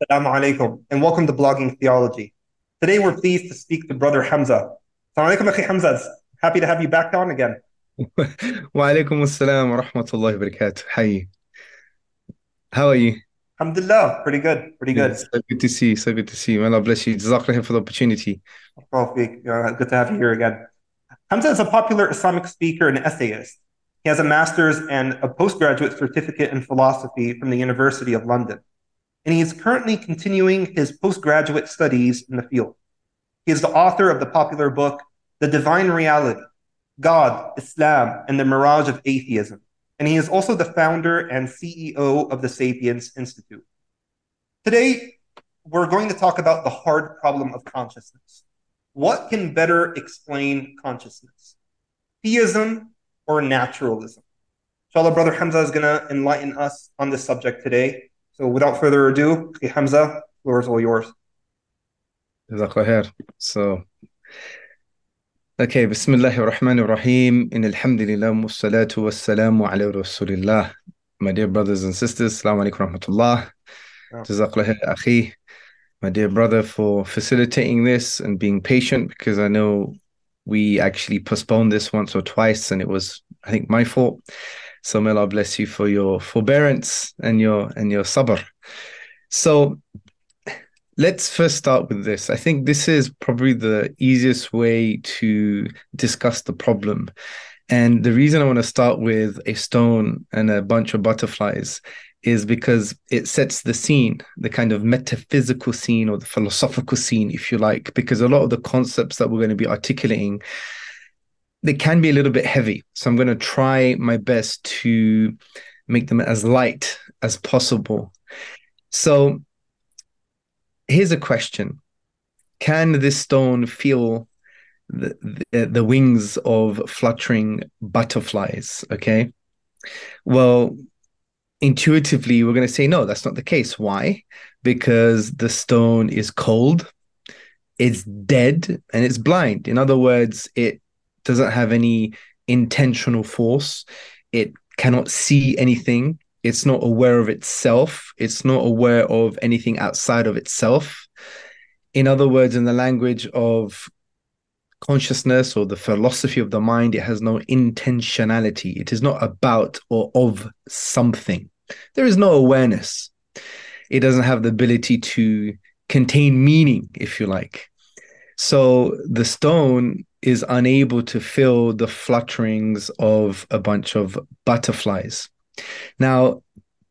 Assalamu alaikum, and welcome to Blogging Theology. Today we're pleased to speak to Brother Hamza. Assalamu alaikum, Hamza. Happy to have you back on again. wa alaikum assalam wa rahmatullahi wa barakatuh. Hi. How are you? Alhamdulillah, pretty good, pretty good. So good to see you, so good to see you. May Allah bless you. Jazakallah for the opportunity. Good to have you here again. Hamza is a popular Islamic speaker and essayist. He has a master's and a postgraduate certificate in philosophy from the University of London. And he is currently continuing his postgraduate studies in the field. He is the author of the popular book, The Divine Reality God, Islam, and the Mirage of Atheism. And he is also the founder and CEO of the Sapiens Institute. Today, we're going to talk about the hard problem of consciousness. What can better explain consciousness? Theism or naturalism? Inshallah, Brother Hamza is going to enlighten us on this subject today. So without further ado, Hamza, floor is all yours. So, okay, Bismillah ar-Rahman ar-Rahim. In alhamdulillah, wassalatu wassalamu ala rasulillah. My dear brothers and sisters, Assalamu alaikum rahmatullah. Jazakallah akhi. My dear brother, for facilitating this and being patient because I know we actually postponed this once or twice and it was, I think, my fault. So may Allah bless you for your forbearance and your and your sabr. So let's first start with this. I think this is probably the easiest way to discuss the problem. And the reason I want to start with a stone and a bunch of butterflies is because it sets the scene, the kind of metaphysical scene or the philosophical scene, if you like, because a lot of the concepts that we're going to be articulating they can be a little bit heavy. So I'm going to try my best to make them as light as possible. So here's a question Can this stone feel the, the, the wings of fluttering butterflies? Okay. Well, intuitively, we're going to say, no, that's not the case. Why? Because the stone is cold, it's dead, and it's blind. In other words, it doesn't have any intentional force. It cannot see anything. It's not aware of itself. It's not aware of anything outside of itself. In other words, in the language of consciousness or the philosophy of the mind, it has no intentionality. It is not about or of something. There is no awareness. It doesn't have the ability to contain meaning, if you like. So the stone is unable to feel the flutterings of a bunch of butterflies. Now,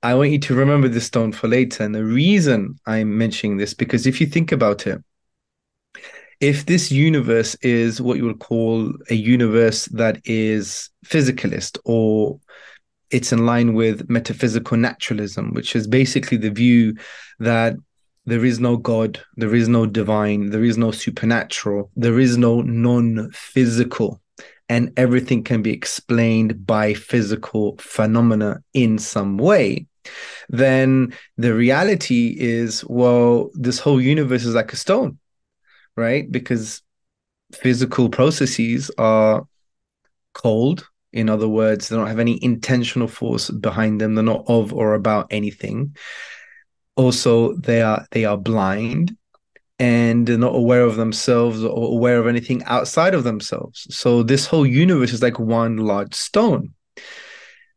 I want you to remember this stone for later. And the reason I'm mentioning this, because if you think about it, if this universe is what you would call a universe that is physicalist or it's in line with metaphysical naturalism, which is basically the view that there is no God, there is no divine, there is no supernatural, there is no non physical, and everything can be explained by physical phenomena in some way. Then the reality is, well, this whole universe is like a stone, right? Because physical processes are cold, in other words, they don't have any intentional force behind them. They're not of or about anything. Also, they are they are blind and they're not aware of themselves or aware of anything outside of themselves. So this whole universe is like one large stone.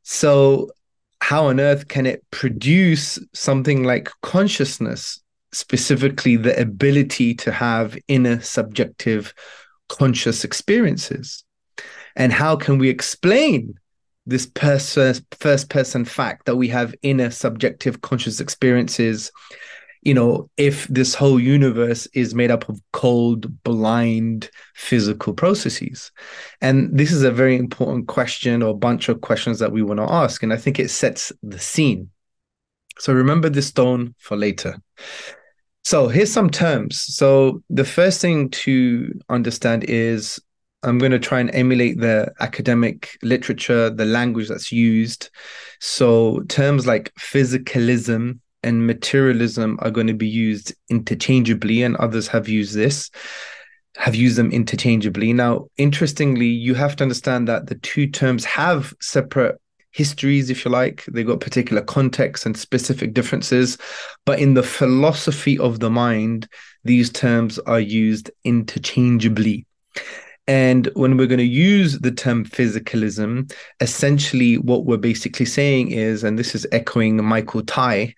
So how on earth can it produce something like consciousness, specifically the ability to have inner subjective conscious experiences? And how can we explain this pers- first person fact that we have inner subjective conscious experiences? You know, if this whole universe is made up of cold, blind physical processes. And this is a very important question or bunch of questions that we want to ask. And I think it sets the scene. So remember this stone for later. So here's some terms. So the first thing to understand is I'm going to try and emulate the academic literature, the language that's used. So terms like physicalism and materialism are going to be used interchangeably, and others have used this, have used them interchangeably. Now, interestingly, you have to understand that the two terms have separate histories, if you like. They've got particular contexts and specific differences. But in the philosophy of the mind, these terms are used interchangeably. And when we're going to use the term physicalism, essentially what we're basically saying is, and this is echoing Michael Tye,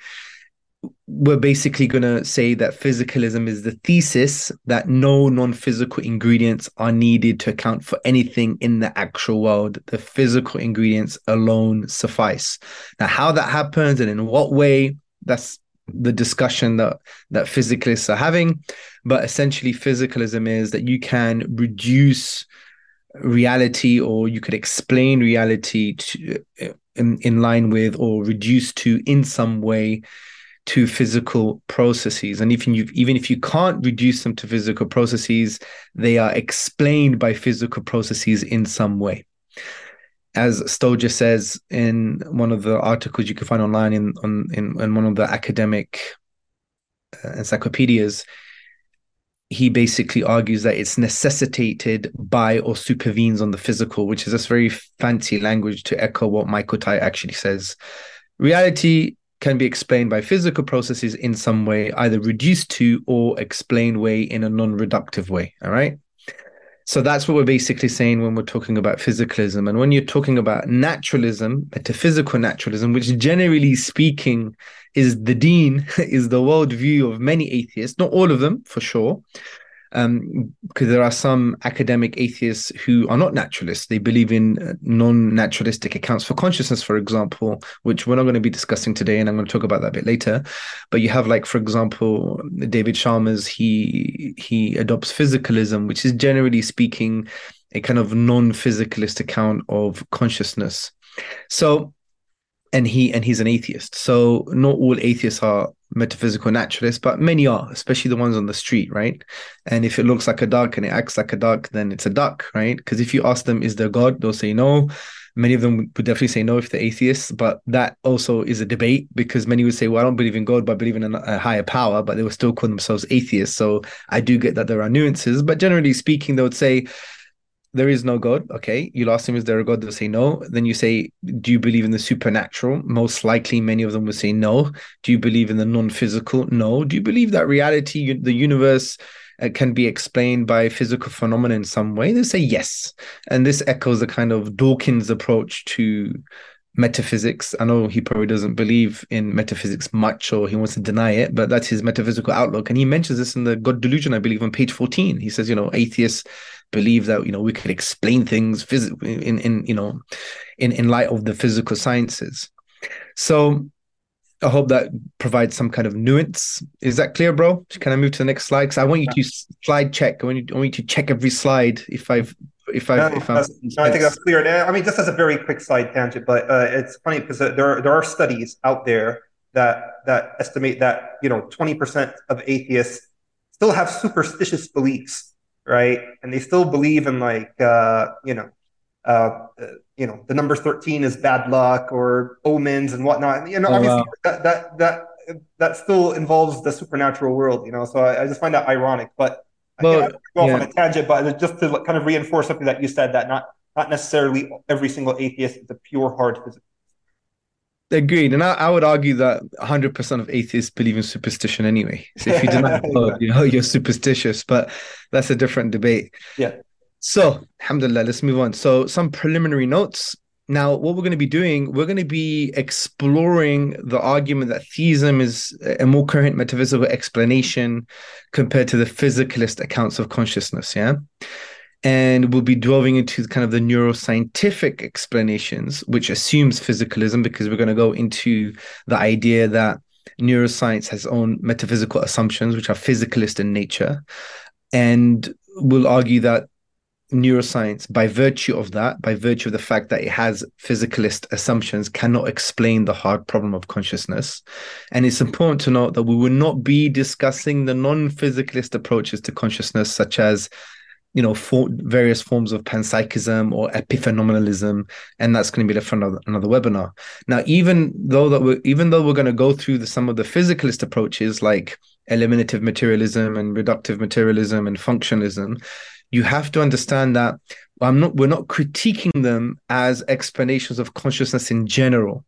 we're basically going to say that physicalism is the thesis that no non physical ingredients are needed to account for anything in the actual world. The physical ingredients alone suffice. Now, how that happens and in what way, that's the discussion that that physicalists are having but essentially physicalism is that you can reduce reality or you could explain reality to in, in line with or reduce to in some way to physical processes. And even you even if you can't reduce them to physical processes they are explained by physical processes in some way as Stoljar says in one of the articles you can find online in on in, in one of the academic uh, encyclopedias, he basically argues that it's necessitated by or supervenes on the physical, which is this very fancy language to echo what Michael Tye actually says. Reality can be explained by physical processes in some way, either reduced to or explained way in a non-reductive way. All right. So that's what we're basically saying when we're talking about physicalism. And when you're talking about naturalism, metaphysical naturalism, which generally speaking is the dean, is the worldview of many atheists, not all of them for sure, um, because there are some academic atheists who are not naturalists. They believe in uh, non-naturalistic accounts for consciousness, for example, which we're not going to be discussing today, and I'm going to talk about that a bit later. But you have, like, for example, David Chalmers. He he adopts physicalism, which is generally speaking a kind of non-physicalist account of consciousness. So and he and he's an atheist. So not all atheists are metaphysical naturalists, but many are, especially the ones on the street, right? And if it looks like a duck and it acts like a duck, then it's a duck, right? Because if you ask them, is there God? They'll say no. Many of them would definitely say no if they're atheists, but that also is a debate because many would say, well, I don't believe in God, but I believe in a, higher power, but they would still call themselves atheists. So I do get that there are nuances, but generally speaking, they would say, there is no God. Okay. You ask them, is there a God? They'll say no. Then you say, do you believe in the supernatural? Most likely, many of them will say no. Do you believe in the non physical? No. Do you believe that reality, the universe, uh, can be explained by physical phenomena in some way? They say yes. And this echoes the kind of Dawkins approach to metaphysics. I know he probably doesn't believe in metaphysics much or he wants to deny it, but that's his metaphysical outlook. And he mentions this in the God Delusion, I believe, on page 14. He says, you know, atheists believe that you know we could explain things phys- in in you know in in light of the physical sciences so I hope that provides some kind of nuance. Is that clear, bro? Can I move to the next slide? Because I want you to slide check. I want you, I want you to check every slide if I've if I no, if I'm, no, I think that's clear. I mean, just as a very quick side tangent, but uh, it's funny because there are, there are studies out there that that estimate that you know 20% of atheists still have superstitious beliefs, right? And they still believe in like uh, you know uh, you know the number 13 is bad luck or omens and whatnot. You know, oh, obviously wow. that that that that still involves the supernatural world. You know, so I, I just find that ironic, but well, go off yeah. on a tangent, but just to kind of reinforce something that you said that not not necessarily every single atheist is a pure hard physicist. Agreed, and I, I, would argue that 100% of atheists believe in superstition anyway. So if you deny God, you know you're superstitious, but that's a different debate. Yeah. So, alhamdulillah, let's move on. So, some preliminary notes. Now, what we're going to be doing, we're going to be exploring the argument that theism is a more current metaphysical explanation compared to the physicalist accounts of consciousness. Yeah. And we'll be delving into kind of the neuroscientific explanations, which assumes physicalism, because we're going to go into the idea that neuroscience has own metaphysical assumptions, which are physicalist in nature. And we'll argue that neuroscience, by virtue of that, by virtue of the fact that it has physicalist assumptions, cannot explain the hard problem of consciousness. And it's important to note that we will not be discussing the non-physicalist approaches to consciousness, such as you know, for various forms of panpsychism or epiphenomenalism, and that's going to be the front of another webinar. Now, even though that we're even though we're going to go through the, some of the physicalist approaches like eliminative materialism and reductive materialism and functionalism, you have to understand that I'm not we're not critiquing them as explanations of consciousness in general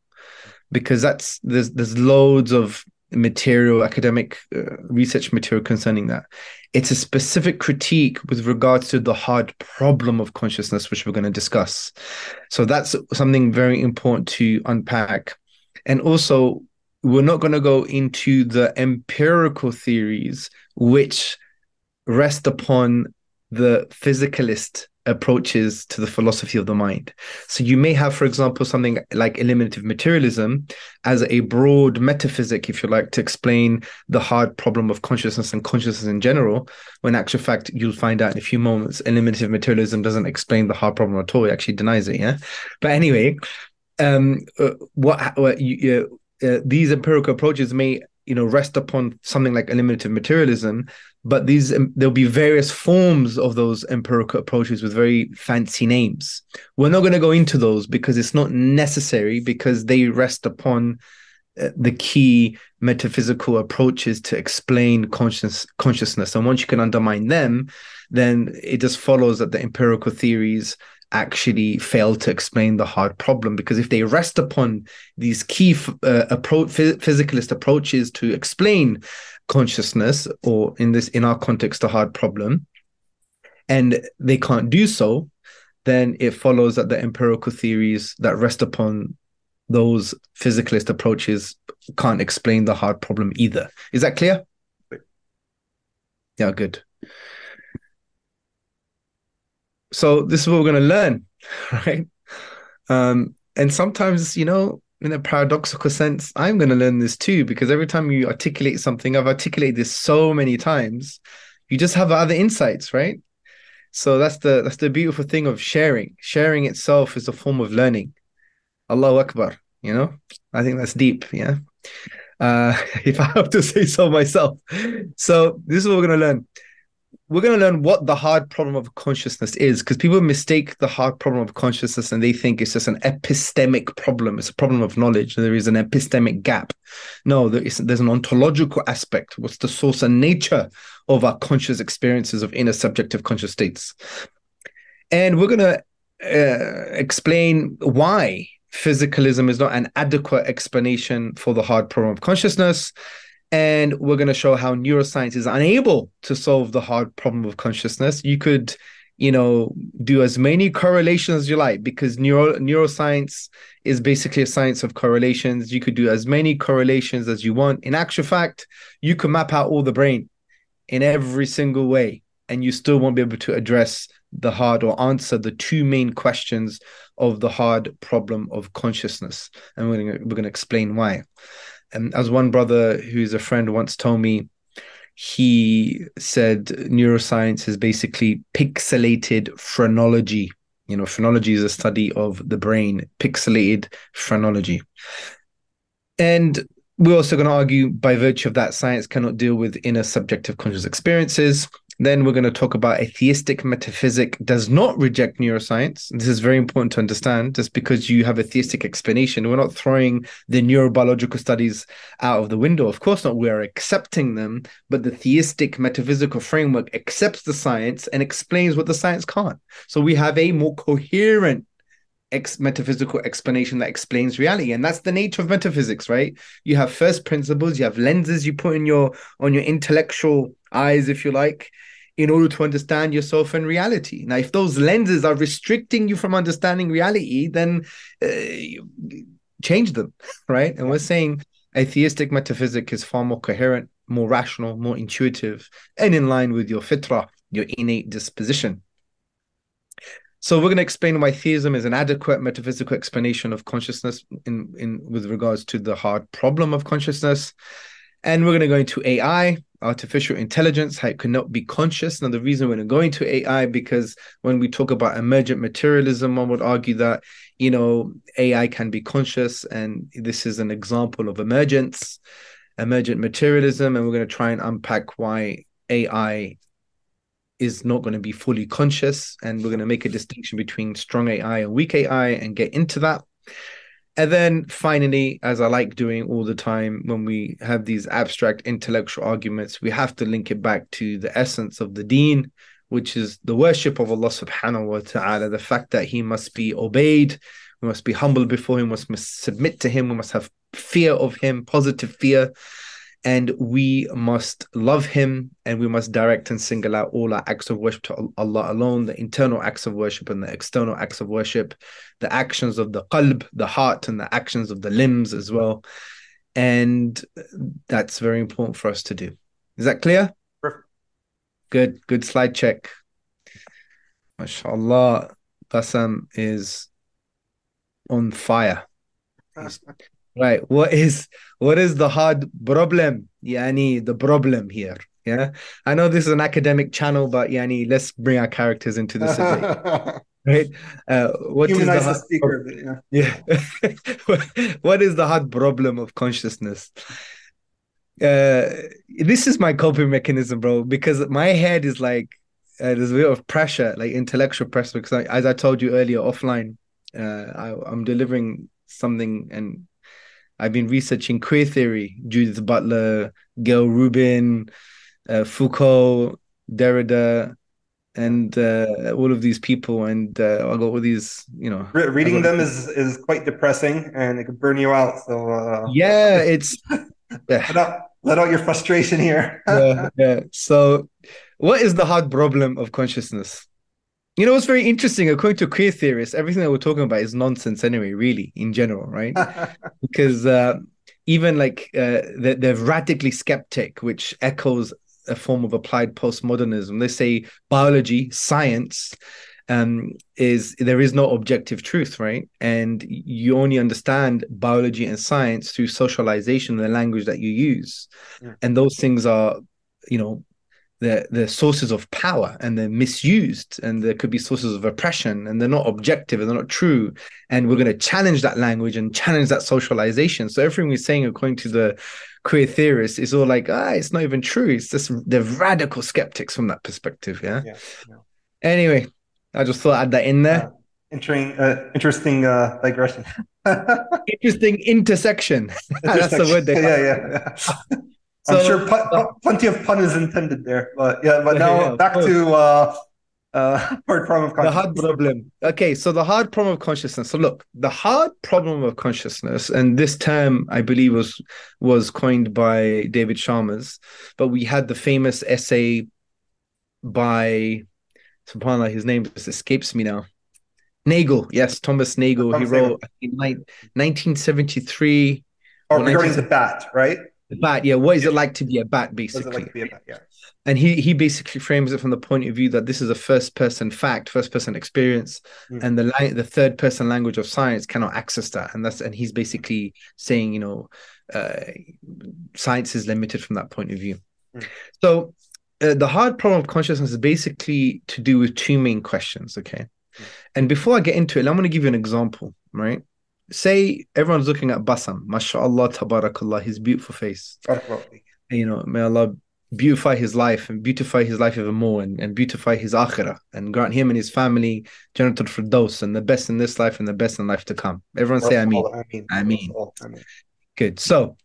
because that's there's there's loads of material academic uh, research material concerning that. It's a specific critique with regards to the hard problem of consciousness which we're going to discuss. So that's something very important to unpack. And also we're not going to go into the empirical theories which rest upon the physicalist approaches to the philosophy of the mind. So you may have, for example, something like eliminative materialism as a broad metaphysic, if you like, to explain the hard problem of consciousness and consciousness in general. When actual fact, you'll find out in a few moments, eliminative materialism doesn't explain the hard problem at all. It actually denies it. Yeah. But anyway, um, uh, what, what you, uh, these empirical approaches may you know rest upon something like eliminative materialism but these um, there'll be various forms of those empirical approaches with very fancy names. We're not going to go into those because it's not necessary because they rest upon uh, the key metaphysical approaches to explain conscious consciousness. And once you can undermine them then it just follows that the empirical theories actually fail to explain the hard problem because if they rest upon these key uh, approach physicalist approaches to explain consciousness or in this in our context a hard problem and they can't do so then it follows that the empirical theories that rest upon those physicalist approaches can't explain the hard problem either. Is that clear? Yeah good so this is what we're going to learn, right? Um, and sometimes, you know, in a paradoxical sense, I'm going to learn this too, because every time you articulate something, I've articulated this so many times, you just have other insights, right? So that's the that's the beautiful thing of sharing. Sharing itself is a form of learning. Allahu Akbar, you know? I think that's deep, yeah. Uh, if I have to say so myself. So this is what we're gonna learn we're going to learn what the hard problem of consciousness is because people mistake the hard problem of consciousness and they think it's just an epistemic problem. It's a problem of knowledge. There is an epistemic gap. No, there is, there's an ontological aspect. What's the source and nature of our conscious experiences of inner subjective conscious states? And we're going to uh, explain why physicalism is not an adequate explanation for the hard problem of consciousness and we're going to show how neuroscience is unable to solve the hard problem of consciousness. You could, you know, do as many correlations as you like because neuro neuroscience is basically a science of correlations. You could do as many correlations as you want. In actual fact, you can map out all the brain in every single way, and you still won't be able to address the hard or answer the two main questions of the hard problem of consciousness. And we're going to, we're going to explain why. And as one brother who's a friend once told me, he said neuroscience is basically pixelated phrenology. You know, phrenology is a study of the brain, pixelated phrenology. And we're also going to argue by virtue of that, science cannot deal with inner subjective conscious experiences. Then we're going to talk about a theistic metaphysic does not reject neuroscience. This is very important to understand. Just because you have a theistic explanation, we're not throwing the neurobiological studies out of the window. Of course not. We are accepting them, but the theistic metaphysical framework accepts the science and explains what the science can't. So we have a more coherent ex- metaphysical explanation that explains reality and that's the nature of metaphysics right you have first principles you have lenses you put in your on your intellectual eyes if you like in order to understand yourself and reality. Now, if those lenses are restricting you from understanding reality, then uh, change them, right? And we're saying atheistic metaphysics is far more coherent, more rational, more intuitive, and in line with your fitra, your innate disposition. So we're going to explain why theism is an adequate metaphysical explanation of consciousness in, in with regards to the hard problem of consciousness. And we're going to go into AI, artificial intelligence, how it cannot be conscious. Now, the reason we're going to AI because when we talk about emergent materialism, one would argue that you know AI can be conscious, and this is an example of emergence, emergent materialism, and we're going to try and unpack why AI is not going to be fully conscious, and we're going to make a distinction between strong AI and weak AI, and get into that. And then finally, as I like doing all the time when we have these abstract intellectual arguments, we have to link it back to the essence of the deen, which is the worship of Allah subhanahu wa ta'ala, the fact that He must be obeyed, we must be humble before Him, we must submit to Him, we must have fear of Him, positive fear, and we must love him and we must direct and single out all our acts of worship to Allah alone the internal acts of worship and the external acts of worship the actions of the qalb the heart and the actions of the limbs as well. And that's very important for us to do. Is that clear? Perfect. good good slide check. Mashallah Bassam is on fire. He's Right. What is what is the hard problem? Yani the problem here. Yeah. I know this is an academic channel, but yani let's bring our characters into this right? Uh, what is the, the speaker. yeah. yeah. what is the hard problem of consciousness? Uh, this is my coping mechanism, bro, because my head is like uh, there's a bit of pressure, like intellectual pressure. Because I, as I told you earlier offline, uh, I, I'm delivering something and I've been researching queer theory, Judith Butler, Gayle Rubin, uh, Foucault, Derrida, and uh, all of these people. And uh, I got all these, you know. Re- reading them is is quite depressing, and it could burn you out. So uh, yeah, it's let, out, let out your frustration here. yeah, yeah. So, what is the hard problem of consciousness? You know, it's very interesting. According to queer theorists, everything that we're talking about is nonsense anyway, really, in general, right? because uh, even like uh, they're, they're radically skeptic, which echoes a form of applied postmodernism. They say biology, science, um, is there is no objective truth, right? And you only understand biology and science through socialization, the language that you use, yeah. and those things are, you know, the the sources of power and they're misused and there could be sources of oppression and they're not objective and they're not true. And we're going to challenge that language and challenge that socialization. So everything we're saying according to the queer theorists is all like ah it's not even true. It's just they're radical skeptics from that perspective yeah, yeah, yeah. anyway i just thought i'd add that in there. Uh, interesting uh, interesting uh, digression. Interesting intersection. That's the word they yeah yeah, yeah. So, I'm sure plenty of pun is intended there, but yeah. But now yeah, back to uh, uh, hard problem of consciousness. The hard problem. Okay, so the hard problem of consciousness. So look, the hard problem of consciousness, and this term I believe was was coined by David Chalmers, but we had the famous essay by Subhanallah, his name just escapes me now. Nagel, yes, Thomas Nagel. Thomas he wrote Nagel. in 1973. Oh, regarding 19... the bat, right? Bat, yeah. What is it like to be a bat, basically? Like a bat? Yeah. And he he basically frames it from the point of view that this is a first person fact, first person experience, mm. and the the third person language of science cannot access that. And that's and he's basically saying, you know, uh, science is limited from that point of view. Mm. So uh, the hard problem of consciousness is basically to do with two main questions. Okay, Mm. and before I get into it, I'm going to give you an example. Right, say everyone's looking at Basam, mashallah, tabarakallah, his beautiful face. You know, may Allah beautify his life and beautify his life even more and, and beautify his akhirah and grant him and his family Jannatul Firdaus and the best in this life and the best in life to come. Everyone say Ameen. Ameen. Ameen. Ameen. Good. So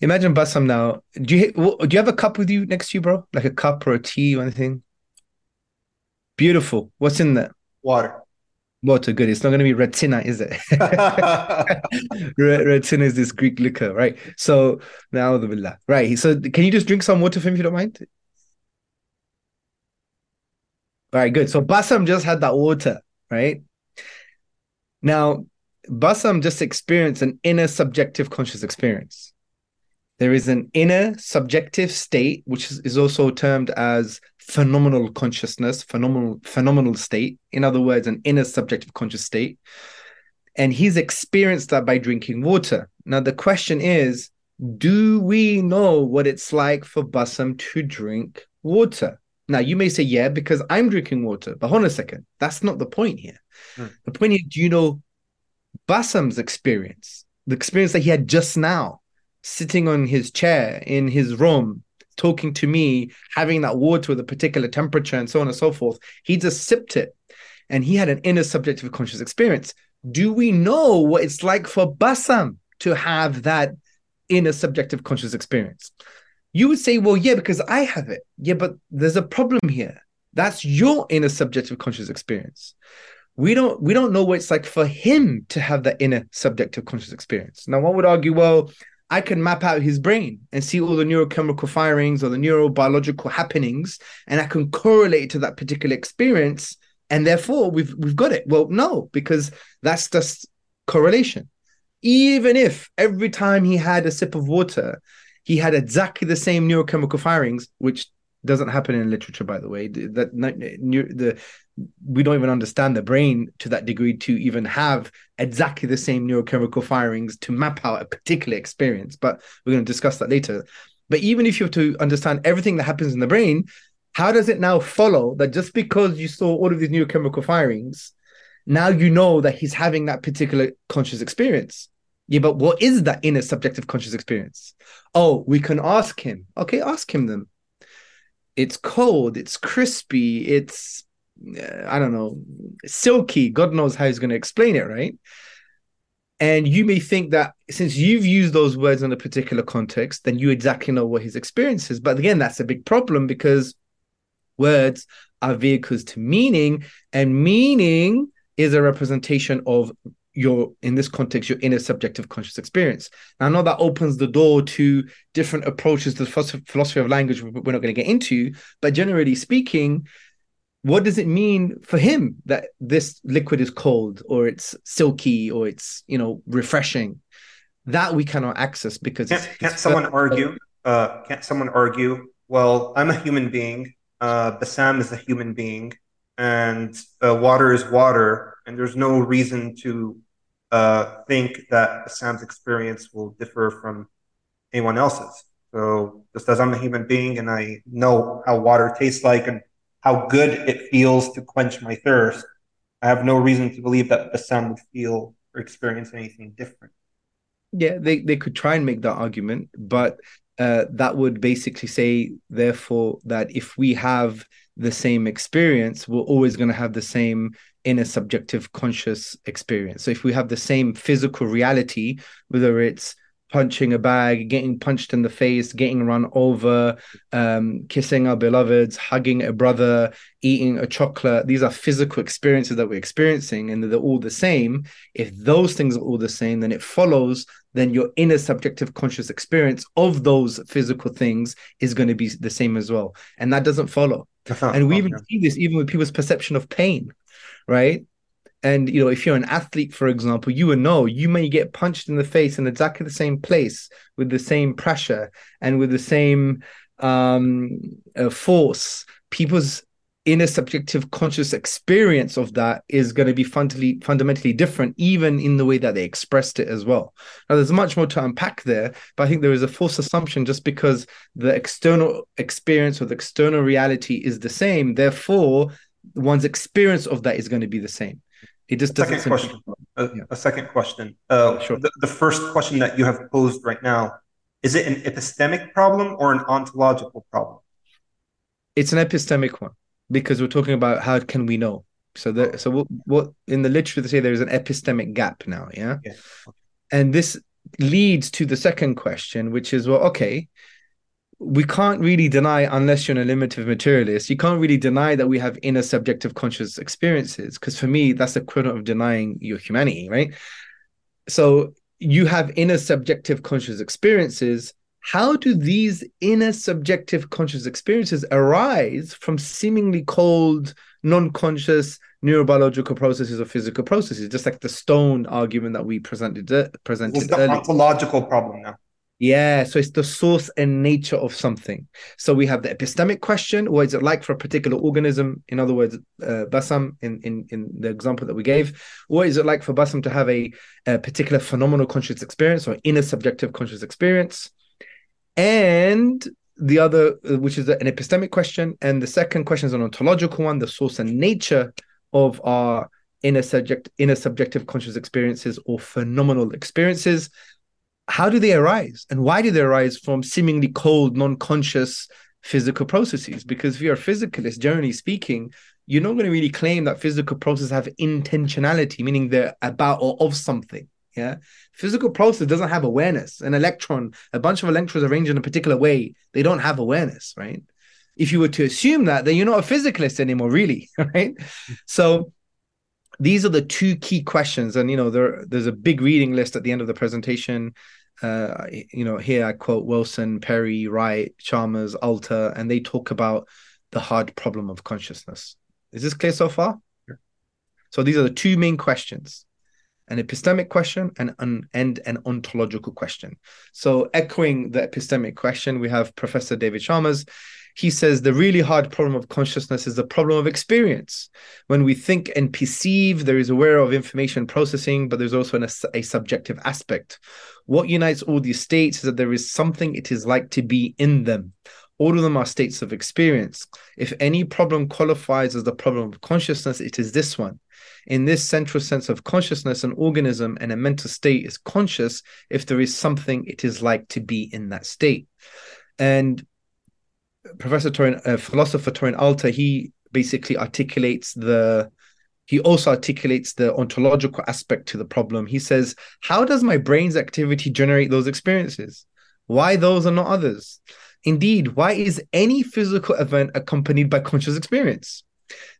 imagine Basam now. Do you do you have a cup with you next to you, bro? Like a cup or a tea or anything? Beautiful. What's in there? Water. Water. Good. It's not going to be retsina, is it? Retsina is this Greek liquor, right? So now the villa Right. So can you just drink some water for him if you don't mind? All right, good. So Basam just had that water, right? Now, Basam just experienced an inner subjective conscious experience. There is an inner subjective state, which is, is also termed as phenomenal consciousness, phenomenal phenomenal state. In other words, an inner subjective conscious state. And he's experienced that by drinking water. Now the question is, do we know what it's like for Basam to drink water? Now you may say, yeah, because I'm drinking water. But hold on a second. That's not the point here. Hmm. The point is, do you know Basam's experience, the experience that he had just now, sitting on his chair in his room, talking to me, having that water with a particular temperature and so on and so forth. He just sipped it and he had an inner subjective conscious experience. Do we know what it's like for Basam to have that inner subjective conscious experience? You would say, well, yeah, because I have it. Yeah, but there's a problem here. That's your inner subjective conscious experience we don't we don't know what it's like for him to have that inner subjective conscious experience. Now, one would argue, well, I can map out his brain and see all the neurochemical firings or the neurobiological happenings, and I can correlate to that particular experience, and therefore we've we've got it. Well, no, because that's just correlation. Even if every time he had a sip of water, he had exactly the same neurochemical firings, which doesn't happen in literature, by the way. That the we don't even understand the brain to that degree to even have exactly the same neurochemical firings to map out a particular experience. But we're going to discuss that later. But even if you have to understand everything that happens in the brain, how does it now follow that just because you saw all of these neurochemical firings, now you know that he's having that particular conscious experience? Yeah, but what is that inner subjective conscious experience? Oh, we can ask him. Okay, ask him then. It's cold, it's crispy, it's I don't know, silky. God knows how he's going to explain it, right? And you may think that since you've used those words in a particular context, then you exactly know what his experience is. But again, that's a big problem because words are vehicles to meaning, and meaning is a representation of your, in this context, your inner subjective conscious experience. Now, I know that opens the door to different approaches to the philosophy of language we're not going to get into, but generally speaking, what does it mean for him that this liquid is cold or it's silky or it's you know refreshing? That we cannot access because can't, it's, can't it's someone argue uh, can't someone argue well i'm a human being uh, basam is a human being and uh, water is water and there's no reason to uh, think that basam's experience will differ from anyone else's. So just as i'm a human being and i know how water tastes like and how good it feels to quench my thirst, I have no reason to believe that Basam would feel or experience anything different. Yeah, they, they could try and make that argument, but uh, that would basically say, therefore, that if we have the same experience, we're always going to have the same inner subjective conscious experience. So if we have the same physical reality, whether it's punching a bag, getting punched in the face, getting run over, um, kissing our beloveds, hugging a brother, eating a chocolate. These are physical experiences that we're experiencing, and they're all the same. If those things are all the same, then it follows then your inner subjective conscious experience of those physical things is going to be the same as well. And that doesn't follow. And we even see this even with people's perception of pain, right? And you know, if you're an athlete, for example, you will know. You may get punched in the face in exactly the same place with the same pressure and with the same um, uh, force. People's inner subjective conscious experience of that is going to be fundamentally fundamentally different even in the way that they expressed it as well. Now there's much more to unpack there but i think there is a false assumption just because the external experience or the external reality is the same. Therefore one's experience of that is going to be the same it just doesn't second question a, yeah. a, second question uh, sure. the, the first question that you have posed right now is it an epistemic problem or an ontological problem it's an epistemic one because we're talking about how can we know. So that so what, what in the literature they say there is an epistemic gap now, yeah? yeah. And this leads to the second question, which is well, okay, we can't really deny unless you're an eliminative materialist, you can't really deny that we have inner subjective conscious experiences. Because for me, that's the equivalent of denying your humanity, right? So you have inner subjective conscious experiences how do these inner subjective conscious experiences arise from seemingly cold, non-conscious neurobiological processes or physical processes, just like the stone argument that we presented uh, presented. It's the ontological problem now. Yeah, so it's the source and nature of something. So we have the epistemic question: What is it like for a particular organism? In other words, uh, Bassam, in, in in the example that we gave, what is it like for Basam to have a, a particular phenomenal conscious experience or inner subjective conscious experience? and the other, uh, which is an epistemic question, and the second question is an ontological one, the source and nature of our inner subject, inner subjective conscious experiences or phenomenal experiences. How do they arise, and why do they arise from seemingly cold, non-conscious physical processes? Because if you're a physicalist, generally speaking, you're not going to really claim that physical processes have intentionality, meaning they're about or of something. Yeah. Physical process doesn't have awareness. An electron, a bunch of electrons arranged in a particular way, they don't have awareness, right? If you were to assume that, then you're not a physicalist anymore, really, right? So these are the two key questions. And you know, there, there's a big reading list at the end of the presentation. Uh, you know, here I quote Wilson, Perry, Wright, Chalmers, Alter, and they talk about the hard problem of consciousness. Is this clear so far? Sure. So these are the two main questions an epistemic question and an and an ontological question. So echoing the epistemic question, we have Professor David Chalmers. He says the really hard problem of consciousness is the problem of experience. When we think and perceive, there is aware of information processing, but there's also an, a, a subjective aspect. What unites all these states is that there is something it is like to be in them. All of them are states of experience. If any problem qualifies as the problem of consciousness, it is this one. In this central sense of consciousness, an organism and a mental state is conscious if there is something it is like to be in that state. And Professor Torin, uh, philosopher Torin Alter, he basically articulates the he also articulates the ontological aspect to the problem. He says, How does my brain's activity generate those experiences? Why those and not others? Indeed, why is any physical event accompanied by conscious experience?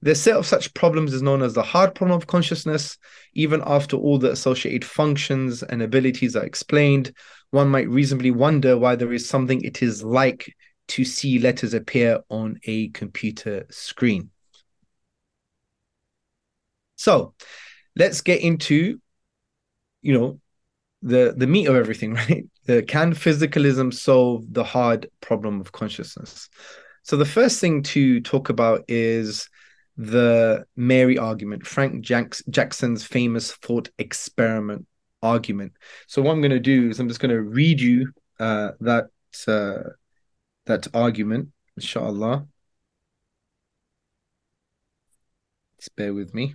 The set of such problems is known as the hard problem of consciousness. Even after all the associated functions and abilities are explained, one might reasonably wonder why there is something it is like to see letters appear on a computer screen. So let's get into, you know, the the meat of everything, right? The, can physicalism solve the hard problem of consciousness? So the first thing to talk about is the Mary argument, Frank Jackson's famous thought experiment argument. So what I'm going to do is I'm just going to read you uh, that uh, that argument, inshallah. Just bear with me.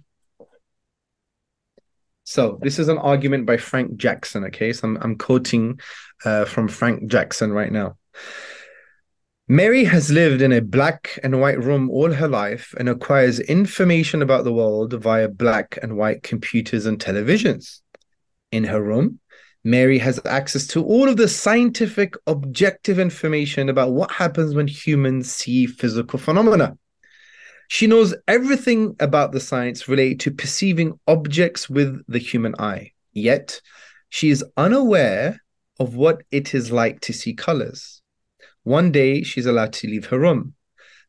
So this is an argument by Frank Jackson. Okay, so I'm I'm quoting uh, from Frank Jackson right now. Mary has lived in a black and white room all her life and acquires information about the world via black and white computers and televisions. In her room, Mary has access to all of the scientific, objective information about what happens when humans see physical phenomena. She knows everything about the science related to perceiving objects with the human eye. Yet, she is unaware of what it is like to see colors. One day, she's allowed to leave her room.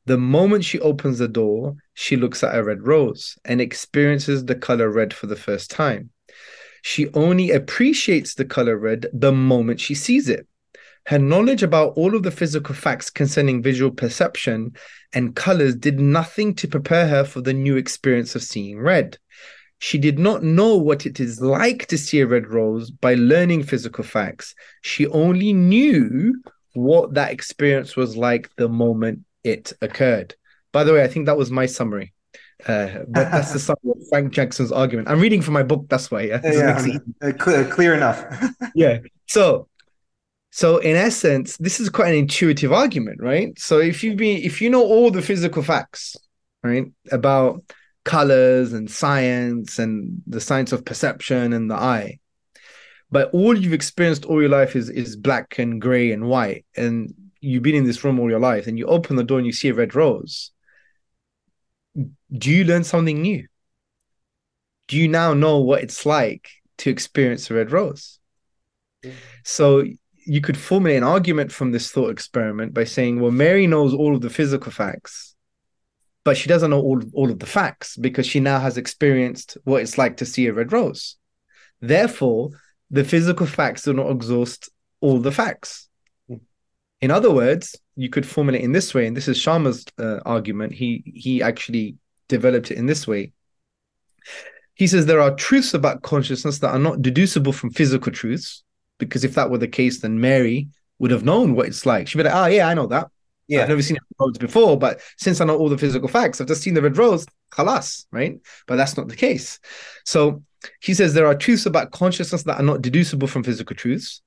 The moment she opens the door, she looks at a red rose and experiences the color red for the first time. She only appreciates the color red the moment she sees it. Her knowledge about all of the physical facts concerning visual perception and colors did nothing to prepare her for the new experience of seeing red. She did not know what it is like to see a red rose by learning physical facts. She only knew what that experience was like the moment it occurred. By the way, I think that was my summary. Uh, but that's the summary of Frank Jackson's argument. I'm reading from my book. That's why. Yeah, yeah uh, clear, clear enough. yeah. So so in essence, this is quite an intuitive argument, right? So if you be if you know all the physical facts, right, about colors and science and the science of perception and the eye, but all you've experienced all your life is is black and gray and white, and you've been in this room all your life, and you open the door and you see a red rose. Do you learn something new? Do you now know what it's like to experience a red rose? So you could formulate an argument from this thought experiment by saying, well, Mary knows all of the physical facts, but she doesn't know all, all of the facts because she now has experienced what it's like to see a red rose. Therefore, the physical facts do not exhaust all the facts. In other words, you could formulate in this way, and this is Chalmers' uh, argument. He he actually developed it in this way. He says there are truths about consciousness that are not deducible from physical truths, because if that were the case, then Mary would have known what it's like. She'd be like, oh, yeah, I know that. Yeah. I've never seen rose before, but since I know all the physical facts, I've just seen the red rose, khalas, right? But that's not the case. So he says there are truths about consciousness that are not deducible from physical truths.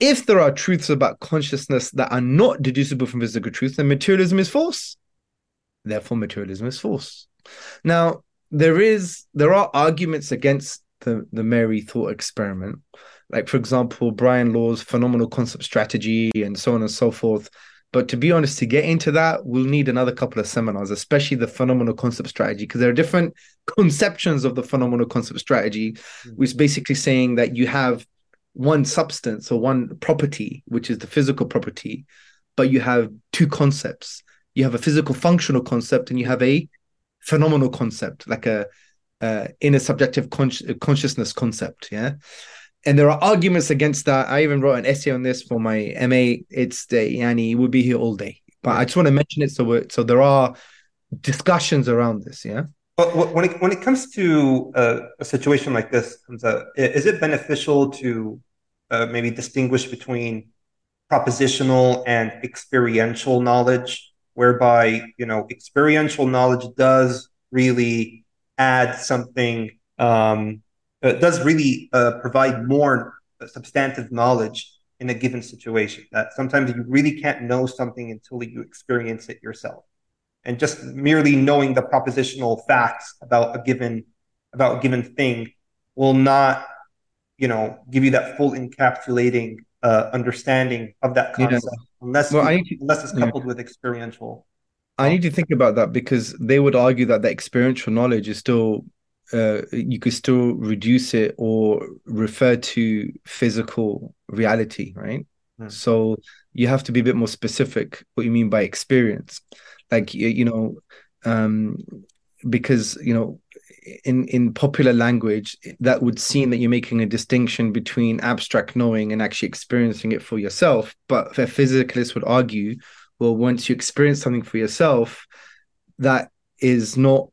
If there are truths about consciousness that are not deducible from physical truths, then materialism is false. Therefore, materialism is false. Now, there is there are arguments against the, the Mary thought experiment like for example Brian Loar's phenomenal concept strategy and so on and so forth but to be honest to get into that we'll need another couple of seminars especially the phenomenal concept strategy because there are different conceptions of the phenomenal concept strategy mm-hmm. which is basically saying that you have one substance or one property which is the physical property but you have two concepts you have a physical functional concept and you have a phenomenal concept like a uh, inner subjective con- consciousness concept yeah and there are arguments against that. I even wrote an essay on this for my MA. It's the Yani we'll be here all day, but I just want to mention it so so there are discussions around this. Yeah. But when it when it comes to uh, a situation like this, is it beneficial to uh, maybe distinguish between propositional and experiential knowledge, whereby you know experiential knowledge does really add something um, uh, does really uh, provide more substantive knowledge in a given situation. That sometimes you really can't know something until you experience it yourself, and just merely knowing the propositional facts about a given about a given thing will not, you know, give you that full encapsulating uh, understanding of that concept yeah. unless well, you, to, unless it's coupled yeah. with experiential. I need to think about that because they would argue that the experiential knowledge is still uh, you could still reduce it or refer to physical reality, right? Mm. So you have to be a bit more specific what you mean by experience. Like you know, um, because you know, in in popular language, that would seem that you're making a distinction between abstract knowing and actually experiencing it for yourself. But a physicalist would argue, well, once you experience something for yourself, that is not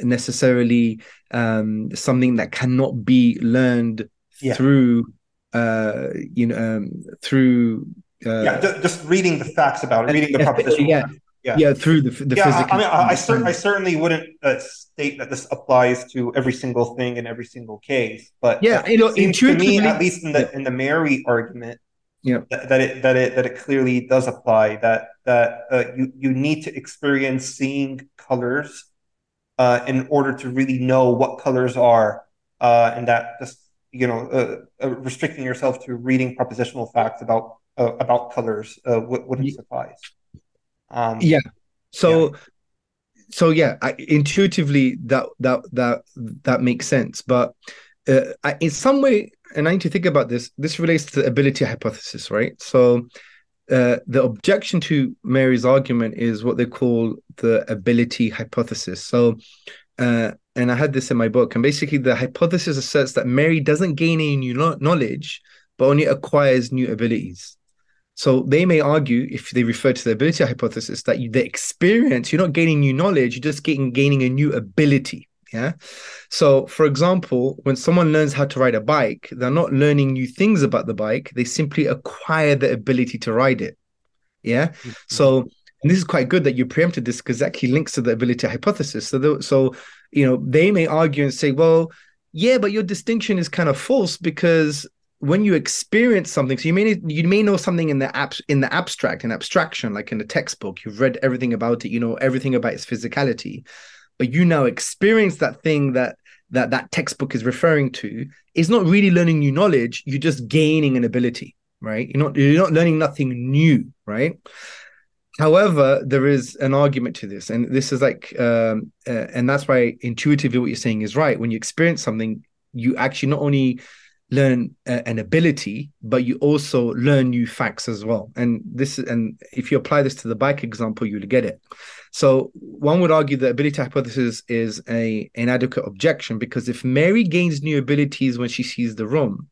necessarily um, something that cannot be learned yeah. through uh, you know um, through uh, yeah just, just, reading the facts about it reading the proposition yeah yeah, yeah through the, the yeah, physical I mean, I, I, cer- I certainly wouldn't uh, state that this applies to every single thing in every single case, but yeah, you know, intuitively, to me, at least in the in the Mary argument, yeah, that, that, it that it that it clearly does apply. That that uh, you you need to experience seeing colors uh, in order to really know what colors are, uh, and that just you know uh, uh restricting yourself to reading propositional facts about uh, about colors uh, wouldn't suffice. Um, yeah. So. Yeah. So yeah, I, intuitively that that that that makes sense, but I, in some way, and I need to think about this. This relates to the ability hypothesis, right? So uh, the objection to Mary's argument is what they call the ability hypothesis. So, uh, and I had this in my book, and basically the hypothesis asserts that Mary doesn't gain any new knowledge, but only acquires new abilities. So they may argue, if they refer to the ability hypothesis, that you, the experience, you're not gaining new knowledge, you're just getting gaining a new ability. Yeah. So, for example, when someone learns how to ride a bike, they're not learning new things about the bike. They simply acquire the ability to ride it. Yeah. Mm-hmm. So, and this is quite good that you preempted this because it actually links to the ability hypothesis. So, the, so you know, they may argue and say, well, yeah, but your distinction is kind of false because when you experience something, so you may you may know something in the abs in the abstract, in abstraction, like in a textbook, you've read everything about it, you know everything about its physicality. But you now experience that thing that that that textbook is referring to. Is not really learning new knowledge. You're just gaining an ability right? You're not you're not learning nothing new right? However there is an argument to this. And this is like um, uh, and that's why intuitively what you're saying is right. When you experience something you actually not only learn an ability but you also learn new facts as well and this is and if you apply this to the bike example you'll get it so one would argue that ability hypothesis is a inadequate objection because if Mary gains new abilities when she sees the room,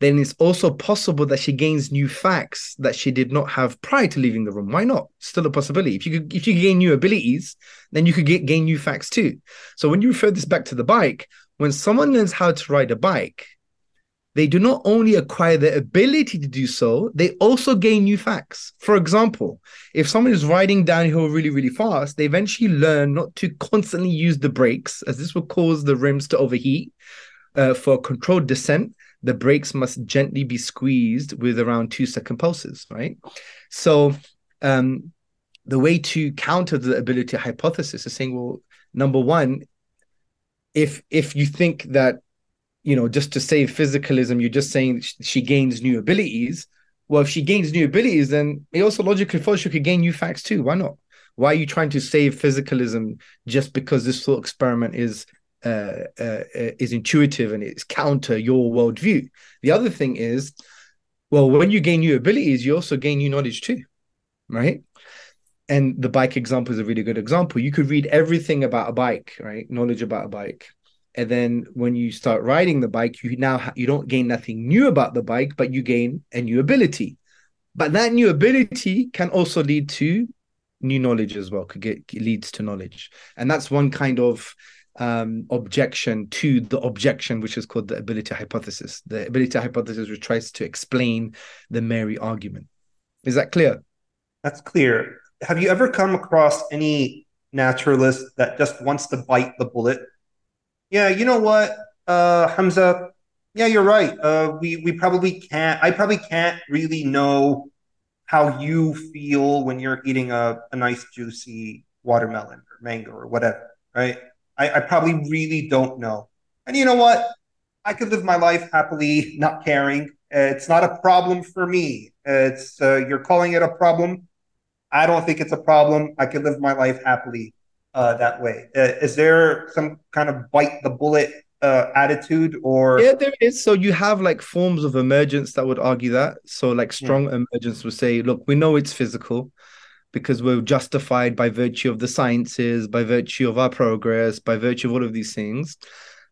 then it's also possible that she gains new facts that she did not have prior to leaving the room. Why not? Still a possibility. If you could, if you gain new abilities, then you could get, gain new facts too. So when you refer this back to the bike, when someone learns how to ride a bike, they do not only acquire the ability to do so, they also gain new facts. For example, if someone is riding downhill really, really fast, they eventually learn not to constantly use the brakes, as this will cause the rims to overheat. Uh, for controlled descent, the brakes must gently be squeezed with around two second pulses, right? So, um, the way to counter the ability hypothesis is saying, well, number one, if if you think that you know, just to save physicalism, you're just saying she gains new abilities. Well, if she gains new abilities, then it also logically follows she could gain new facts too. Why not? Why are you trying to save physicalism just because this thought experiment is uh, uh, is intuitive and it's counter your worldview? The other thing is, well, when you gain new abilities, you also gain new knowledge too, right? And the bike example is a really good example. You could read everything about a bike, right? Knowledge about a bike, and then when you start riding the bike you now ha- you don't gain nothing new about the bike but you gain a new ability. But that new ability can also lead to new knowledge as well could get leads to knowledge. And that's one kind of um, objection to the objection which is called the ability hypothesis the ability hypothesis which tries to explain the mary argument. Is that clear? That's clear. Have you ever come across any naturalist that just wants to bite the bullet yeah, you know what, uh, Hamza? Yeah, you're right. Uh, we we probably can't. I probably can't really know how you feel when you're eating a, a nice juicy watermelon or mango or whatever, right? I, I probably really don't know. And you know what? I could live my life happily, not caring. It's not a problem for me. It's uh, you're calling it a problem. I don't think it's a problem. I could live my life happily uh, that way. Uh, is there some kind of bite the bullet uh, attitude or yeah there is so you have like forms of emergence that would argue that so like hmm. strong yeah. emergence would say look we know it's physical because we're justified by virtue of the sciences by virtue of our progress by virtue of all of these things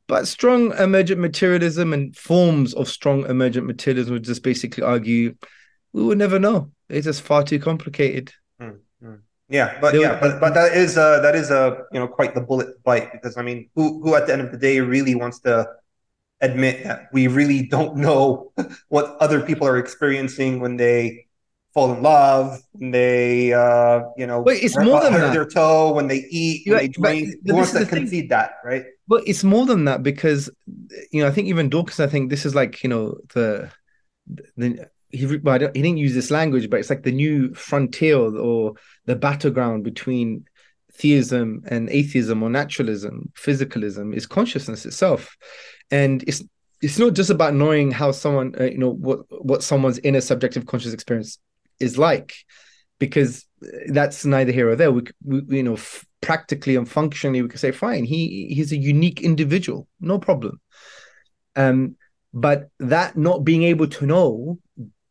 but strong emergent materialism and forms of strong emergent materialism would just basically argue we would never know it's just far too complicated yeah, but yeah, but but that is uh that is a you know quite the bullet bite because I mean who who at the end of the day really wants to admit that we really don't know what other people are experiencing when they fall in love, when they uh you know Wait, it's more than that. their toe, when they eat, when they drink. Who wants to concede that, right? But it's more than that because you know I think even Dawkins, I think this is like you know the the he, he didn't use this language, but it's like the new frontier or the battleground between theism and atheism or naturalism, physicalism is consciousness itself, and it's it's not just about knowing how someone uh, you know what what someone's inner subjective conscious experience is like, because that's neither here or there. We, we you know f- practically and functionally we can say fine, he he's a unique individual, no problem. Um, but that not being able to know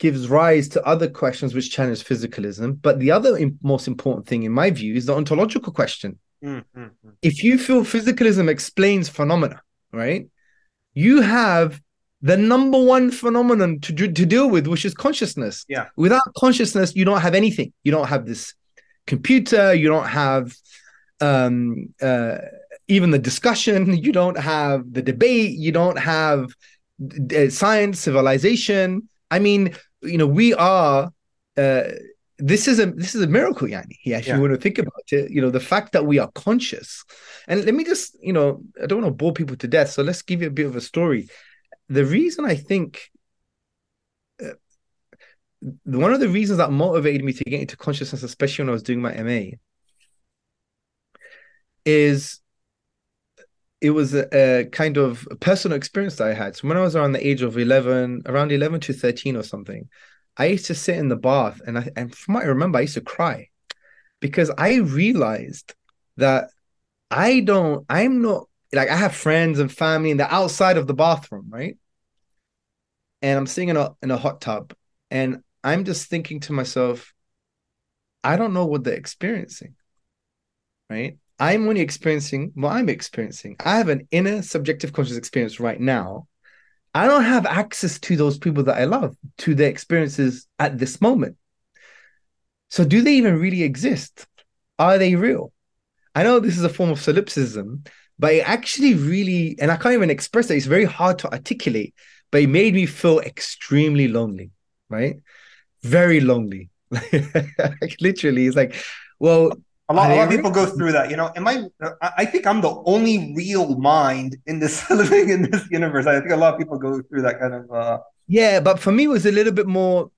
gives rise to other questions which challenge physicalism. But the other most important thing, in my view, is the ontological question. Mm-hmm. If you feel physicalism explains phenomena, right, you have the number one phenomenon to, to deal with, which is consciousness. Yeah. Without consciousness, you don't have anything. You don't have this computer. You don't have um, uh, even the discussion. You don't have the debate. You don't have uh, science, civilization. I mean, you know, we are. Uh, this is a this is a miracle, Yani. Yeah, if yeah. you want to think about it, you know, the fact that we are conscious. And let me just, you know, I don't want to bore people to death, so let's give you a bit of a story. The reason I think uh, one of the reasons that motivated me to get into consciousness, especially when I was doing my MA, is it was a, a, kind of personal experience that I had. So when I was around the age of 11, around 11 to 13 or something, I used to sit in the bath and I, and from what I remember, I used to cry because I realized that I don't, I'm not like I have friends and family in the outside of the bathroom, right? And I'm sitting in a in a hot tub and I'm just thinking to myself, I don't know what they're experiencing. Right? I'm only experiencing what I'm experiencing. I have an inner subjective conscious experience right now. I don't have access to those people that I love, to their experiences at this moment. So, do they even really exist? Are they real? I know this is a form of solipsism, but it actually really, and I can't even express it, it's very hard to articulate, but it made me feel extremely lonely, right? Very lonely. literally, it's like, well, a lot, a lot of people go through that. You know, am I? I think I'm the only real mind in this living in this universe. I think a lot of people go through that kind of. uh Yeah, but for me, it was a little bit more,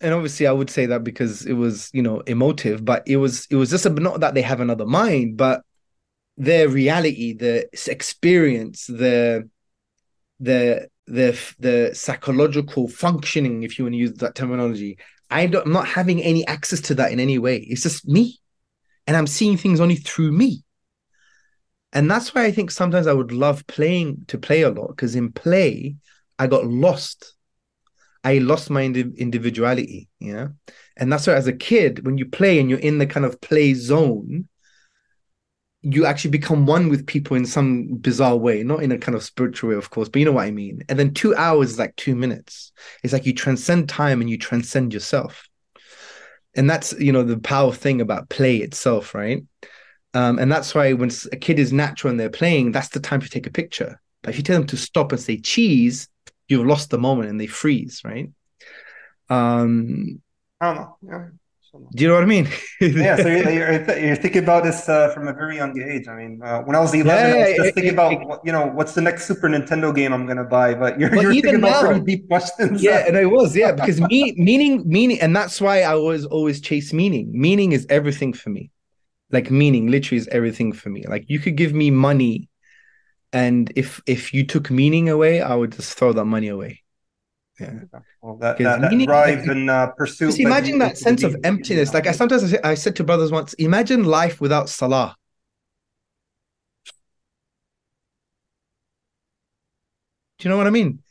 and obviously, I would say that because it was, you know, emotive. But it was, it was just a, not that they have another mind, but their reality, the experience, the, the, the, the psychological functioning, if you want to use that terminology. I don't, I'm not having any access to that in any way. It's just me and I'm seeing things only through me. And that's why I think sometimes I would love playing to play a lot because in play, I got lost. I lost my indi- individuality, you know? And that's why as a kid, when you play and you're in the kind of play zone, you actually become one with people in some bizarre way, not in a kind of spiritual way, of course, but you know what I mean. And then two hours is like two minutes. It's like you transcend time and you transcend yourself and that's you know the power thing about play itself right? Um, and that's why when a kid is natural and they're playing that's the time to take a picture. But if you tell them to stop and say cheese you've lost the moment and they freeze right? Um i don't know. Do you know what I mean? yeah, so you're, you're, thinking about this uh, from a very young age. I mean, uh, when I was 11, yeah, I was just it, thinking it, about, it, you know, what's the next Super Nintendo game I'm going to buy. But you're, you're thinking now, about pretty deep questions. Yeah, and I was, yeah, because me, meaning, meaning, and that's why I was always chase meaning. Meaning is everything for me. Like meaning literally is everything for me. Like you could give me money, and if if you took meaning away, I would just throw that money away. Yeah. Well, that, that, that meaning, drive and uh, pursuit. Just imagine that sense of emptiness. Like I sometimes I, say, I said to brothers once, imagine life without salah. Do you know what I mean?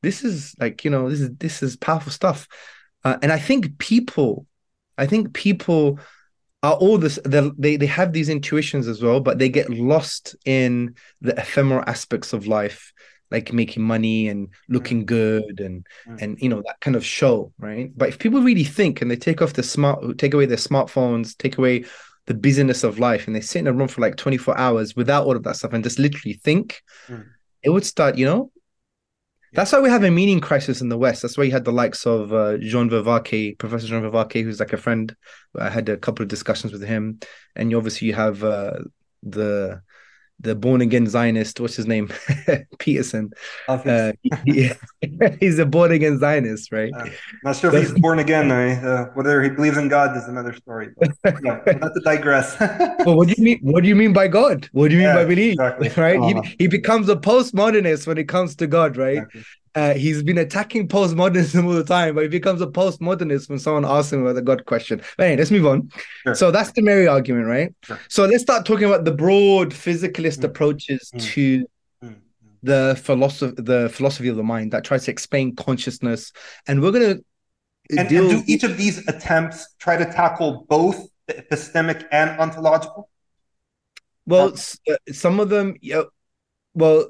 This is like you know this is this is powerful stuff, uh, and I think people, I think people are all this they they have these intuitions as well, but they get lost in the ephemeral aspects of life like making money and looking mm. good and mm. and you know that kind of show right but if people really think and they take off the smart take away their smartphones take away the busyness of life and they sit in a room for like 24 hours without all of that stuff and just literally think mm. it would start you know that's why we have a meaning crisis in the West. That's why you had the likes of uh, John Vervaeke, Professor John Vervaeke, who's like a friend. I had a couple of discussions with him, and you obviously you have uh, the the born again Zionist, what's his name? Peterson. Uh, he, he's a born again Zionist, right? Uh, not sure if he's born again. Uh, whether he believes in God is another story. But, yeah, not to digress. well, what do you mean? What do you mean by God? What do you mean by belief? Exactly. Right? Uh-huh. He, he becomes a postmodernist when it comes to God, right? Exactly. Uh, he's been attacking postmodernism all the time, but he becomes a postmodernist when someone asks him about the God question. But anyway, let's move on. Sure. So that's the Mary argument, right? Sure. So let's start talking about the broad physicalist mm. approaches mm. to mm. the philosophy, the philosophy of the mind that tries to explain consciousness, and we're gonna and, deal... and do each of these attempts try to tackle both the epistemic and ontological? Well, uh, some of them, yeah. Well,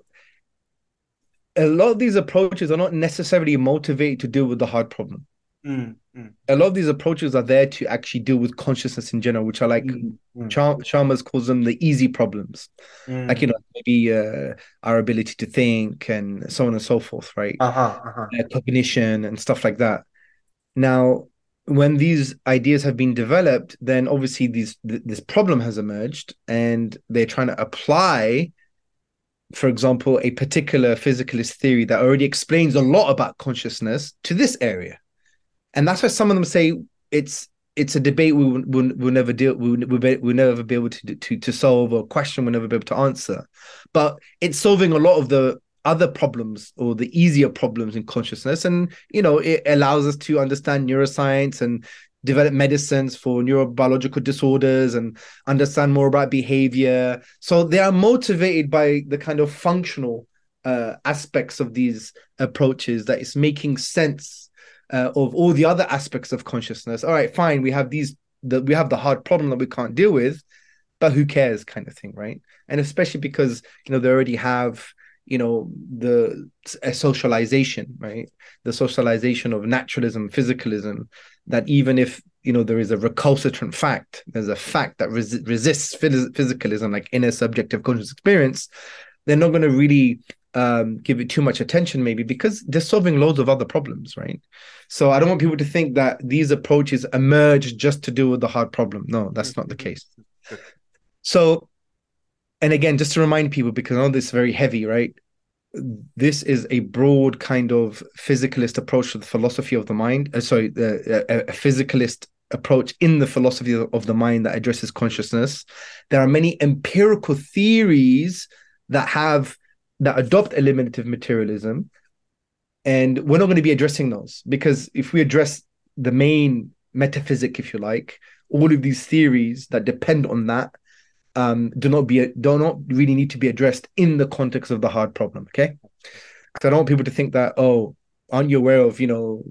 a lot of these approaches are not necessarily motivated to deal with the hard problem. Mm, mm, A lot of these approaches are there to actually deal with consciousness in general, which are like mm, mm, Chalmers calls them the easy problems, mm. like you know maybe uh, our ability to think and so on and so forth, right? Uh-huh, uh-huh. uh, cognition and stuff like that. Now, when these ideas have been developed, then obviously these th- this problem has emerged, and they're trying to apply, for example, a particular physicalist theory that already explains a lot about consciousness to this area, and that's why some of them say it's it's a debate we will we'll, we'll never deal we'll, we'll, never be able to to to solve or a question we'll never be able to answer, but it's solving a lot of the other problems or the easier problems in consciousness. And you know it allows us to understand neuroscience and develop medicines for neurobiological disorders and understand more about behavior. So they are motivated by the kind of functional uh, aspects of these approaches that is making sense uh, of all the other aspects of consciousness. All right fine we have these that we have the hard problem that we can't deal with but who cares kind of thing right? And especially because you know they already have you know the socialization right? The socialization of naturalism physicalism that even if you know there is a recalcitrant fact there's a fact that res- resists phys- physicalism like inner subjective conscious experience they're not going to really um, give it too much attention maybe because they're solving loads of other problems right? So i don't want people to think that these approaches emerge just to deal with the hard problem. No that's not the case. So and again, just to remind people, because I know this is very heavy, right? This is a broad kind of physicalist approach to the philosophy of the mind. Uh, sorry, uh, a, a physicalist approach in the philosophy of the mind that addresses consciousness. There are many empirical theories that have that adopt eliminative materialism, and we're not going to be addressing those because if we address the main metaphysic, if you like, all of these theories that depend on that um, do not be do not really need to be addressed in the context of the hard problem. Okay, because I don't want people to think that oh, aren't you aware of you know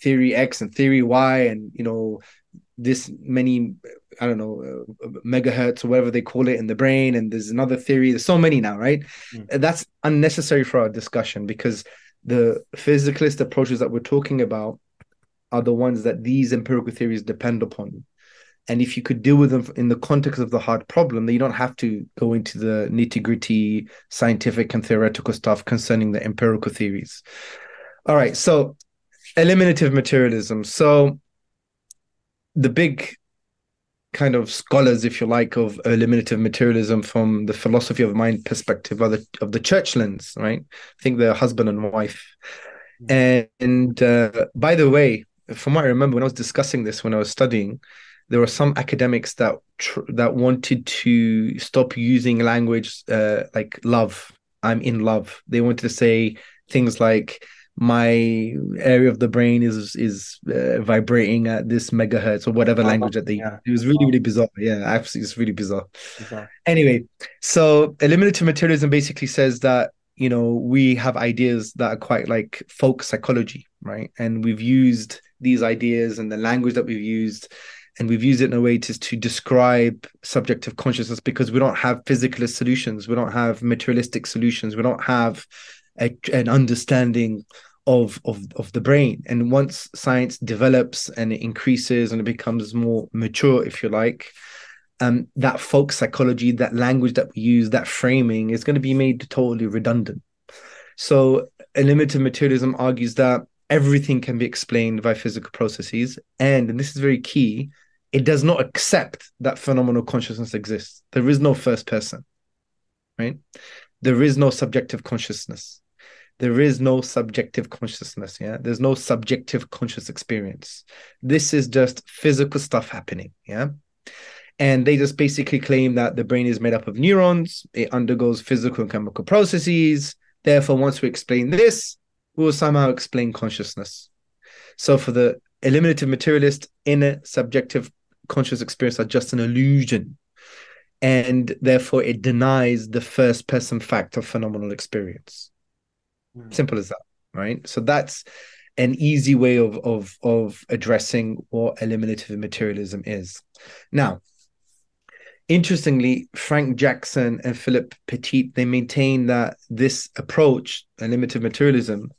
theory X and theory Y and you know this many I don't know uh, megahertz or whatever they call it in the brain, and there's another theory. There's so many now, right? Mm. That's unnecessary for our discussion because the physicalist approaches that we're talking about are the ones that these empirical theories depend upon and if you could deal with them in the context of the hard problem, then you don't have to go into the nitty gritty scientific and theoretical stuff concerning the empirical theories. All right, so eliminative materialism. So the big kind of scholars, if you like, of eliminative materialism from the philosophy of mind perspective are the, of the Churchlands, right? I think they're husband and wife. And, and uh, by the way, from what I remember when I was discussing this when I was studying, there were some academics that tr- that wanted to stop using language uh, like love. I'm in love. They wanted to say things like my area of the brain is is uh, vibrating at this megahertz or whatever uh language that they yeah. it was really really bizarre yeah absolutely it's really bizarre. bizarre anyway so eliminative materialism basically says that you know we have ideas that are quite like folk psychology right and we've used these ideas and the language that we've used and we've used it in a way to, to describe subjective consciousness because we don't have physicalist solutions we don't have materialistic solutions we don't have a, an understanding of, of of the brain. And once science develops and it increases and it becomes more mature if you like um, that folk psychology that language that we use that framing is going to be made totally redundant. So eliminative materialism argues that everything can be explained by physical processes. And, and this is very key it does not accept that phenomenal consciousness exists. There is no first person, right? There is no subjective consciousness. There is no subjective consciousness. Yeah. There's no subjective conscious experience. This is just physical stuff happening. Yeah. And they just basically claim that the brain is made up of neurons, it undergoes physical and chemical processes. Therefore, once we explain this, we will somehow explain consciousness. So, for the eliminative materialist, inner subjective conscious experience are just an illusion. And therefore it denies the first person fact of phenomenal experience. Mm. simple as that right? So that's an easy way of of of addressing what eliminative materialism is. Now Interestingly, Frank Jackson and Philip Pettit they maintain that this approach, eliminative materialism,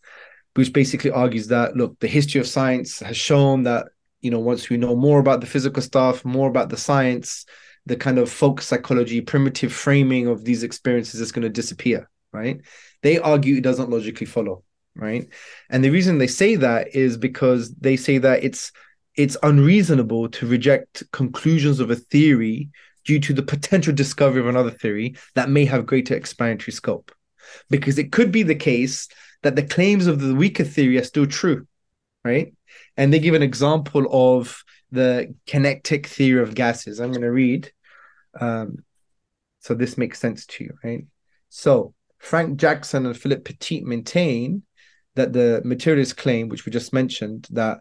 which basically argues that look, the history of science has shown that you know once we know more about the physical stuff, more about the science, the kind of folk psychology, primitive framing of these experiences is going to disappear, right? They argue it doesn't logically follow, right? And the reason they say that is because they say that it's it's unreasonable to reject conclusions of a theory due to the potential discovery of another theory that may have greater explanatory scope. Because it could be the case that the claims of the weaker theory are still true, right? And they give an example of the kinetic theory of gases. I'm going to read. Um, so this makes sense to you, right? So Frank Jackson and Philip Pettit maintain that the materialist claim, which we just mentioned, that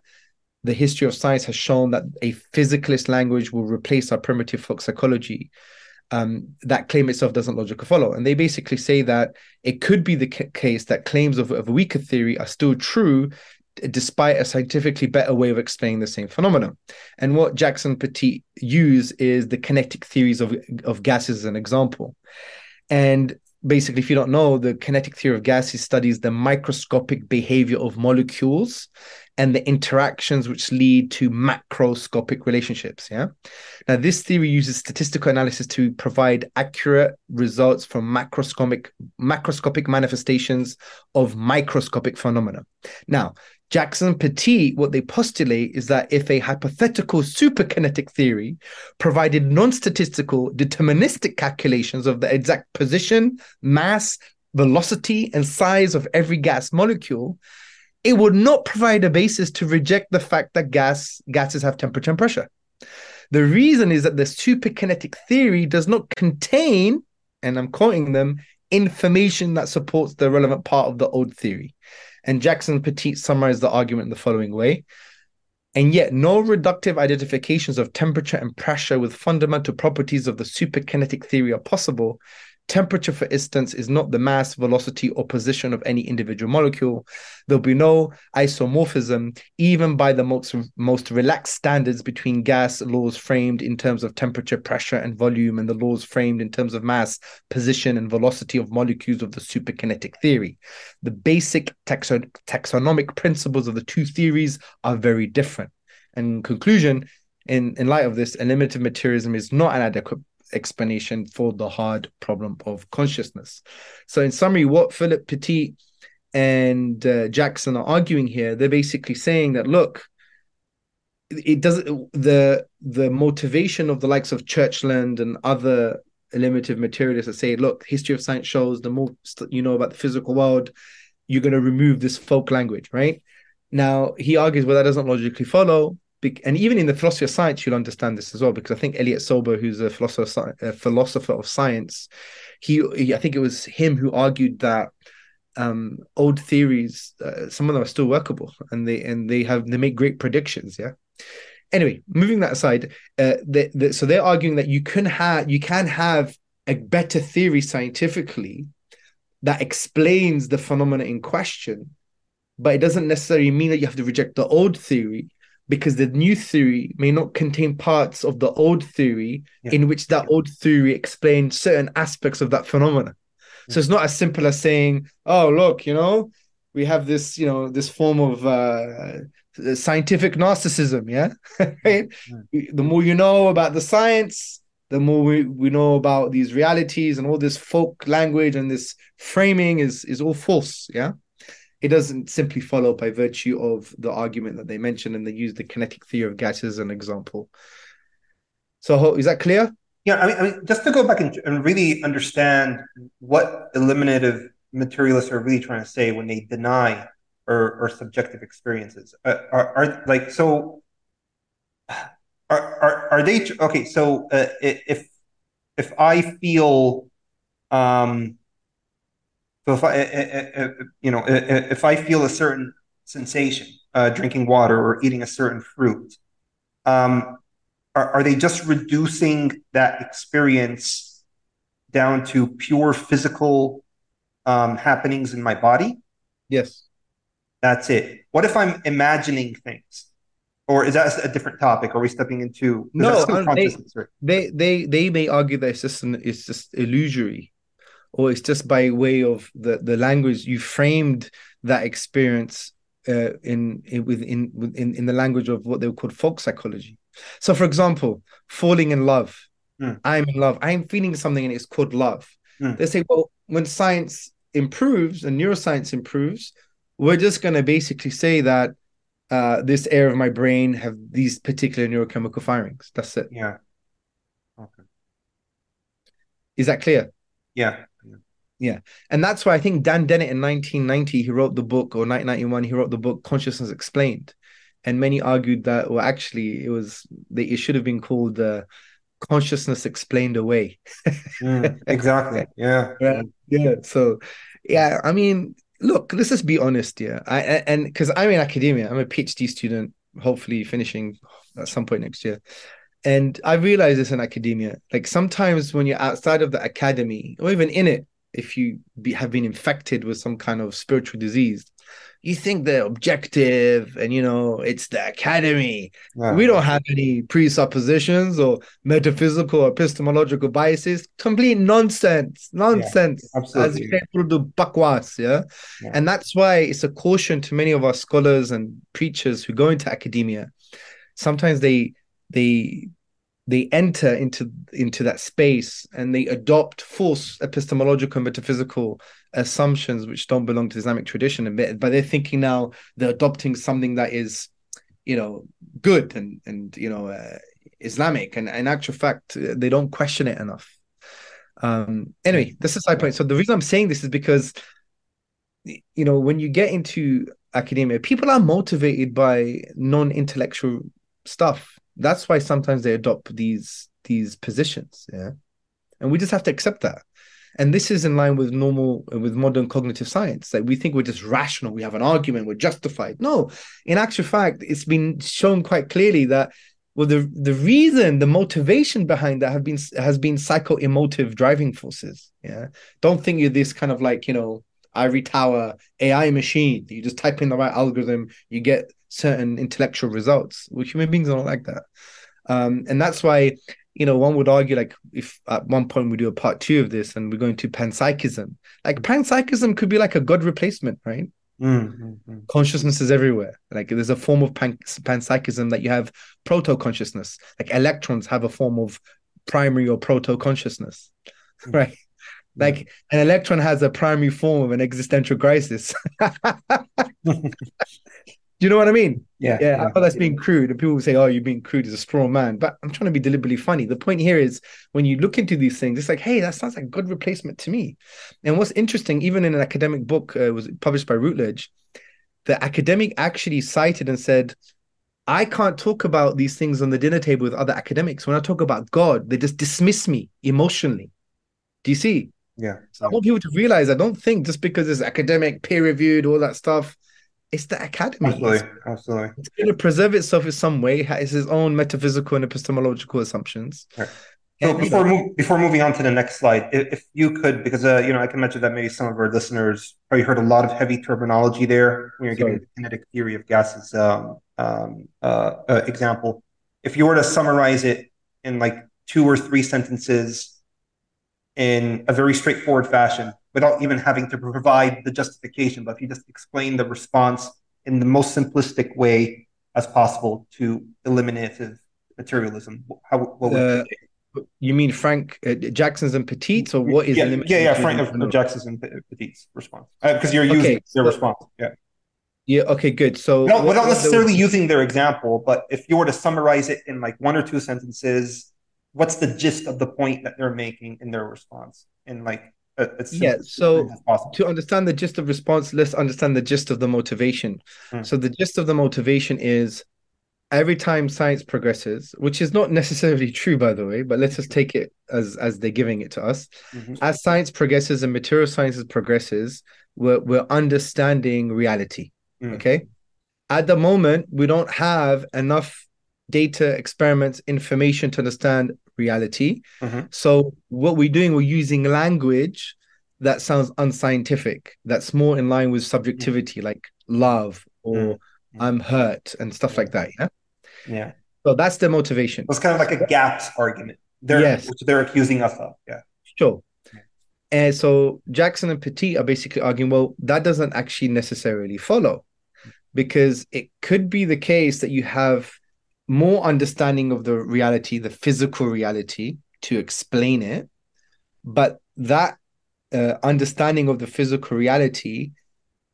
the history of science has shown that a physicalist language will replace our primitive folk psychology. Um, that claim itself doesn't logically follow. And they basically say that it could be the c- case that claims of, of a weaker theory are still true despite a scientifically better way of explaining the same phenomenon. And what Jackson Pettit use is the kinetic theories of, of gases as an example. And basically, if you don't know, the kinetic theory of gases studies the microscopic behavior of molecules and the interactions which lead to macroscopic relationships. Yeah. Now, this theory uses statistical analysis to provide accurate results from macroscopic macroscopic manifestations of microscopic phenomena. Now, Jackson and Pettit, what they postulate is that if a hypothetical superkinetic theory provided non statistical deterministic calculations of the exact position, mass, velocity, and size of every gas molecule, it would not provide a basis to reject the fact that gas gases have temperature and pressure. The reason is that the superkinetic theory does not contain, and I'm quoting them, information that supports the relevant part of the old theory. And Jackson Pettit summarized the argument in the following way. And yet, no reductive identifications of temperature and pressure with fundamental properties of the superkinetic theory are possible Temperature, for instance, is not the mass, velocity, or position of any individual molecule. There'll be no isomorphism, even by the most, most relaxed standards between gas laws framed in terms of temperature, pressure, and volume, and the laws framed in terms of mass, position, and velocity of molecules of the superkinetic theory. The basic taxon- taxonomic principles of the two theories are very different. And in conclusion, in, in light of this, eliminative materialism is not an adequate explanation for the hard problem of consciousness. So, in summary, what Philip Pettit and uh, Jackson are arguing here, they're basically saying that look, it doesn't the the motivation of the likes of Churchland and other eliminative materialists that say, look, history of science shows the more you know about the physical world, you're going to remove this folk language, right? Now he argues, well, that doesn't logically follow and even in the philosophy of science, you'll understand this as well, because I think Elliott Sober, who's a philosopher, a philosopher of science, he, he I think it was him who argued that um, old theories, uh, some of them are still workable, and they and they have they make great predictions. Yeah. Anyway, moving that aside, uh, the, the, so they're arguing that you can have you can have a better theory scientifically that explains the phenomena in question, but it doesn't necessarily mean that you have to reject the old theory because the new theory may not contain parts of the old theory yeah. in which that old theory explained certain aspects of that phenomena. So it's not as simple as saying, "Oh, look, you know, we have this, you know, this form of uh, scientific narcissism." Yeah, right. The more you know about the science, the more we, we know about these realities and all this folk language and this framing is is all false. Yeah it doesn't simply follow by virtue of the argument that they mentioned and they use the kinetic theory of gases as an example. So is that clear? Yeah, I mean, I mean just to go back and, and really understand what eliminative materialists are really trying to say when they deny or, or subjective experiences. Uh, are, are like so? Are, are are they okay? So uh, if if I feel um, so if I, you know, if I feel a certain sensation uh, drinking water or eating a certain fruit, um, are, are they just reducing that experience down to pure physical um, happenings in my body? Yes. That's it. What if I'm imagining things? or is that a different topic? Are we stepping into no? Um, they, right? they they they may argue that it's just an, it's just illusory, or it's just by way of the the language you framed that experience uh, in in within in, in the language of what they would call folk psychology. So, for example, falling in love. Mm. I'm in love. I'm feeling something, and it's called love. Mm. They say, well, when science improves and neuroscience improves, we're just going to basically say that uh, this area of my brain have these particular neurochemical firings. That's it. Yeah. Okay. Is that clear? Yeah. Yeah. And that's why I think Dan Dennett in 1990, he wrote the book, or 1991, he wrote the book Consciousness Explained. And many argued that, well, actually, it was, that it should have been called uh, Consciousness Explained Away. mm, exactly. Yeah. Right? Yeah. So, yeah, I mean, look, let's just be honest here. I and because I'm in academia, I'm a PhD student, hopefully finishing at some point next year. And I realize this in academia. Like sometimes when you're outside of the academy, or even in it, if you be, have been infected with some kind of spiritual disease, you think they're objective and you know it's the academy. We don't have any presuppositions or metaphysical or epistemological biases. Complete nonsense nonsense yeah, as people do bakwas yeah? yeah. And that's why it's a caution to many of our scholars and preachers who go into academia. Sometimes they they they enter into into that space and they adopt false epistemological and metaphysical assumptions which don't belong to Islamic tradition. But they're thinking now they're adopting something that is you know good and and you know uh, Islamic. And in actual fact they don't question it enough. Um anyway this is my point. So the reason I'm saying this is because you know when you get into academia people are motivated by non-intellectual stuff that's why sometimes they adopt these these positions yeah? And we just have to accept that. And this is in line with normal uh, with modern cognitive science. Like we think we're just rational we have an argument we're justified. No in actual fact it's been shown quite clearly that well the the reason the motivation behind that have been has been psycho-emotive driving forces yeah? Don't think you're this kind of like you know ivory tower ai machine you just type in the right algorithm you get certain intellectual results. Well, human beings are not like that. Um, and that's why, you know, one would argue like if at one point we do a part two of this and we're going to panpsychism, like panpsychism could be like a god replacement, right? Mm-hmm. Consciousness is everywhere. Like there's a form of pan- panpsychism that you have proto consciousness. Like electrons have a form of primary or proto consciousness, mm-hmm. right? Like an electron has a primary form of an existential crisis. Do you know what I mean? Yeah. Yeah. yeah. I know that's being crude. And people say, oh, you're being crude as a straw man. But I'm trying to be deliberately funny. The point here is when you look into these things, it's like, hey, that sounds like a good replacement to me. And what's interesting, even in an academic book, uh, was published by Routledge, the academic actually cited and said, I can't talk about these things on the dinner table with other academics. When I talk about God, they just dismiss me emotionally. Do you see? Yeah. So I want people to realize I don't think just because it's academic, peer reviewed, all that stuff, it's the academy. Absolutely, it's, absolutely. It's going to preserve itself in some way. It has its own metaphysical and epistemological assumptions. Right. So and, before move, before moving on to the next slide, if, if you could, because uh, you know I can mention that maybe some of our listeners probably heard a lot of heavy terminology there when you're giving the kinetic theory of gases um, um, uh, uh, example. If you were to summarize it in like two or three sentences in a very straightforward fashion, without even having to provide the justification. But if you just explain the response in the most simplistic way as possible to eliminative materialism, how what would uh, you, you mean Frank uh, Jackson's and Pettit's, or what is yeah, yeah, yeah, Frank of, Jackson's and Pettit's response because uh, you're using okay, their response, yeah. Yeah. Okay. Good. So no, without necessarily using their example, but if you were to summarize it in like one or two sentences, what's the gist of the point that they're making in their response in like yeah so to understand the gist of response let's understand the gist of the motivation mm. so the gist of the motivation is every time science progresses which is not necessarily true by the way but let's just take it as as they're giving it to us mm-hmm. as science progresses and material sciences progresses we're, we're understanding reality mm. okay at the moment we don't have enough data experiments information to understand reality. Mm-hmm. So what we're doing, we're using language that sounds unscientific, that's more in line with subjectivity, mm-hmm. like love or mm-hmm. I'm hurt and stuff like that. Yeah. Yeah. So that's the motivation. It's kind of like a gaps argument. They're, Yes. Which they're accusing us of. Yeah. Sure. And so Jackson and Pettit are basically arguing, well, that doesn't actually necessarily follow because it could be the case that you have more understanding of the reality, the physical reality to explain it, but that uh, understanding of the physical reality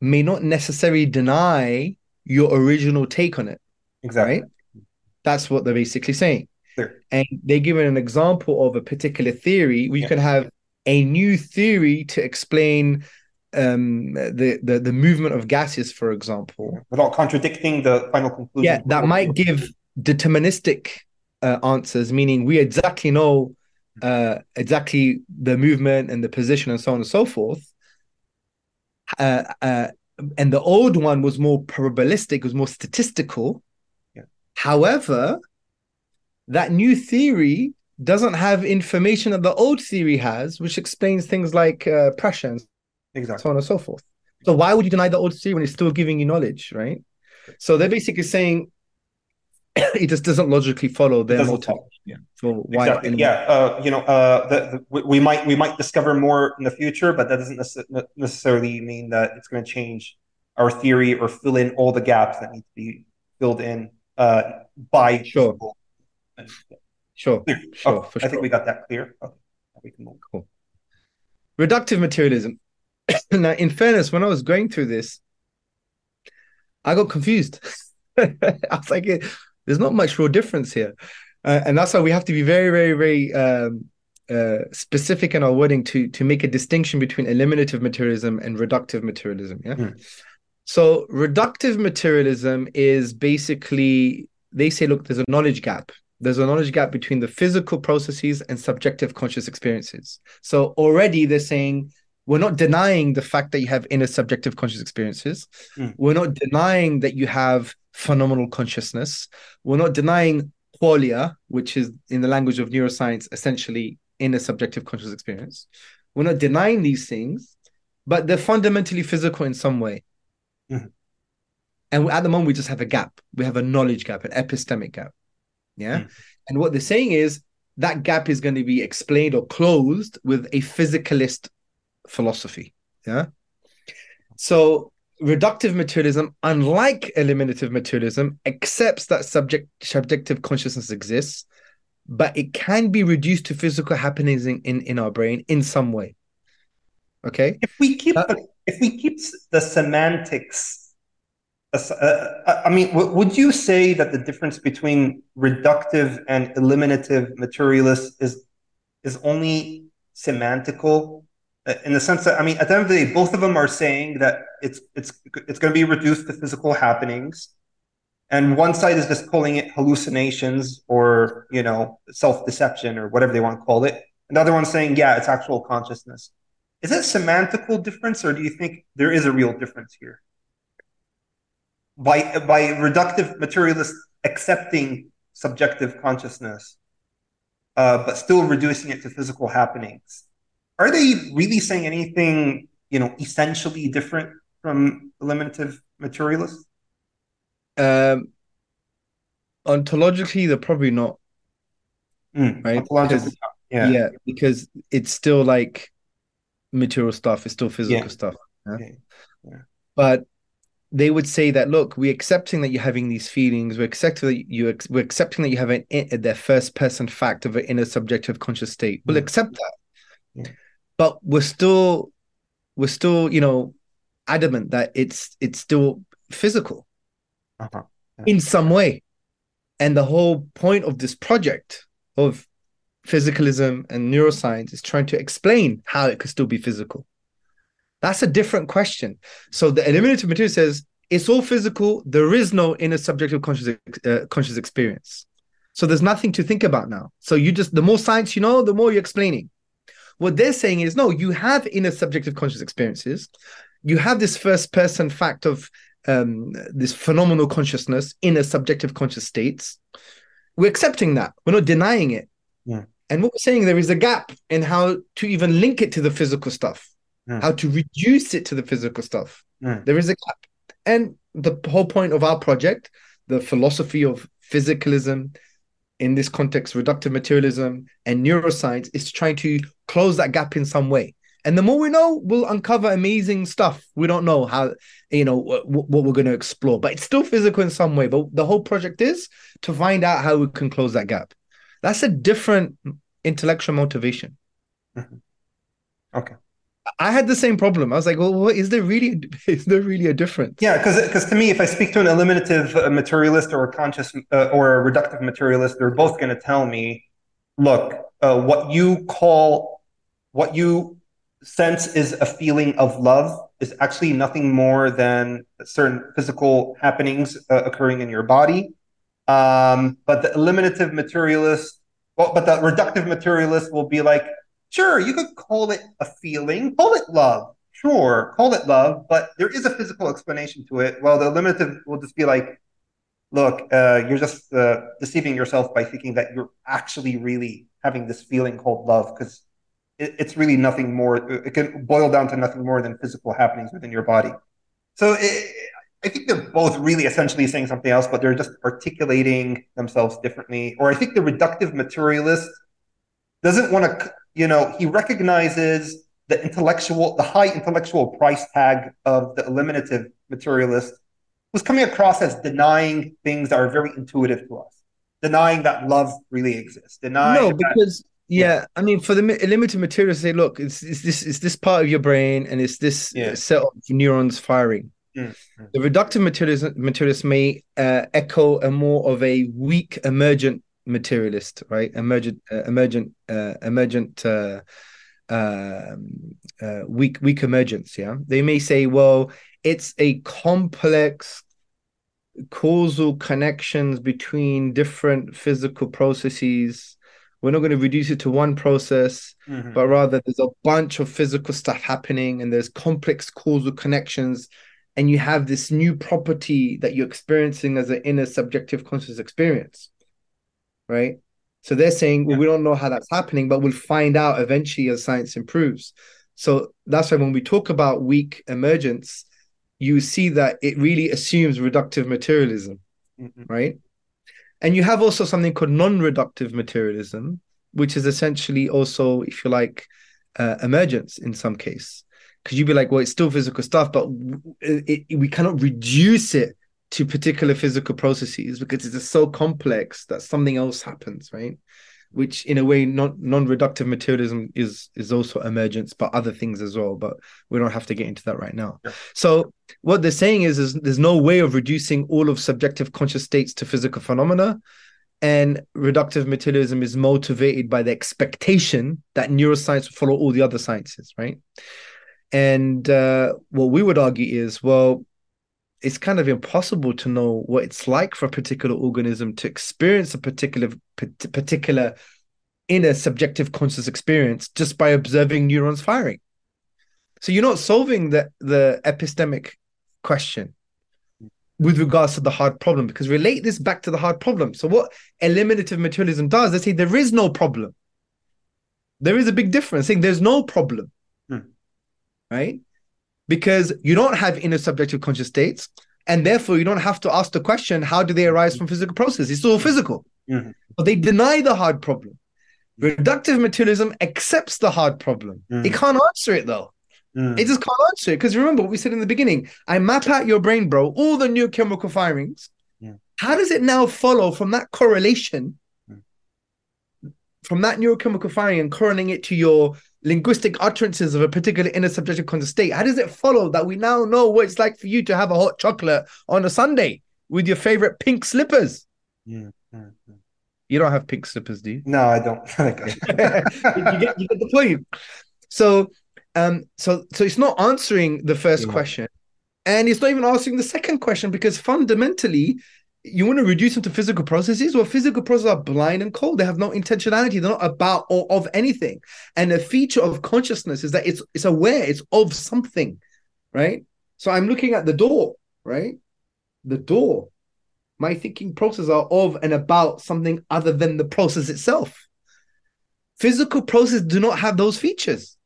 may not necessarily deny your original take on it. Exactly. Right? That's what they're basically saying. Clear. And they give an example of a particular theory We Yeah. can have a new theory to explain um, the, the the movement of gases, for example. Without contradicting the final conclusion. Yeah, that might give deterministic uh, answers, meaning we exactly know uh, exactly the movement and the position and so on and so forth. Uh, uh, and the old one was more probabilistic, was more statistical. Yeah. However, that new theory doesn't have information that the old theory has, which explains things like uh, pressure and Exactly. so on and so forth. So why would you deny the old theory when it's still giving you knowledge, right? So they're basically saying it just doesn't logically follow their motive follow. Yeah. for why. Exactly. Yeah. Uh, you know, uh, the, the, we- might we might discover more in the future, but that doesn't necess- necessarily mean that it's going to change our theory or fill in all the gaps that need to be filled in uh, by Sure. people. And- yeah. Sure, Clear. sure, Okay, for I think we got that clear. Okay. We can move. Reductive materialism. now, in fairness, when I was going through this, I got confused. I was like, there's not much real difference here. Uh, and that's why we have to be very, very, very um, uh, specific in our wording to, to make a distinction between eliminative materialism and reductive materialism. Yeah. Hmm. So, reductive materialism is basically, they say, look, there's a knowledge gap. There's a knowledge gap between the physical processes and subjective conscious experiences. So, already they're saying, we're not denying the fact that you have inner subjective conscious experiences. Mm. We're not denying that you have phenomenal consciousness. We're not denying qualia, which is in the language of neuroscience, essentially inner subjective conscious experience. We're not denying these things, but they're fundamentally physical in some way. Mhm. And at the moment, we just have a gap. We have a knowledge gap, an epistemic gap. Yeah. Mm. And what they're saying is that gap is going to be explained or closed with a physicalist philosophy. Yeah. So reductive materialism, unlike eliminative materialism, accepts that subject subjective consciousness exists, but it can be reduced to physical happenings in, in, in our brain in some way. Okay. If we keep Uh, the, if we keep the semantics, uh, I mean, would you say that the difference between reductive and eliminative materialist is is only semantical, Uh, in the sense that I mean, at the end of the day, both of them are saying that it's it's it's going to be reduced to physical happenings, and one side is just calling it hallucinations or you know self deception or whatever they want to call it. Another one's saying, yeah, it's actual consciousness. Is it semantical difference, or do you think there is a real difference here? By by reductive materialist accepting subjective consciousness, uh, but still reducing it to physical happenings, are they really saying anything you know essentially different from eliminative materialists? Um, ontologically, they're probably not. Mm, Right, because- yeah. Yeah. because it's still like material stuff. It's still physical Yeah. stuff. Okay. But they would say that look, we're accepting that you're having these feelings. We're accepting that you we're accepting that you have an in, the first person fact of an inner subjective conscious state. We'll Mm. accept that, Yeah. But we're still we're still you know adamant that it's it's still physical Uh-huh. in some way. And the whole point of this project of physicalism and neuroscience is trying to explain how it could still be physical. That's a different question. So the eliminative material says it's all physical. There is no inner subjective conscious uh, conscious experience. So there's nothing to think about now. So you just the more science you know, the more you're explaining. What they're saying is no, you have inner subjective conscious experiences. You have this first person fact of um, this phenomenal consciousness in a subjective conscious states. We're accepting that. We're not denying it. Yeah. And what we're saying there is a gap in how to even link it to the physical stuff, Yeah. how to reduce it to the physical stuff. Yeah. There is a gap. And the whole point of our project, the philosophy of physicalism, in this context, reductive materialism and neuroscience is trying to close that gap in some way. And the more we know, we'll uncover amazing stuff. We don't know how, you know, what, what we're going to explore, but it's still physical in some way. But the whole project is to find out how we can close that gap. That's a different intellectual motivation. Mm-hmm. Okay. I had the same problem. I was like, well, what, is there really is there really a difference? Yeah, because because to me, if I speak to an eliminative uh, materialist or a conscious uh, or a reductive materialist, they're both going to tell me, look, uh, what you call what you sense is a feeling of love is actually nothing more than certain physical happenings uh, occurring in your body. Um, but the eliminative materialist, well, but the reductive materialist will be like, Sure, you could call it a feeling, call it love. Sure, call it love, but there is a physical explanation to it. Well, the limited will just be like, look, uh, you're just uh, deceiving yourself by thinking that you're actually really having this feeling called love because it, it's really nothing more. It can boil down to nothing more than physical happenings within your body. So it, I think they're both really essentially saying something else, but they're just articulating themselves differently. Or I think the reductive materialist doesn't want to you know, he recognizes the intellectual, the high intellectual price tag of the eliminative materialist was coming across as denying things that are very intuitive to us, denying that love really exists, denying. No, because yeah, I mean, for the eliminative materialist, say, look, it's, it's this, it's this part of your brain, and it's this yeah. set of neurons firing. Mm-hmm. The reductive materialist, materialist may uh, echo a more of a weak emergent materialist, right? Emergent, uh, emergent, uh, emergent, uh, um, uh, weak, weak emergence. Yeah, they may say, well, it's a complex causal connections between different physical processes. We're not going to reduce it to one process, mm-hmm. but rather there's a bunch of physical stuff happening, and there's complex causal connections and you have this new property that you're experiencing as an inner subjective conscious experience right? So they're saying, well, we don't know how that's happening, but we'll find out eventually as science improves. So that's why when we talk about weak emergence, you see that it really assumes reductive materialism, mm-hmm. right? And you have also something called non-reductive materialism, which is essentially also, if you like, uh, emergence in some case. Because you'd be like, well, it's still physical stuff, but it, it, we cannot reduce it to particular physical processes because it's so complex that something else happens, right? Which in a way non non-reductive materialism is is also emergence, but other things as well. But we don't have to get into that right now. Yeah. So what they're saying is, is there's no way of reducing all of subjective conscious states to physical phenomena. And reductive materialism is motivated by the expectation that neuroscience will follow all the other sciences, right? And uh, what we would argue is, well, it's kind of impossible to know what it's like for a particular organism to experience a particular particular inner subjective conscious experience just by observing neurons firing. So you're not solving the the epistemic question with regards to the hard problem because relate this back to the hard problem. So what eliminative materialism does, they say there is no problem. There is a big difference saying there's no problem. Hmm. Right? Because you don't have inner subjective conscious states and therefore you don't have to ask the question how do they arise from physical processes it's all physical mm-hmm. but they deny the hard problem reductive materialism accepts the hard problem mm-hmm. it can't answer it though mm-hmm. it just can't answer it because remember what we said in the beginning i map out your brain bro all the new chemical firings how does it now follow from that correlation mm. from that neurochemical firing and correlating it to your linguistic utterances of a particular inner subjective conscious state, how does it follow that we now know what it's like for you to have a hot chocolate on a Sunday with your favorite pink slippers? Yeah. You don't have pink slippers, do you? No, I don't. you, get, you get the point. So, um, so so it's not answering the first yeah. question, and it's not even answering the second question because fundamentally, you want to reduce them to physical processes? Well physical processes are blind and cold. They have no intentionality. They're not about or of anything. And a feature of consciousness is that it's it's aware. It's of something right? So i'm looking at the door right? The door. My thinking processes are of and about something other than the process itself. Physical processes do not have those features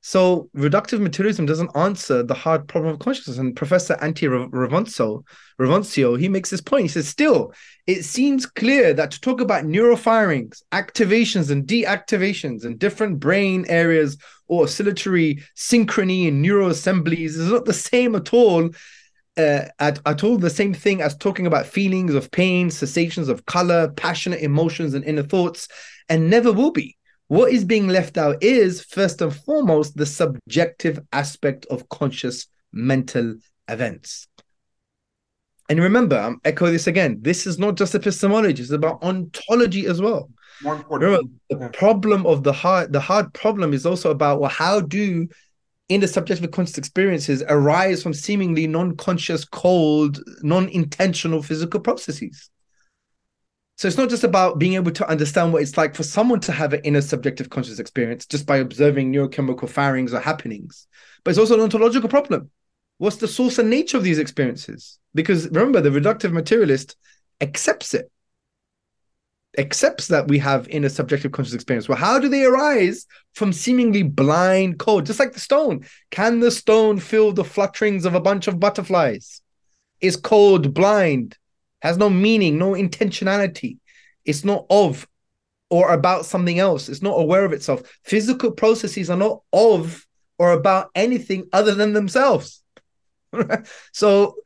So reductive materialism doesn't answer the hard problem of consciousness. And Professor Antti Revonsuo, Revoncio, he makes this point. He says, still, it seems clear that to talk about neurofirings, activations and deactivations in different brain areas or oscillatory synchrony in neuroassemblies is not the same at all. Uh, at, at all the same thing as talking about feelings of pain, sensations of color, passionate emotions, and inner thoughts, and never will be. What is being left out is, first and foremost, the subjective aspect of conscious mental events. And remember, I'm echo this again. This is not just epistemology, it's about ontology as well. Remember, the yeah. problem of the hard, the hard problem is also about well, how do in the subjective conscious experiences arise from seemingly non-conscious, cold, non-intentional physical processes. So it's not just about being able to understand what it's like for someone to have an inner subjective conscious experience just by observing neurochemical firings or happenings, but it's also an ontological problem. What's the source and nature of these experiences? Because remember, the reductive materialist accepts it, accepts that we have inner subjective conscious experience. Well, how do they arise from seemingly blind code? Just like the stone. Can the stone feel the flutterings of a bunch of butterflies? Is cold blind? Has no meaning, no intentionality. It's not of or about something else. It's not aware of itself. Physical processes are not of or about anything other than themselves. so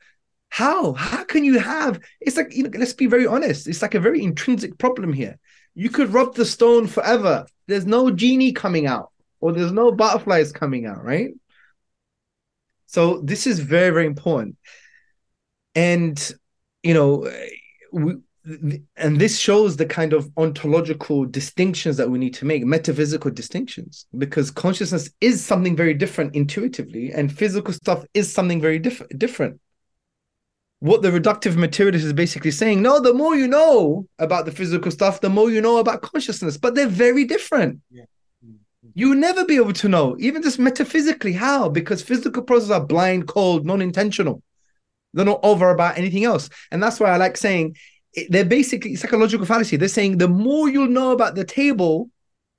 how how can you have it's like you know let's be very honest it's like a very intrinsic problem here you could rub the stone forever there's no genie coming out or there's no butterflies coming out right so this is very very important and you know, we, and this shows the kind of ontological distinctions that we need to make, metaphysical distinctions, because consciousness is something very different intuitively, and physical stuff is something very diff- different. What the reductive materialist is basically saying, no, the more you know about the physical stuff, the more you know about consciousness, but they're very different. Yeah. Mm-hmm. You will never be able to know, even just metaphysically. How? Because physical processes are blind, cold, non intentional. They're not over about anything else. And that's why I like saying they're basically psychological fallacy. They're saying the more you'll know about the table,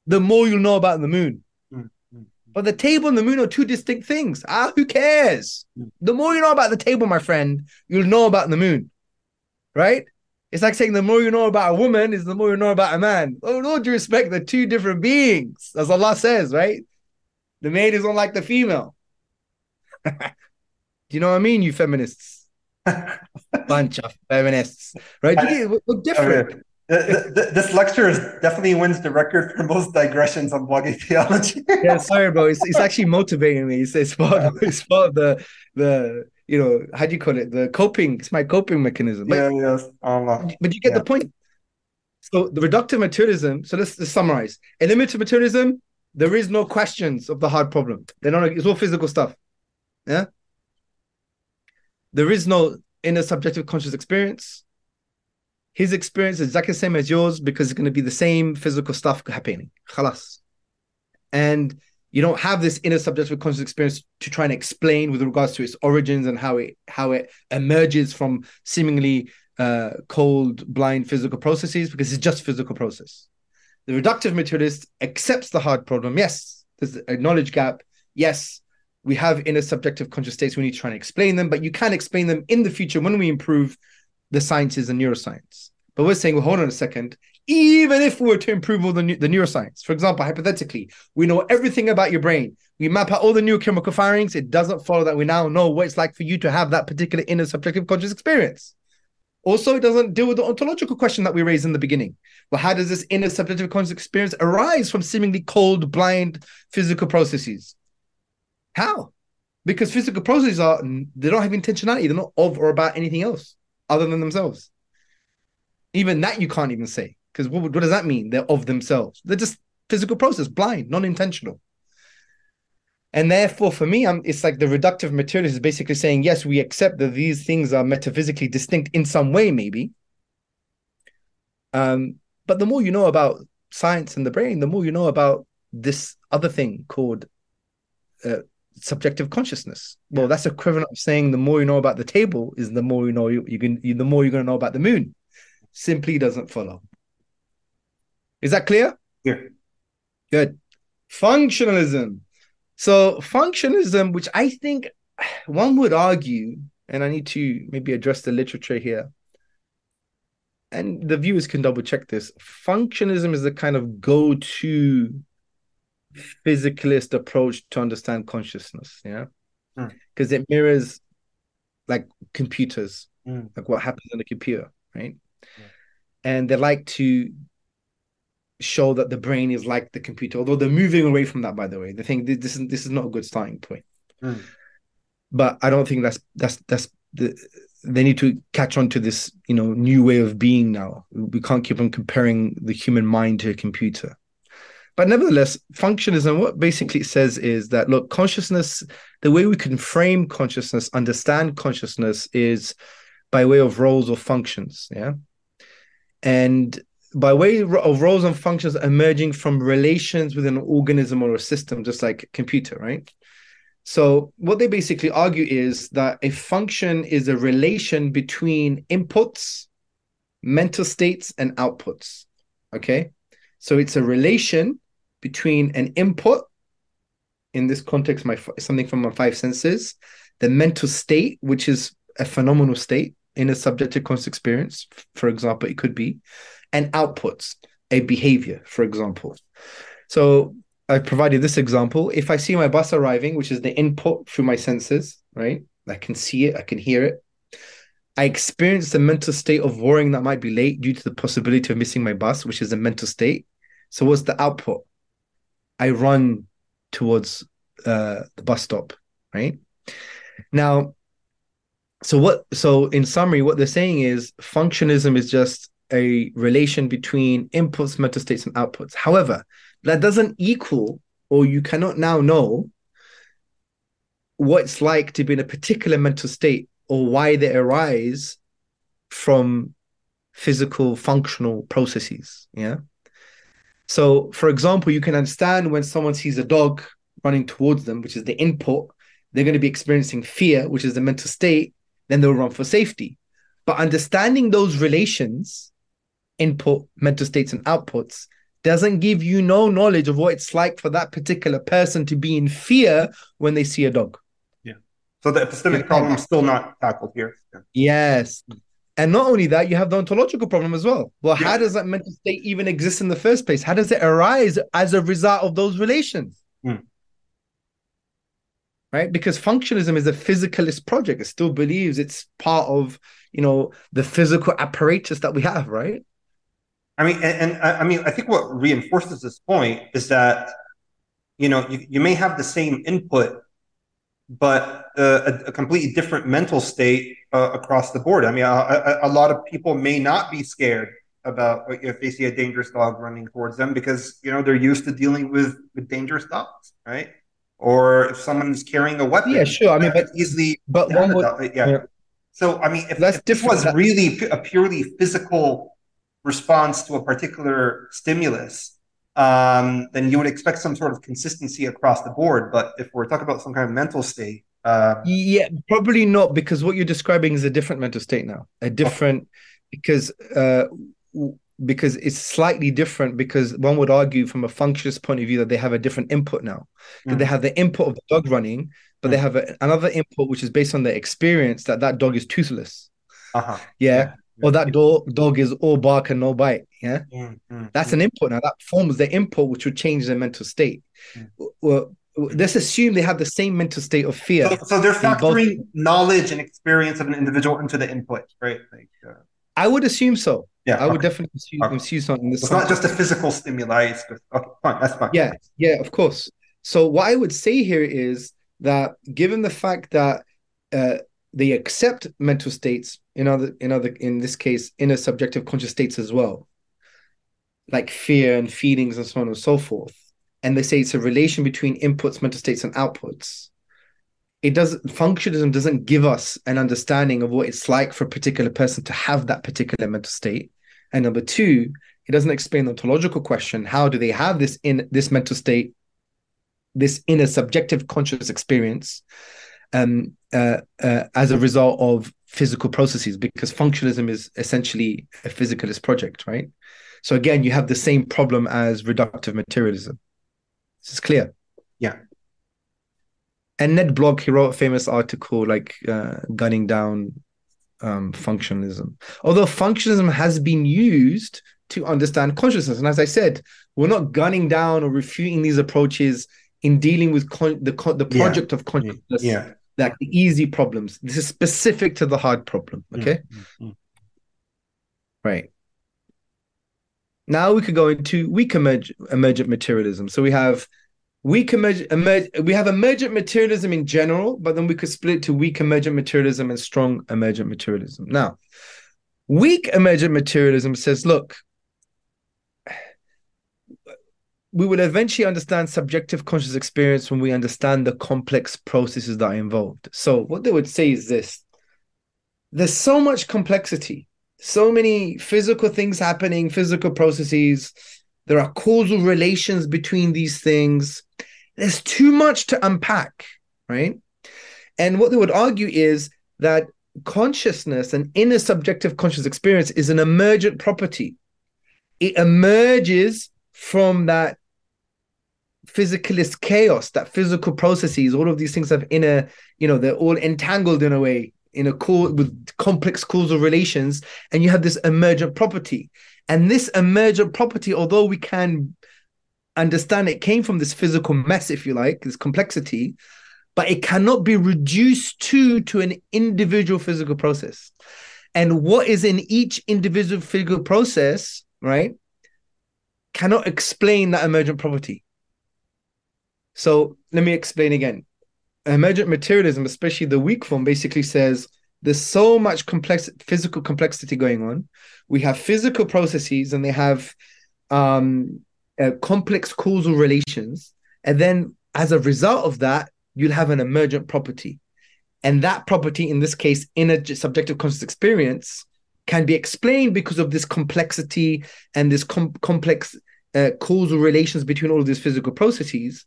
the more you'll know about the moon. Mm-hmm. But the table and the moon are two distinct things. Ah, who cares? Mm. The more you know about the table, my friend, you'll know about the moon. Right? It's like saying the more you know about a woman is the more you know about a man. Oh, no due respect, they're two different beings, as Allah says, right? The male is unlike the female. Do you know what I mean, you feminists? Bunch of feminists, right? Look different. this lecture is definitely wins the record for most digressions on blogging theology. yeah, sorry, bro. It's, it's actually motivating me. It's, it's part of, it's part of the the you know how do you call it the coping? It's my coping mechanism. But, yeah, yes. Um, but you get yeah. the point. So the reductive materialism. So let's, let's summarize. Eliminative materialism. There is no questions of the hard problem. They're not. It's all physical stuff. Yeah there is no inner subjective conscious experience. His experience is exactly the same as yours because it's going to be the same physical stuff happening. Khalas. And you don't have this inner subjective conscious experience to try and explain with regards to its origins and how it how it emerges from seemingly uh, cold, blind physical processes because it's just physical process. The reductive materialist accepts the hard problem. Yes, there's a knowledge gap. Yes, we have inner subjective conscious states. We need to try and explain them, but you can explain them in the future when we improve the sciences and neuroscience. But we're saying, well, hold on a second. Even if we were to improve all the, the neuroscience, for example, hypothetically, we know everything about your brain. We map out all the neurochemical firings. It doesn't follow that we now know what it's like for you to have that particular inner subjective conscious experience. Also, it doesn't deal with the ontological question that we raised in the beginning. Well, how does this inner subjective conscious experience arise from seemingly cold, blind physical processes? How? Because physical processes are they don't have intentionality. They're not of or about anything else other than themselves. Even that you can't even say. Because what, what does that mean? They're of themselves. They're just physical process, blind, non-intentional. And therefore, for me, I'm, it's like the reductive materialist is basically saying, yes, we accept that these things are metaphysically distinct in some way, maybe. Um, but the more you know about science and the brain, the more you know about this other thing called uh, subjective consciousness. Well, that's equivalent of saying the more you know about the table is the more you know you, you can you, the more you're going to know about the moon. Simply doesn't follow. Is that clear? Yeah. Good. Functionalism. So functionalism, which I think one would argue, and I need to maybe address the literature here, and the viewers can double check this. Functionalism is the kind of go-to physicalist approach to understand consciousness. Yeah, because hmm. it mirrors like computers, mm. like what happens in a computer, right? Yeah. And they like to show that the brain is like the computer, although they're moving away from that, by the way. They think this is this is not a good starting point. Mm. But I don't think that's that's that's the they need to catch on to this, you know, new way of being now. We can't keep on comparing the human mind to a computer. But nevertheless, functionalism, what basically it says is that look, consciousness, the way we can frame consciousness, understand consciousness is by way of roles or functions. Yeah. And by way of roles and functions emerging from relations within an organism or a system, just like a computer, right? So, what they basically argue is that a function is a relation between inputs, mental states, and outputs. Okay. So, it's a relation between an input, in this context, my something from my five senses, the mental state, which is a phenomenal state in a subjective conscious experience, for example, it could be, and outputs, a behavior, for example. So I provided this example. If I see my bus arriving, which is the input through my senses, right? I can see it, I can hear it. I experience the mental state of worrying that I might be late due to the possibility of missing my bus, which is a mental state. So what's the output? I run towards uh, the bus stop, right? Now, so what? So in summary, what they're saying is functionism is just a relation between inputs, mental states, and outputs. However, that doesn't equal, or you cannot now know what it's like to be in a particular mental state or why they arise from physical functional processes. Yeah. So, for example, you can understand when someone sees a dog running towards them, which is the input, they're going to be experiencing fear, which is the mental state, then they'll run for safety. But understanding those relations input, mental states, and outputs doesn't give you no knowledge of what it's like for that particular person to be in fear when they see a dog. Yeah. So the epistemic yeah. problem is still not tackled here. Yeah. Yes. And not only that, you have the ontological problem as well. Well, yeah. how does that mental state even exist in the first place? How does it arise as a result of those relations? Mm. Right? Because functionalism is a physicalist project. It still believes it's part of, you know, the physical apparatus that we have, right? I mean, and, and, I mean, I think what reinforces this point is that you know you, you may have the same input, but uh, a, a, completely different mental state uh, across the board. I mean, a, a, a, lot of people may not be scared about if they see a dangerous dog running towards them because you know they're used to dealing with with dangerous dogs, right? Or if someone's carrying a weapon, yeah, sure. I mean, but easily, but one would, yeah. yeah. So I mean, if, That's if this was really a purely physical response to a particular stimulus, um, then you would expect some sort of consistency across the board. But if we're talking about some kind of mental state, uh, yeah, probably not because what you're describing is a different mental state now, a different because uh, because it's slightly different because one would argue from a functionist point of view that they have a different input now. Mm. They have the input of the dog running, but mm. they have a, another input which is based on their experience that that dog is toothless. Uh-huh. Yeah. yeah or that dog dog is all bark and no bite. Yeah, mm, mm, that's an input. Now that forms the input which would change their mental state. Mm. Well, let's assume they have the same mental state of fear. So, so they're factoring both... knowledge and experience of an individual into the input, right? Like, uh... I would assume so. Yeah, I okay. would definitely assume, okay. assume something. It's not just a physical stimuli. It's just, okay, fine, that's fine. Yeah, yeah, of course. So what I would say here is that given the fact that uh, they accept mental states in other in other in this case inner subjective conscious states as well like fear and feelings and so on and so forth. And they say it's a relation between inputs mental states and outputs. It doesn't functionalism doesn't give us an understanding of what it's like for a particular person to have that particular mental state. And number two it doesn't explain the ontological question how do they have this in this mental state this inner subjective conscious experience um, uh, uh, as a result of physical processes? Because functionalism is essentially a physicalist project, right? So again, you have the same problem as reductive materialism. This is clear. Yeah. and Ned Block, he wrote a famous article like uh, gunning down um, functionalism. Although functionalism has been used to understand consciousness, and as I said, we're not gunning down or refuting these approaches in dealing with con- the con- the project yeah. of consciousness, yeah. like the easy problems. This is specific to the hard problem. Mm, Okay, mm, mm. right. Now we could go into weak emerg- emergent materialism. So we have weak emerg- emerg- we have emergent materialism in general, but then we could split to weak emergent materialism and strong emergent materialism. Now, weak emergent materialism says, look, we will eventually understand subjective conscious experience when we understand the complex processes that are involved. So, what they would say is this there's so much complexity, so many physical things happening, physical processes. There are causal relations between these things. There's too much to unpack, right? And what they would argue is that consciousness and inner subjective conscious experience is an emergent property. It emerges from that physicalist chaos, that physical processes, all of these things have inner, you know, they're all entangled in a way in a core with complex causal relations, and you have this emergent property. And this emergent property, although we can understand it came from this physical mess, if you like, this complexity, but it cannot be reduced to to an individual physical process. And what is in each individual physical process, right, cannot explain that emergent property. So let me explain again. Emergent materialism, especially the weak form, basically says there's so much complex physical complexity going on. We have physical processes and they have um, uh, complex causal relations. And then as a result of that, you'll have an emergent property. And that property, in this case, inner subjective conscious experience, can be explained because of this complexity and this com- complex uh, causal relations between all of these physical processes.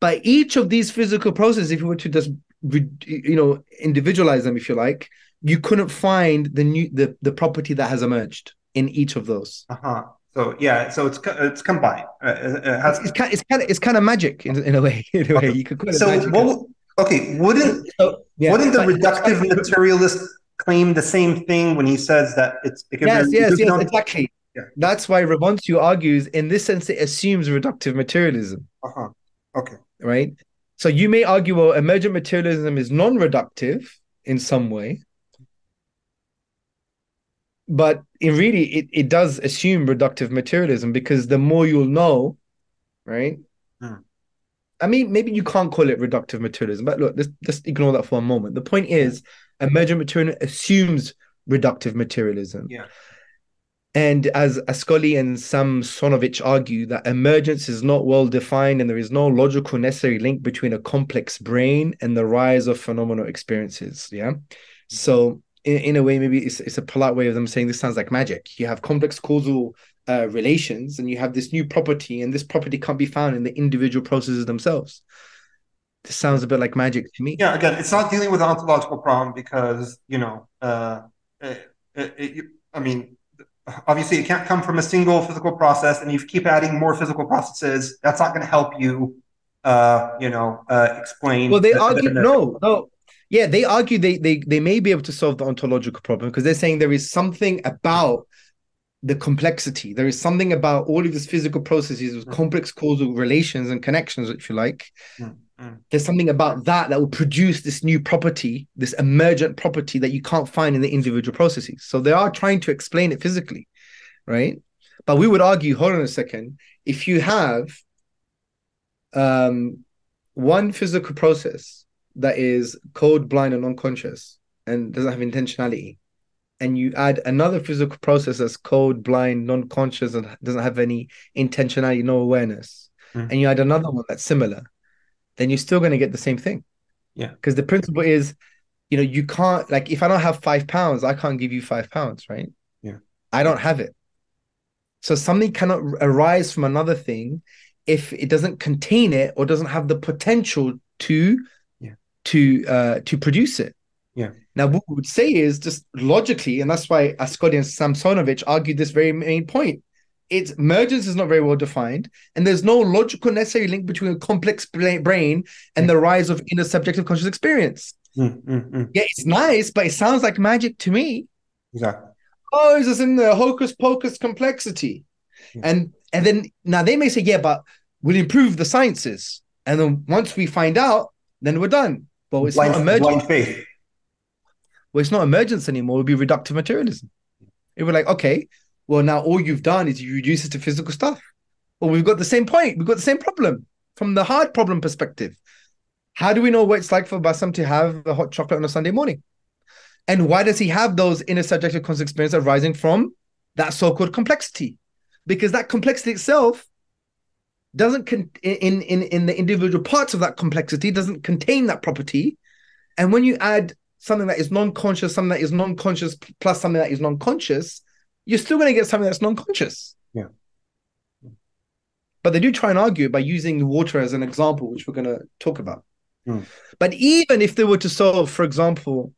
But each of these physical processes, if you were to just you know individualize them, if you like, you couldn't find the new the the property that has emerged in each of those. Uh huh. So yeah, so it's it's combined. Uh, it has, It's kind it's kind of it's kind of magic in, in a way. In a way, you could so what? Okay, wouldn't So, yeah, wouldn't the reductive materialist claim the same thing when he says that it's because Yes, yes, yes, no- exactly. Yeah. That's why Ravontu argues in this sense it assumes reductive materialism, Uh-huh. Okay. Right? So you may argue, well, emergent materialism is non-reductive in some way, but in really it, it does assume reductive materialism because the more you'll know, right? Hmm. I mean, maybe you can't call it reductive materialism, but look, let's just ignore that for a moment. The point is, emergent materialism assumes reductive materialism. Yeah. And as Ascoli and Samsonovich argue that emergence is not well defined and there is no logical necessary link between a complex brain and the rise of phenomenal experiences. Yeah. So in, in a way, maybe it's, it's a polite way of them saying this sounds like magic. You have complex causal uh, relations and you have this new property, and this property can't be found in the individual processes themselves. This sounds a bit like magic to me. Yeah. Again, it's not dealing with an ontological problem because you know, uh, it, it, it, I mean, obviously it can't come from a single physical process, and you keep adding more physical processes, that's not going to help you. Uh, you know, uh, explain. Well, they the- argue the- no, no. Yeah, they argue they they they may be able to solve the ontological problem because they're saying there is something about the complexity. There is something about all of these physical processes with Mm. complex causal relations and connections, if you like. Mm, mm. There's something about that that will produce this new property, this emergent property that you can't find in the individual processes. So they are trying to explain it physically, right? But we would argue, hold on a second, if you have um, one physical process that is code blind and unconscious and doesn't have intentionality, and you add another physical process that's code blind, non-conscious, and doesn't have any intentionality, no awareness, Mhm. and you add another one that's similar, then you're still going to get the same thing. Yeah. Because the principle is, you know, you can't like if I don't have five pounds, I can't give you five pounds, right? Yeah. I don't have it. So something cannot arise from another thing if it doesn't contain it or doesn't have the potential to Yeah. to uh to produce it. Yeah. Now what we would say is just logically, and that's why Ascoli and Samsonovich argued this very main point. Its emergence is not very well defined, and there's no logical necessary link between a complex brain and the rise of inner subjective conscious experience. Mm, mm, mm. Yeah, it's nice, but it sounds like magic to me. Exactly. Oh, is this in the hocus pocus complexity? Hmm. And and then now they may say, yeah, but we'll improve the sciences. And then once we find out, then we're done. But it's blind, not emergence. Well, it's not emergence anymore. It'll be reductive materialism. It would be like, okay, well, now all you've done is you reduce it to physical stuff. Well, we've got the same point. We've got the same problem from the hard problem perspective. How do we know what it's like for Bassam to have a hot chocolate on a Sunday morning? And why does he have those inner subjective conscious experiences arising from that so-called complexity? Because that complexity itself doesn't con- in, in in the individual parts of that complexity doesn't contain that property. And when you add something that is non-conscious, something that is non-conscious plus something that is non-conscious, you're still going to get something that's non-conscious. Yeah. But they do try and argue by using water as an example, which we're going to talk about. Hmm. But even if they were to solve, for example,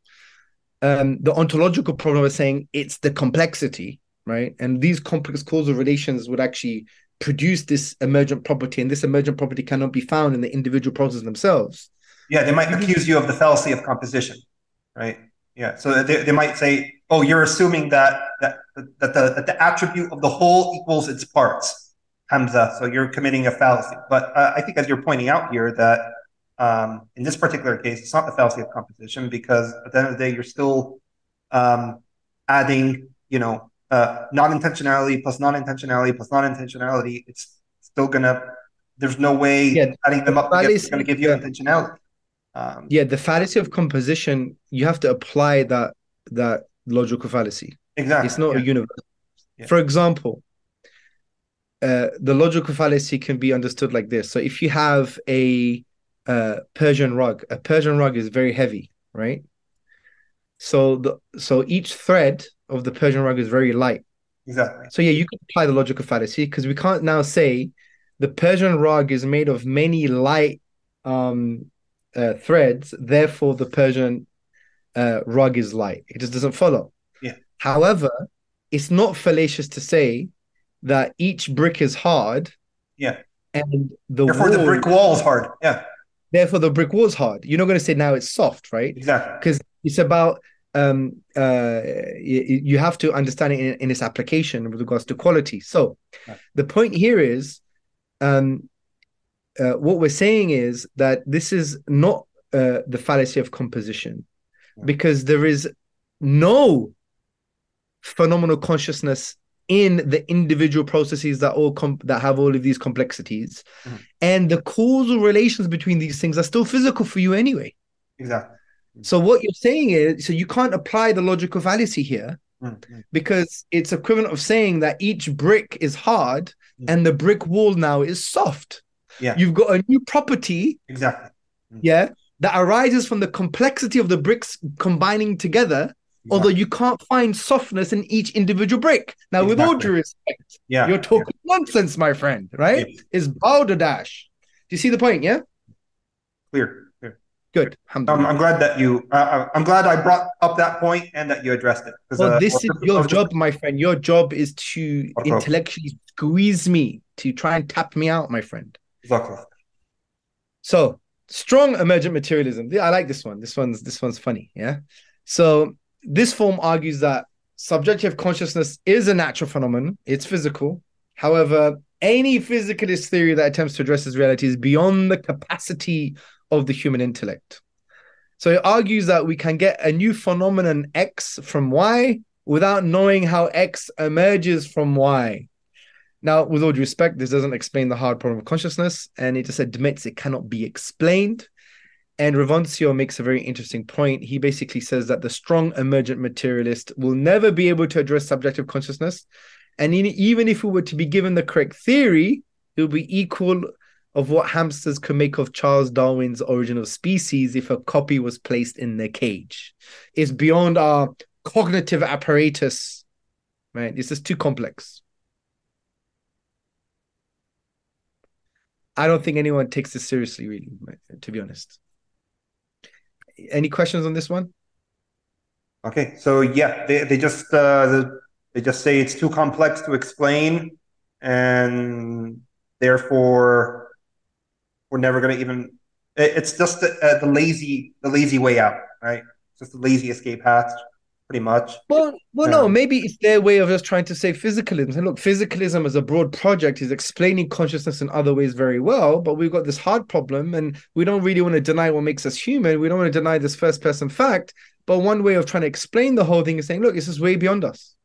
um, the ontological problem of saying it's the complexity, right? And these complex causal relations would actually produce this emergent property, and this emergent property cannot be found in the individual processes themselves. Yeah, they might accuse you of the fallacy of composition, right? Yeah, so they, they might say, "Oh, you're assuming that that that the that the attribute of the whole equals its parts, Hamza. So you're committing a fallacy." But uh, I think, as you're pointing out here, that um, in this particular case, it's not the fallacy of composition because at the end of the day, you're still um, adding, you know, uh, non-intentionality plus non-intentionality plus non-intentionality. It's still gonna. There's no way Yeah, adding them up together is to give you yeah. intentionality. Um, Yeah, the fallacy of composition, you have to apply that that logical fallacy. Exactly. It's not yeah. a universe. Yeah. For example, uh, the logical fallacy can be understood like this. So if you have a uh, Persian rug, a Persian rug is very heavy, right? So the so each thread of the Persian rug is very light. Exactly. So yeah, you can apply the logical fallacy because we can't now say the Persian rug is made of many light um, uh, threads, therefore the Persian uh, rug is light. It just doesn't follow. However, it's not fallacious to say that each brick is hard Yeah. and the Therefore, the brick wall is hard. Yeah. therefore the brick was hard. You're not going to say now it's soft, right? Exactly. because it's about um uh you, you have to understand it in, in its application with regards to quality so Right. the point here is um uh, what we're saying is that this is not uh, the fallacy of composition because there is no phenomenal consciousness in the individual processes that all com- that have all of these complexities Mhm. and the causal relations between these things are still physical for you anyway Exactly. so what you're saying is, so you can't apply the logical fallacy here Mm, mm. because it's equivalent of saying that each brick is hard Mm. and the brick wall now is soft. Yeah. You've got a new property, Exactly. yeah, that arises from the complexity of the bricks combining together, although you can't find softness in each individual brick. Now, with all due respect, Yeah. you're talking nonsense, my friend, right? Yeah. It's balderdash. Do you see the point? Yeah. Clear. Clear. Good. Um, Alhamdulillah. I'm glad that you. Uh, uh, I'm glad I brought up that point and that you addressed it. Well, uh, this is your job, my friend. Your job is to Okay. intellectually squeeze me, to try and tap me out, my friend. Exactly. So, strong emergent materialism. I like this one. This one's this one's funny. Yeah. So, this form argues that subjective consciousness is a natural phenomenon. It's physical. However, any physicalist theory that attempts to address this reality is beyond the capacity of the human intellect. So it argues that we can get a new phenomenon X from Y without knowing how X emerges from Y. Now, with all due respect, this doesn't explain the hard problem of consciousness, and it just admits it cannot be explained. And Revancio makes a very interesting point. He basically says that the strong emergent materialist will never be able to address subjective consciousness. And in- even if we were to be given the correct theory, it would be equal of what hamsters could make of Charles Darwin's Origin of Species if a copy was placed in their cage. It's beyond our cognitive apparatus, right? This is too complex. I don't think anyone takes this seriously, really, to be honest. Any questions on this one? Okay. So yeah, they, they just uh, they just say it's too complex to explain. and therefore we're never going to even. It's just the, uh, the lazy the lazy way out, right? It's just the lazy escape hatch pretty much. Well, well, no, maybe it's their way of just trying to say physicalism. And look, physicalism as a broad project is explaining consciousness in other ways very well, but we've got this hard problem, and we don't really want to deny what makes us human. We don't want to deny this first person fact. But one way of trying to explain the whole thing is saying, look, this is way beyond us.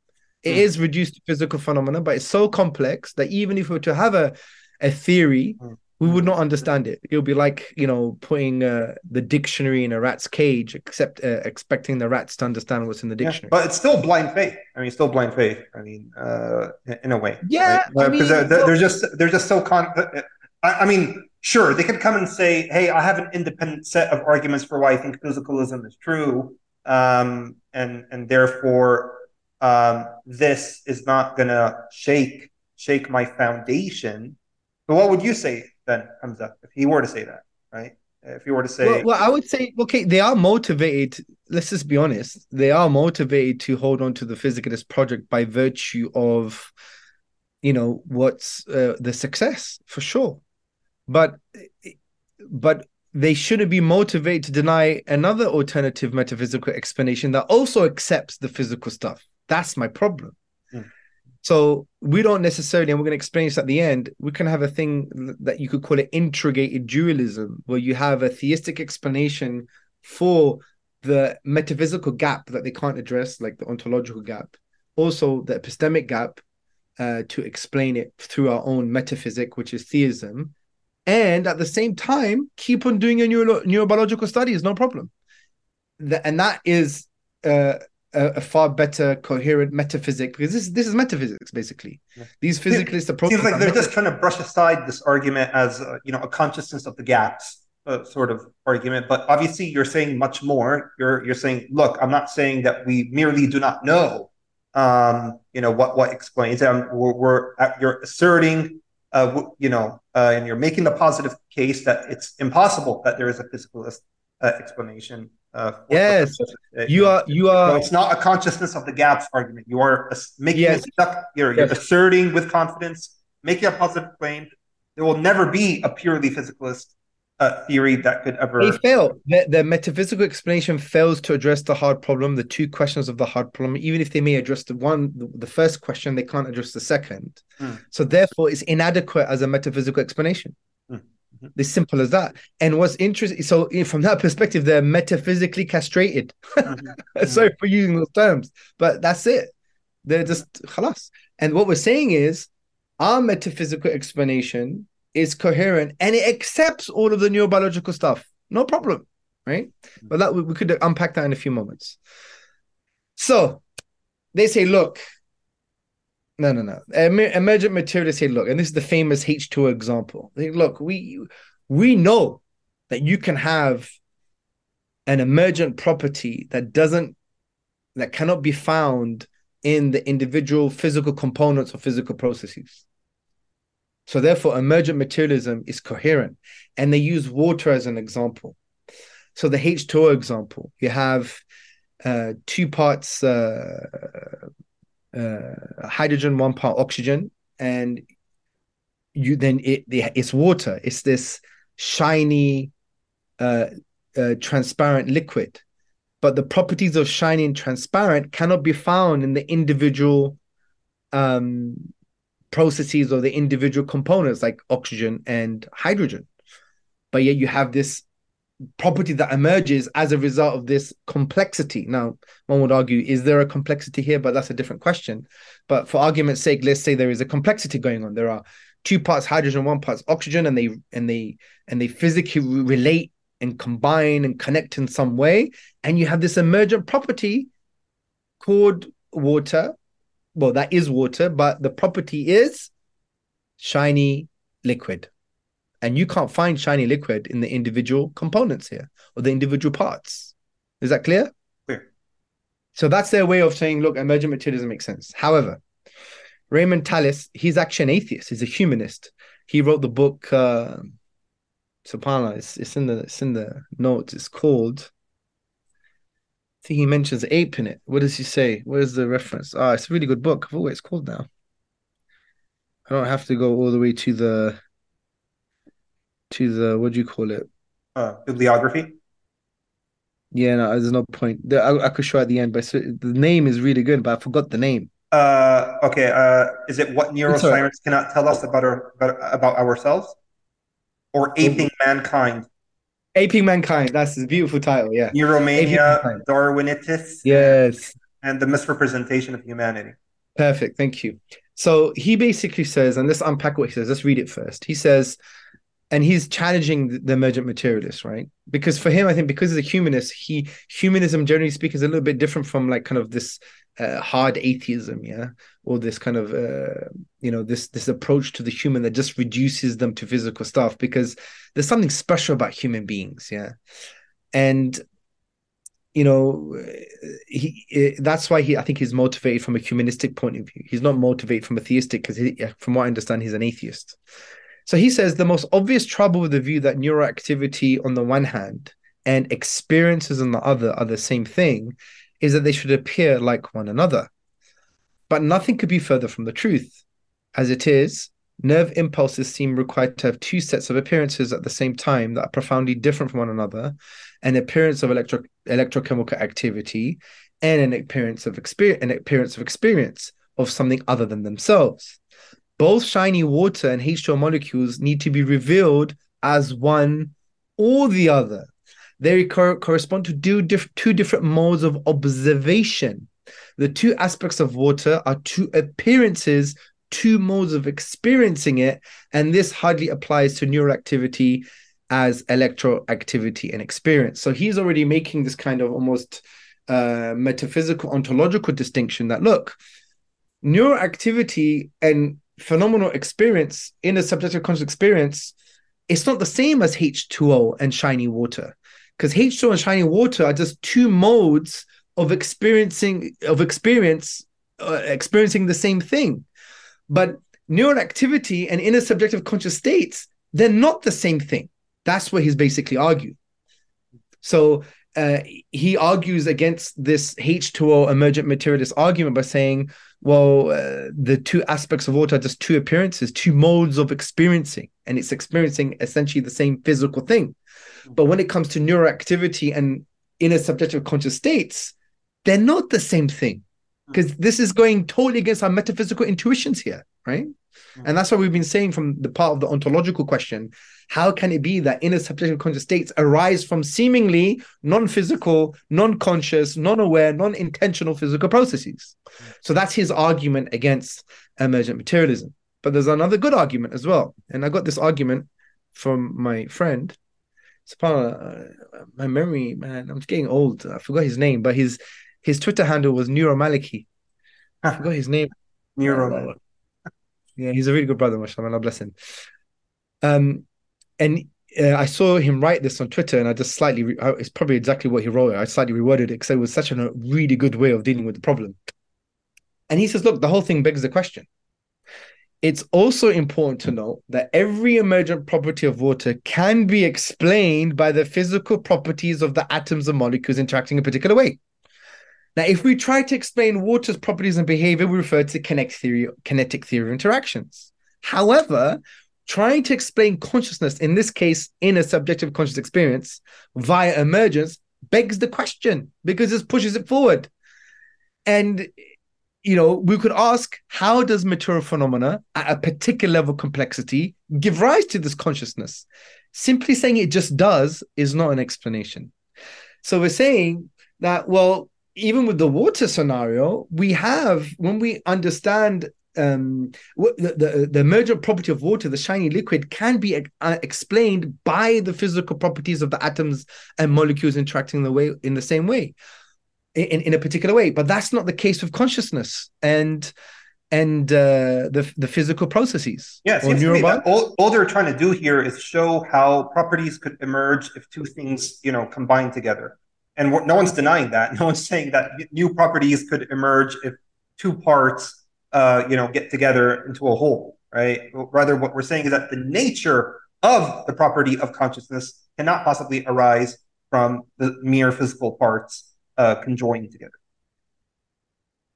It mm. is reduced to physical phenomena, but it's so complex that even if we were to have a, a theory, mm we would not understand it. It would be like you know putting uh, the dictionary in a rat's cage, except uh, expecting the rats to understand what's in the dictionary. Yeah, but it's still blind faith. I mean, still blind faith. I mean, uh, in a way. Yeah, because right? they're, they're, they're, just they're just so con. I, I, mean, sure, they could come and say, "Hey, I have an independent set of arguments for why I think physicalism is true, um, and and therefore um, this is not going to shake shake my foundation." But what would you say then comes up if he were to say that, right? If he were to say, well, well, I would say, okay, they are motivated. Let's just be honest; they are motivated to hold on to the physicalist project by virtue of, you know, what's uh, the success for sure, but, but they shouldn't be motivated to deny another alternative metaphysical explanation that also accepts the physical stuff. That's my problem. So we don't necessarily, and we're going to explain this at the end, we can have a thing that you could call it integrated dualism, where you have a theistic explanation for the metaphysical gap that they can't address, like the ontological gap, also the epistemic gap uh, to explain it through our own metaphysic, which is theism, and at the same time keep on doing your neuro- neurobiological studies, no problem. The, and that is uh, a, a, far better coherent metaphysic because this this is metaphysics basically. Yeah. These physicalists approach seems like they're just trying to brush aside this argument as uh, you know a consciousness of the gaps uh, sort of argument. But obviously, you're saying much more. You're you're saying, look, I'm not saying that we merely do not know. Um, you know what what explains it. We're, we're you're asserting. Uh, you know, uh, and you're making the positive case that it's impossible that there is a physicalist uh, explanation uh, yes, you are. You are. So it's not a consciousness of the gaps argument. You are making yes. stuck. You're, you're asserting with confidence, making a positive claim. There will never be a purely physicalist uh, theory that could ever. They fail. The, the, metaphysical explanation fails to address the hard problem, the two questions of the hard problem. Even if they may address the one, the first question, they can't address the second. Mm. So therefore, it's inadequate as a metaphysical explanation. Mm-hmm. As simple as that. And what's interesting, so from that perspective, they're metaphysically castrated. Mm-hmm. Sorry for using those terms, but that's it. They're just khalas. And what we're saying is our metaphysical explanation is coherent and it accepts all of the neurobiological stuff. No problem. Right. Mm-hmm. But that we could unpack that in a few moments. So they say, look, no, no, no. Emergent materialists say, look, and this is the famous H2O example. They, look, we we know that you can have an emergent property that doesn't that cannot be found in the individual physical components or physical processes. So therefore, emergent materialism is coherent. And they use water as an example. So the H2O example, you have uh, two parts uh, uh, hydrogen, one part oxygen, and you then it it's water. It's this shiny, uh, uh, transparent liquid. But the properties of shiny and transparent cannot be found in the individual um, processes or the individual components like oxygen and hydrogen. But yet you have this property that emerges as a result of this complexity. Now, one would argue, is there a complexity here? But that's a different question. But for argument's sake, let's say there is a complexity going on. There are two parts hydrogen, one parts oxygen, and they and they and they physically relate and combine and connect in some way. And you have this emergent property called water. Well, that is water, but the property is shiny liquid. And you can't find shiny liquid in the individual components here or the individual parts. Is that clear? Clear. So that's their way of saying, look, emergent materialism makes sense. However, Raymond Tallis, he's actually an atheist. He's a humanist. He wrote the book. Uh, Subhanallah, it's, it's in the it's in the notes. It's called. I think he mentions ape in it. What does he say? Where's the reference? Ah, oh, it's a really good book. I forgot what it's called now. I don't have to go all the way to the to the what do you call it? Uh, bibliography. Yeah, no, there's no point. The, I, I could show at the end, but the name is really good, but I forgot the name. Uh, okay. Uh, is it what neuroscience cannot tell us about our about, about ourselves, or aping mankind? Aping mankind. That's a beautiful title. Yeah. Neuromania, Darwinitis. Yes. And the misrepresentation of humanity. Perfect. Thank you. So he basically says, and let's unpack what he says. Let's read it first. He says, and he's challenging the emergent materialist, right? Because for him, I think because he's a humanist, he humanism generally speaking is a little bit different from like kind of this uh, hard atheism, yeah, or this kind of uh, you know this this approach to the human that just reduces them to physical stuff. Because there's something special about human beings, yeah, and you know he that's why he i think he's motivated from a humanistic point of view he's not motivated from a theistic because from what i understand he's an atheist so he says the most obvious trouble with the view that neuroactivity on the one hand and experiences on the other are the same thing is that they should appear like one another. But nothing could be further from the truth. As it is nerve impulses seem required to have two sets of appearances at the same time that are profoundly different from one another an appearance of electro- electrochemical activity and an appearance of experience an appearance of experience of something other than themselves both shiny water and H2O molecules need to be revealed as one or the other they co- correspond to two, diff- two different modes of observation the two aspects of water are two appearances two modes of experiencing it. And this hardly applies to neural activity as electroactivity and experience. So he's already making this kind of almost uh, metaphysical ontological distinction that look, neural activity and phenomenal experience in a subjective conscious experience, it's not the same as H2O and shiny water. Because H2O and shiny water are just two modes of experiencing of experience uh, experiencing the same thing. But neural activity and inner subjective conscious states, they're not the same thing. That's what he's basically arguing. So uh, he argues against this H2O emergent materialist argument by saying, well, uh, the two aspects of water are just two appearances, two modes of experiencing, and it's experiencing essentially the same physical thing. But mm-hmm. when it comes to neuroactivity and inner subjective conscious states, they're not the same thing mm. because this is going totally against our metaphysical intuitions here, right? Mm. And that's what we've been saying from the part of the ontological question. How can it be that inner subjective conscious states arise from seemingly non-physical, non-conscious, non-aware, non-intentional physical processes? So that's his argument against emergent materialism. But there's another good argument as well. And I got this argument from my friend. SubhanAllah, uh, my memory, man, I'm getting old. I forgot his name, but his his Twitter handle was Neuro Maliki. I forgot his name. Neuro. Yeah, he's a really good brother, mashallah. Allah bless him. Um, and uh, I saw him write this on Twitter, and I just slightly, re- it's probably exactly what he wrote. I slightly reworded it because it was such a really good way of dealing with the problem. And he says, look, the whole thing begs the question. It's also important to note that every emergent property of water can be explained by the physical properties of the atoms and molecules interacting in a particular way. Now, if we try to explain water's properties and behavior, we refer to kinetic theory, kinetic theory of interactions. However, trying to explain consciousness, in this case, in a subjective conscious experience via emergence, begs the question because this pushes it forward. And you know, we could ask, how does material phenomena at a particular level of complexity give rise to this consciousness? Simply saying it just does is not an explanation. So we're saying that, well, even with the water scenario, we have when we understand um, the, the, the emergent property of water, the shiny liquid, can be uh, explained by the physical properties of the atoms and molecules interacting the way in the same way, in, in a particular way. But that's not the case with consciousness and and uh, the the physical processes. Yes, yeah, all, all they're trying to do here is show how properties could emerge if two things, you know, combine together and no one's denying that. No one's saying that new properties could emerge if two parts, uh, you know, get together into a whole, right? Rather, what we're saying is that the nature of the property of consciousness cannot possibly arise from the mere physical parts uh, conjoining together.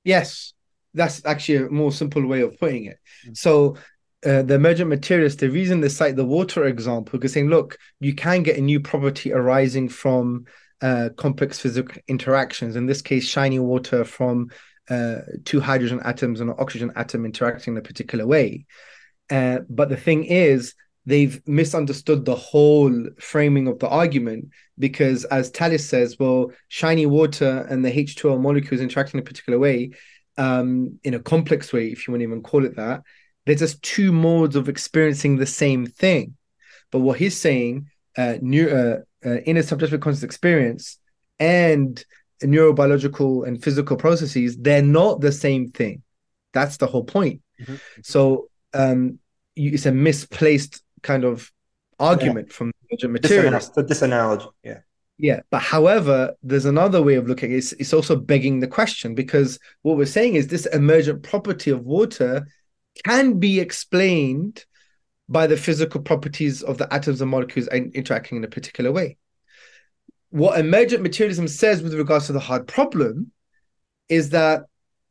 Yes, that's actually a more simple way of putting it. Mm-hmm. So uh, the emergent materialist, the reason they cite the water example, because saying, look, you can get a new property arising from uh, complex physical interactions. In this case, shiny water from uh, two hydrogen atoms and an oxygen atom interacting in a particular way. Uh, but the thing is, they've misunderstood the whole framing of the argument because, as Tallis says, well, shiny water and the H2O molecules interacting in a particular way, um, in a complex way, if you want to even call it that, they're just two modes of experiencing the same thing. But what he's saying, uh, new, uh, uh, inner subjective conscious experience and neurobiological and physical processes, they're not the same thing. That's the whole point. Mm-hmm. So um, you, it's a misplaced kind of argument yeah. from materialists. This, this analogy, yeah. Yeah, but however, there's another way of looking. It's it's also begging the question because what we're saying is this emergent property of water can be explained by the physical properties of the atoms and molecules interacting in a particular way. What emergent materialism says with regards to the hard problem is that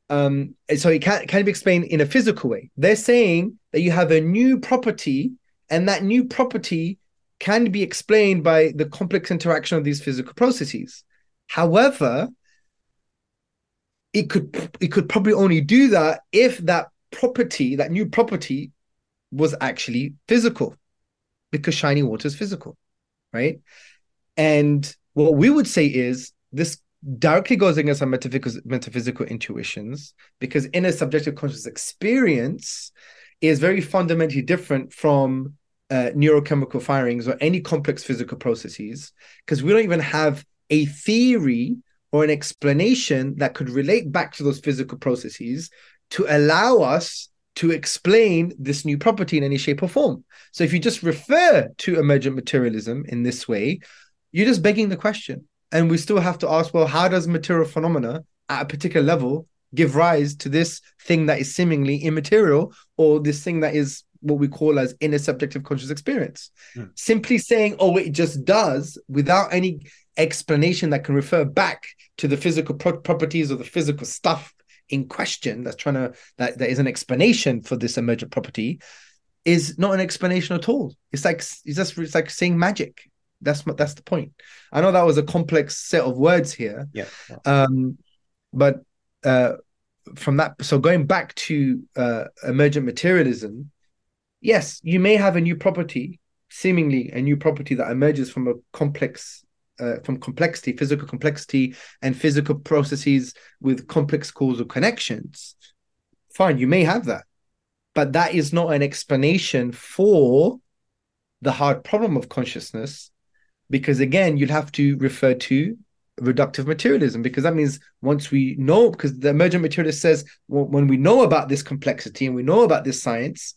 um, so it can, can be explained in a physical way. They're saying that you have a new property, and that new property can be explained by the complex interaction of these physical processes. However, it could it could probably only do that if that property, that new property, was actually physical, because shiny water is physical, right? And what we would say is this directly goes against our metaphysical, metaphysical intuitions because inner subjective conscious experience is very fundamentally different from uh, neurochemical firings or any complex physical processes because we don't even have a theory or an explanation that could relate back to those physical processes to allow us to explain this new property in any shape or form. So if you just refer to emergent materialism in this way, you're just begging the question. And we still have to ask, well, how does material phenomena at a particular level give rise to this thing that is seemingly immaterial or this thing that is what we call as inner subjective conscious experience? Hmm. Simply saying, oh, it just does without any explanation that can refer back to the physical pro- properties or the physical stuff in question that's trying to that there is an explanation for this emergent property is not an explanation at all. It's like it's just it's like saying magic. That's that's the point. I know that was a complex set of words here. Yeah. yeah. Um, but uh, from that, so going back to uh, emergent materialism, yes, you may have a new property, seemingly a new property that emerges from a complex uh, from complexity, physical complexity, and physical processes with complex causal connections. Fine, you may have that, but that is not an explanation for the hard problem of consciousness, because again, you'd have to refer to reductive materialism because that means once we know because the emergent materialist says well, when we know about this complexity and we know about this science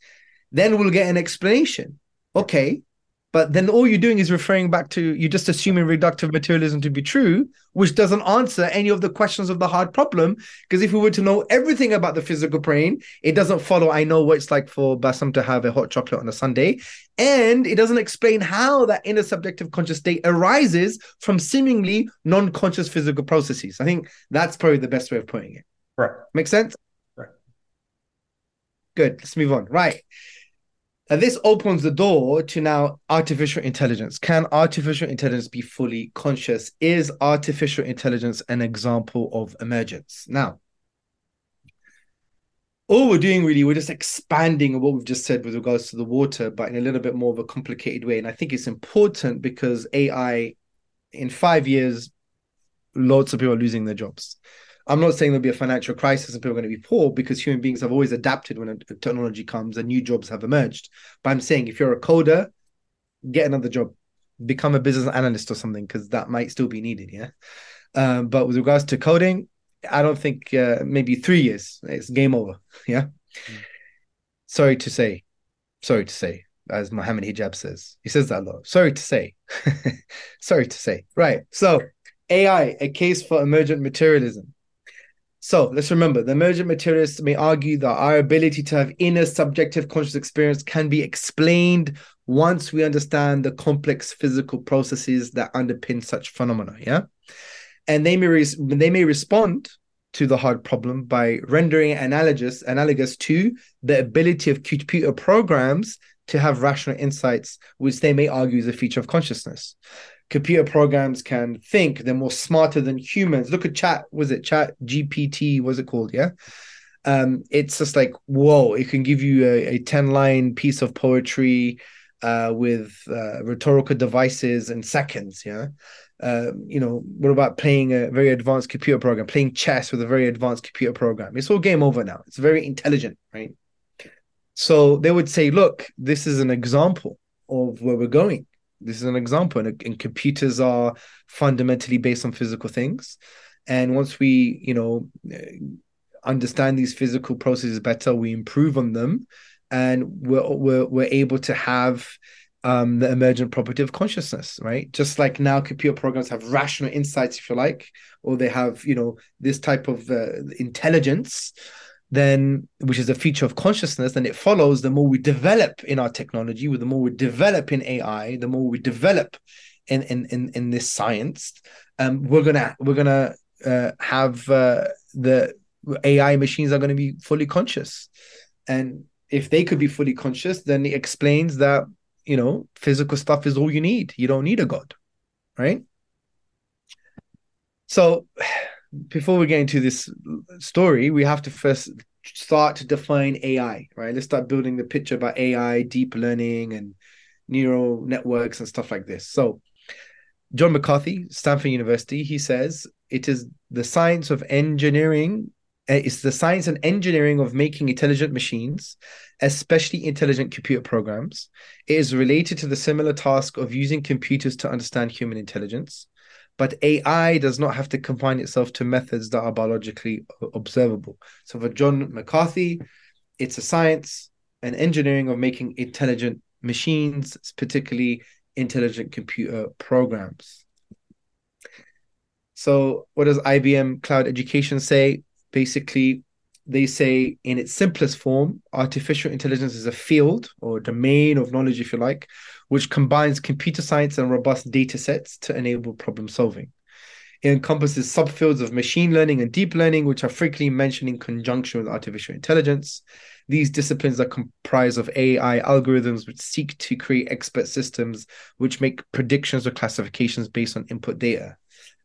then we'll get an explanation. Okay but then all you're doing is referring back to you're just assuming reductive materialism to be true, which doesn't answer any of the questions of the hard problem. Because if we were to know everything about the physical brain, it doesn't follow. I know what it's like for Bassam to have a hot chocolate on a Sunday, and it doesn't explain how that inner subjective conscious state arises from seemingly non-conscious physical processes. I think that's probably the best way of putting it. Right. Make sense? Right. Good. Let's move on. Right. And this opens the door to now artificial intelligence. Can artificial intelligence be fully conscious? Is artificial intelligence an example of emergence? Now, all we're doing really, we're just expanding what we've just said with regards to the water, but in a little bit more of a complicated way. And I think it's important because AI, in five years, lots of people are losing their jobs. I'm not saying there'll be a financial crisis and people are going to be poor because human beings have always adapted when a technology comes and new jobs have emerged. But I'm saying if you're a coder, get another job, become a business analyst or something because that might still be needed. Yeah. Um, but with regards to coding, I don't think uh, maybe three years it's game over. Yeah. Mm. Sorry to say, sorry to say, as Muhammad Hijab says, he says that a lot. Sorry to say, sorry to say. Right. So AI, a case for emergent materialism. So let's remember the emergent materialists may argue that our ability to have inner subjective conscious experience can be explained once we understand the complex physical processes that underpin such phenomena. Yeah. And they may, they may respond to the hard problem by rendering it analogous analogous to the ability of computer programs to have rational insights, which they may argue is a feature of consciousness. Computer programs can think; they're more smarter than humans. Look at Chat. Was it Chat GPT? Was it called? Yeah. Um, it's just like whoa! It can give you a, a ten line piece of poetry uh, with uh, rhetorical devices in seconds. Yeah. Uh, you know, what about playing a very advanced computer program, playing chess with a very advanced computer program? It's all game over now. It's very intelligent, right? So they would say, look, this is an example of where we're going. This is an example, and, and computers are fundamentally based on physical things. And once we, you know, understand these physical processes better, we improve on them, and we're we're, we're able to have um, the emergent property of consciousness, right? Just like now, computer programs have rational insights, if you like, or they have, you know, this type of uh, intelligence then which is a feature of consciousness, then it follows the more we develop in our technology, with the more we develop in AI, the more we develop in in in, in this science, um, we're gonna we're gonna uh, have uh, the AI machines are to be fully conscious, and if they could be fully conscious, then it explains that you know physical stuff is all you need. You don't need a god, right? So before we get into this story, we have to first start to define AI, right? Let's start building the picture about AI, deep learning, and neural networks and stuff like this. So, John McCarthy, Stanford University, he says it is the science of engineering. Eh, it's the science and engineering of making intelligent machines, especially intelligent computer programs. It is related to the similar task of using computers to understand human intelligence. But AI does not have to confine itself to methods that are biologically observable. So for John McCarthy, it's a science and engineering of making intelligent machines, particularly intelligent computer programs. So, what does IBM Cloud Education say? Basically, they say in its simplest form, artificial intelligence is a field or domain of knowledge, if you like, which combines computer science and robust data sets to enable problem solving. It encompasses subfields of machine learning and deep learning, which are frequently mentioned in conjunction with artificial intelligence. These disciplines are comprised of AI algorithms which seek to create expert systems which make predictions or classifications based on input data.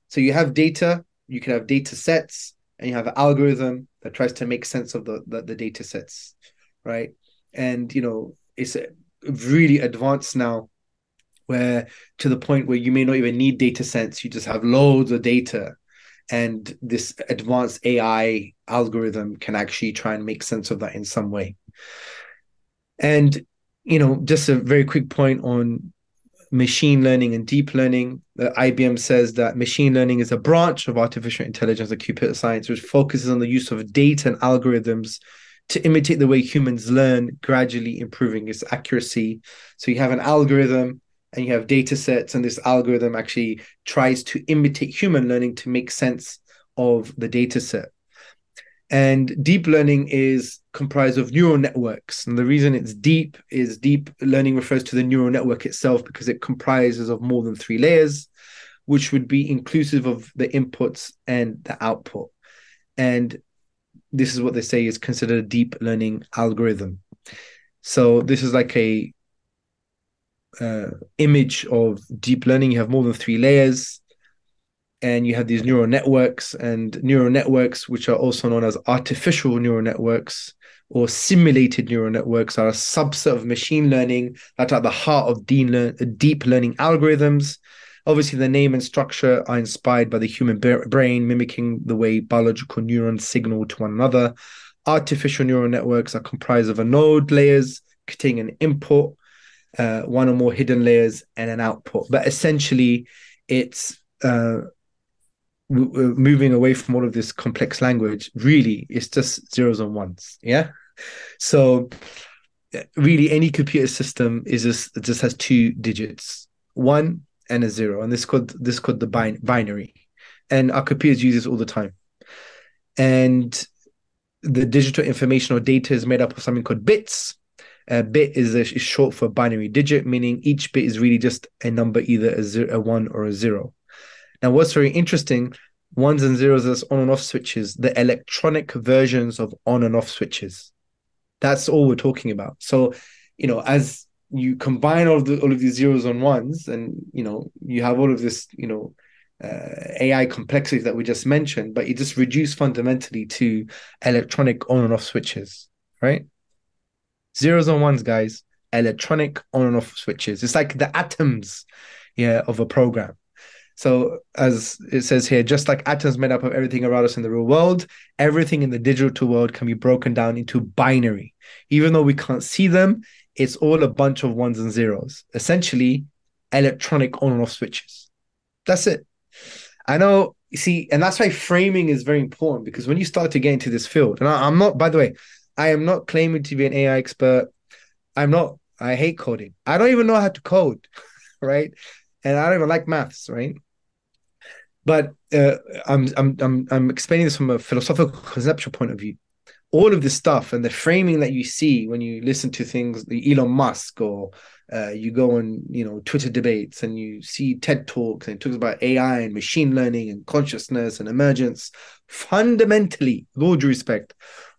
So you have data, you can have data sets, and you have an algorithm that tries to make sense of the, the, the data sets, right? And you know, it's really advanced now where to the point where you may not even need data sets you just have loads of data. And this advanced ai algorithm can actually try and make sense of that in some way. And you know just a very quick point on machine learning and deep learning ibm says that machine learning is a branch of artificial intelligence and computer science which focuses on the use of data and algorithms to imitate the way humans learn, gradually improving its accuracy. So you have an algorithm and you have data sets, and this algorithm actually tries to imitate human learning to make sense of the data set. And deep learning is comprised of neural networks. And the reason it's deep is deep learning refers to the neural network itself because it comprises of more than three layers, which would be inclusive of the inputs and the output. And this is what they say is considered a deep learning algorithm. So this is like a uh, image of deep learning. You have more than three layers, and you have these neural networks and neural networks, which are also known as artificial neural networks or simulated neural networks, are a subset of machine learning that are at the heart of deep learning algorithms Obviously, the name and structure are inspired by the human brain, mimicking the way biological neurons signal to one another. Artificial neural networks are comprised of a node layers containing an input, uh, one or more hidden layers, and an output. But essentially, it's uh, w- uh, moving away from all of this complex language. Really, it's just zeros and ones. Yeah. So, uh, really, any computer system is just just has two digits, one and a zero, and this called this called the bin- binary, and our computers use this all the time. And the digital information or data is made up of something called bits. A bit is, a, is short for binary digit, meaning each bit is really just a number, either a, zero, a one or a zero. Now, what's very interesting, ones and zeros as on and off switches, the electronic versions of on and off switches. That's all we're talking about. So, you know, as you combine all of the, all of these zeros and ones, and you know, you have all of this, you know, uh, AI complexity that we just mentioned, but you just reduce fundamentally to electronic on and off switches, right? Zeros and ones, guys, electronic on and off switches. It's like the atoms, yeah, of a program. So, as it says here, just like atoms made up of everything around us in the real world, everything in the digital world can be broken down into binary. Even though we can't see them, it's all a bunch of ones and zeros, essentially electronic on and off switches. That's it. I know, see, and that's why framing is very important because when you start to get into this field, and I, I'm not, by the way, I am not claiming to be an AI expert. I'm not, I hate coding. I don't even know how to code, right? And I don't even like maths, right? But uh, I'm, I'm, I'm, I'm explaining this from a philosophical conceptual point of view. All of this stuff and the framing that you see when you listen to things, Elon Musk or uh, you go on, you know, Twitter debates and you see TED talks and it talks about AI and machine learning and consciousness and emergence. Fundamentally, with all due respect,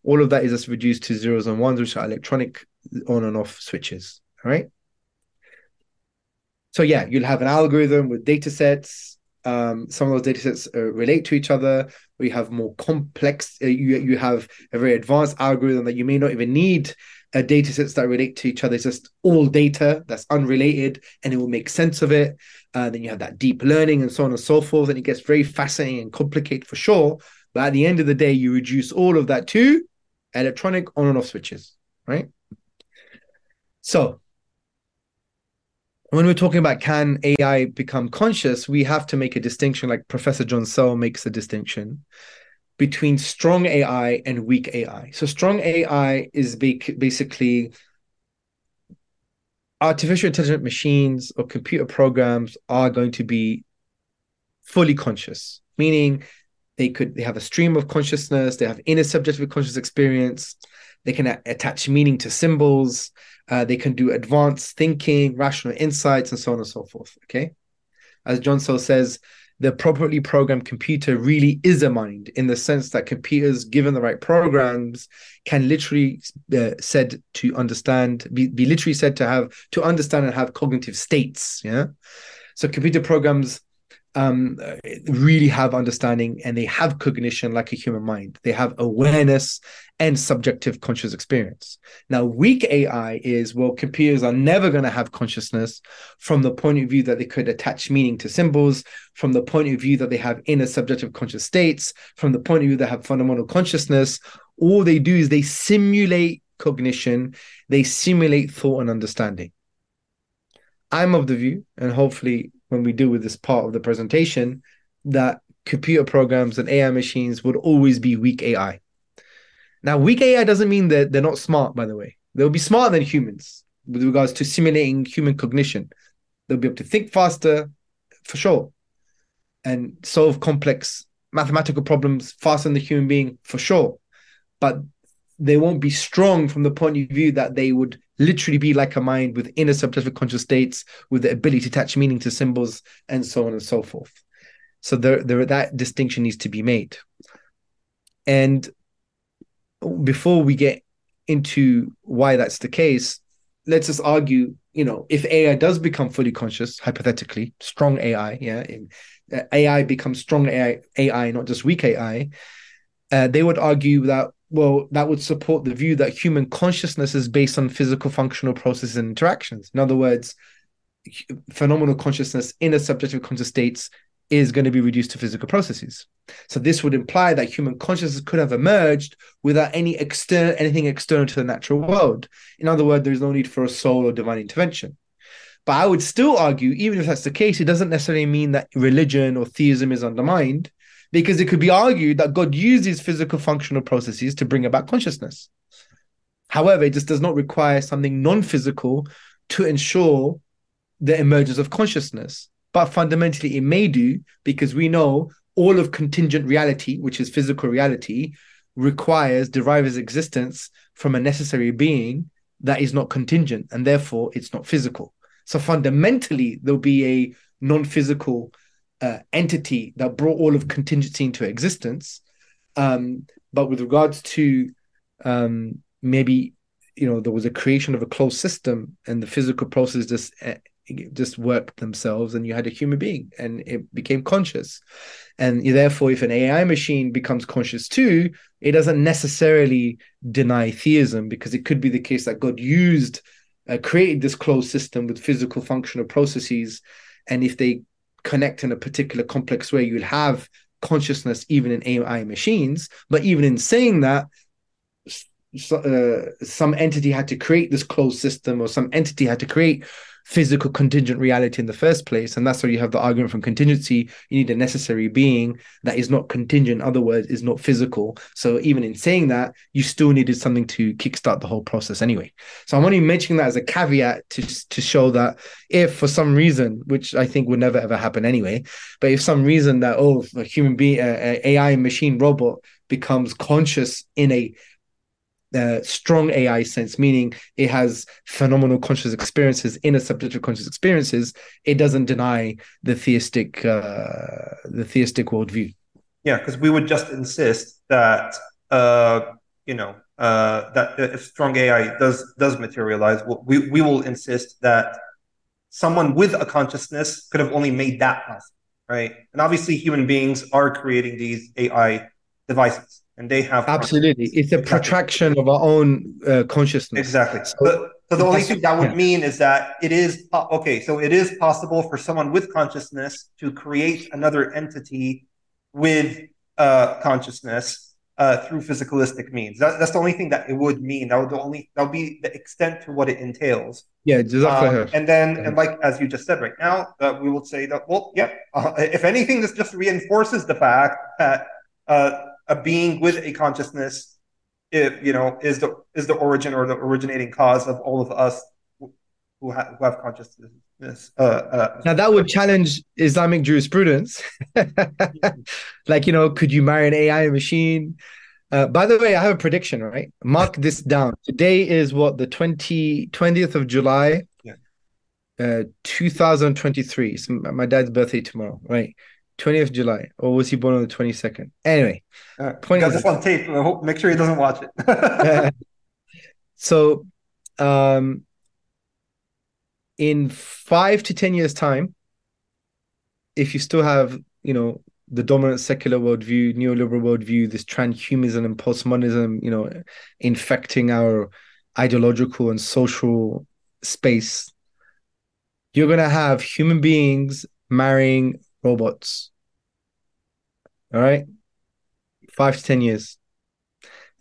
all of that is just reduced to zeros and ones, which are electronic on and off switches. All right. So yeah, you'll have an algorithm with data sets um, some of those data sets uh, relate to each other. We have more complex, uh, you, you have a very advanced algorithm that you may not even need uh, data sets that relate to each other. It's just all data that's unrelated and it will make sense of it. Uh, then you have that deep learning and so on and so forth. And it gets very fascinating and complicated for sure. But at the end of the day, you reduce all of that to electronic on and off switches, right? So when we're talking about can AI become conscious, we have to make a distinction, like Professor John Searle makes a distinction between strong AI and weak AI. So, strong AI is basically artificial intelligent machines or computer programs are going to be fully conscious, meaning they could they have a stream of consciousness, they have inner subjective conscious experience, they can attach meaning to symbols, uh, they can do advanced thinking, rational insights, and so on and so forth. Okay. As John Searle says, the appropriately programmed computer really is a mind in the sense that computers, given the right programs, can literally uh, said to understand, be, be literally said to have to understand and have cognitive states. Yeah. So computer programs um, really have understanding and they have cognition like a human mind. They have awareness and subjective conscious experience. Now, weak AI is well, computers are never going to have consciousness from the point of view that they could attach meaning to symbols, from the point of view that they have inner subjective conscious states, from the point of view that have fundamental consciousness. All they do is they simulate cognition, they simulate thought and understanding. I'm of the view, and hopefully when we do with this part of the presentation that computer programs and AI machines would always be weak AI. Now, weak AI doesn't mean that they're not smart, by the way. They'll be smarter than humans with regards to simulating human cognition. They'll be able to think faster, for sure, and solve complex mathematical problems faster than the human being, for sure. But they won't be strong from the point of view that they would literally be like a mind with inner subjective conscious states, with the ability to attach meaning to symbols, and so on and so forth. So there, there that distinction needs to be made. And before we get into why that's the case, let's just argue, you know, if AI does become fully conscious, hypothetically, strong AI, yeah, in, uh, AI becomes strong AI, AI, not just weak AI, uh, they would argue that well, that would support the view that human consciousness is based on physical functional processes and interactions. In other words, phenomenal consciousness in a subjective conscious states is going to be reduced to physical processes. So this would imply that human consciousness could have emerged without any external anything external to the natural world. In other words, there is no need for a soul or divine intervention. But I would still argue, even if that's the case, it doesn't necessarily mean that religion or theism is undermined because it could be argued that God uses physical functional processes to bring about consciousness. However, it just does not require something non physical to ensure the emergence of consciousness. But fundamentally, it may do because we know all of contingent reality, which is physical reality, requires, derives existence from a necessary being that is not contingent and therefore it's not physical. So fundamentally, there'll be a non physical uh, entity that brought all of contingency into existence. Um, but with regards to um, maybe you know there was a creation of a closed system and the physical process just uh, just worked themselves and you had a human being and it became conscious and therefore if an ai machine becomes conscious too it doesn't necessarily deny theism because it could be the case that god used uh, created this closed system with physical functional processes and if they connect in a particular complex way you'll have consciousness even in ai machines. But even in saying that uh, some entity had to create this closed system or some entity had to create physical contingent reality in the first place and that's where you have the argument from contingency. You need a necessary being that is not contingent other words is not physical. So even in saying that you still needed something to kickstart the whole process anyway. So i'm only mentioning that as a caveat to to show that if for some reason which i think would never ever happen anyway but if some reason that oh a human being uh, ai machine robot becomes conscious in a uh, strong AI sense, meaning it has phenomenal conscious experiences, inner subjective conscious experiences. It doesn't deny the theistic uh, the theistic worldview. Yeah, because we would just insist that uh, you know uh, that if strong AI does does materialize, we we will insist that someone with a consciousness could have only made that possible, right? And obviously, human beings are creating these AI devices and they have absolutely it's a protraction of our own uh, consciousness exactly so, so, so the only thing that would yeah. mean is that it is okay so it is possible for someone with consciousness to create another entity with uh, consciousness uh, through physicalistic means. That, that's the only thing that it would mean. That would the only that would be the extent to what it entails. Yeah, um, and then and like as you just said right now, uh, we will say that well, yep. Uh, if anything, this just reinforces the fact that uh, a being with a consciousness, it, you know, is the is the origin or the originating cause of all of us who, ha- who have consciousness. Uh, uh, now that would challenge Islamic jurisprudence. like, you know, could you marry an AI machine? Uh, by the way, I have a prediction, right? Mark this down. Today is what the 20, 20th of July, yeah. uh, 2023. It's my dad's birthday tomorrow, right? 20th July, or was he born on the 22nd? Anyway, uh, got this on tape. I hope, make sure he doesn't watch it. so, um, in five to 10 years' time, if you still have, you know, the dominant secular worldview, neoliberal worldview, this transhumanism and postmodernism, you know, infecting our ideological and social space, you're going to have human beings marrying robots. All right. Five to 10 years.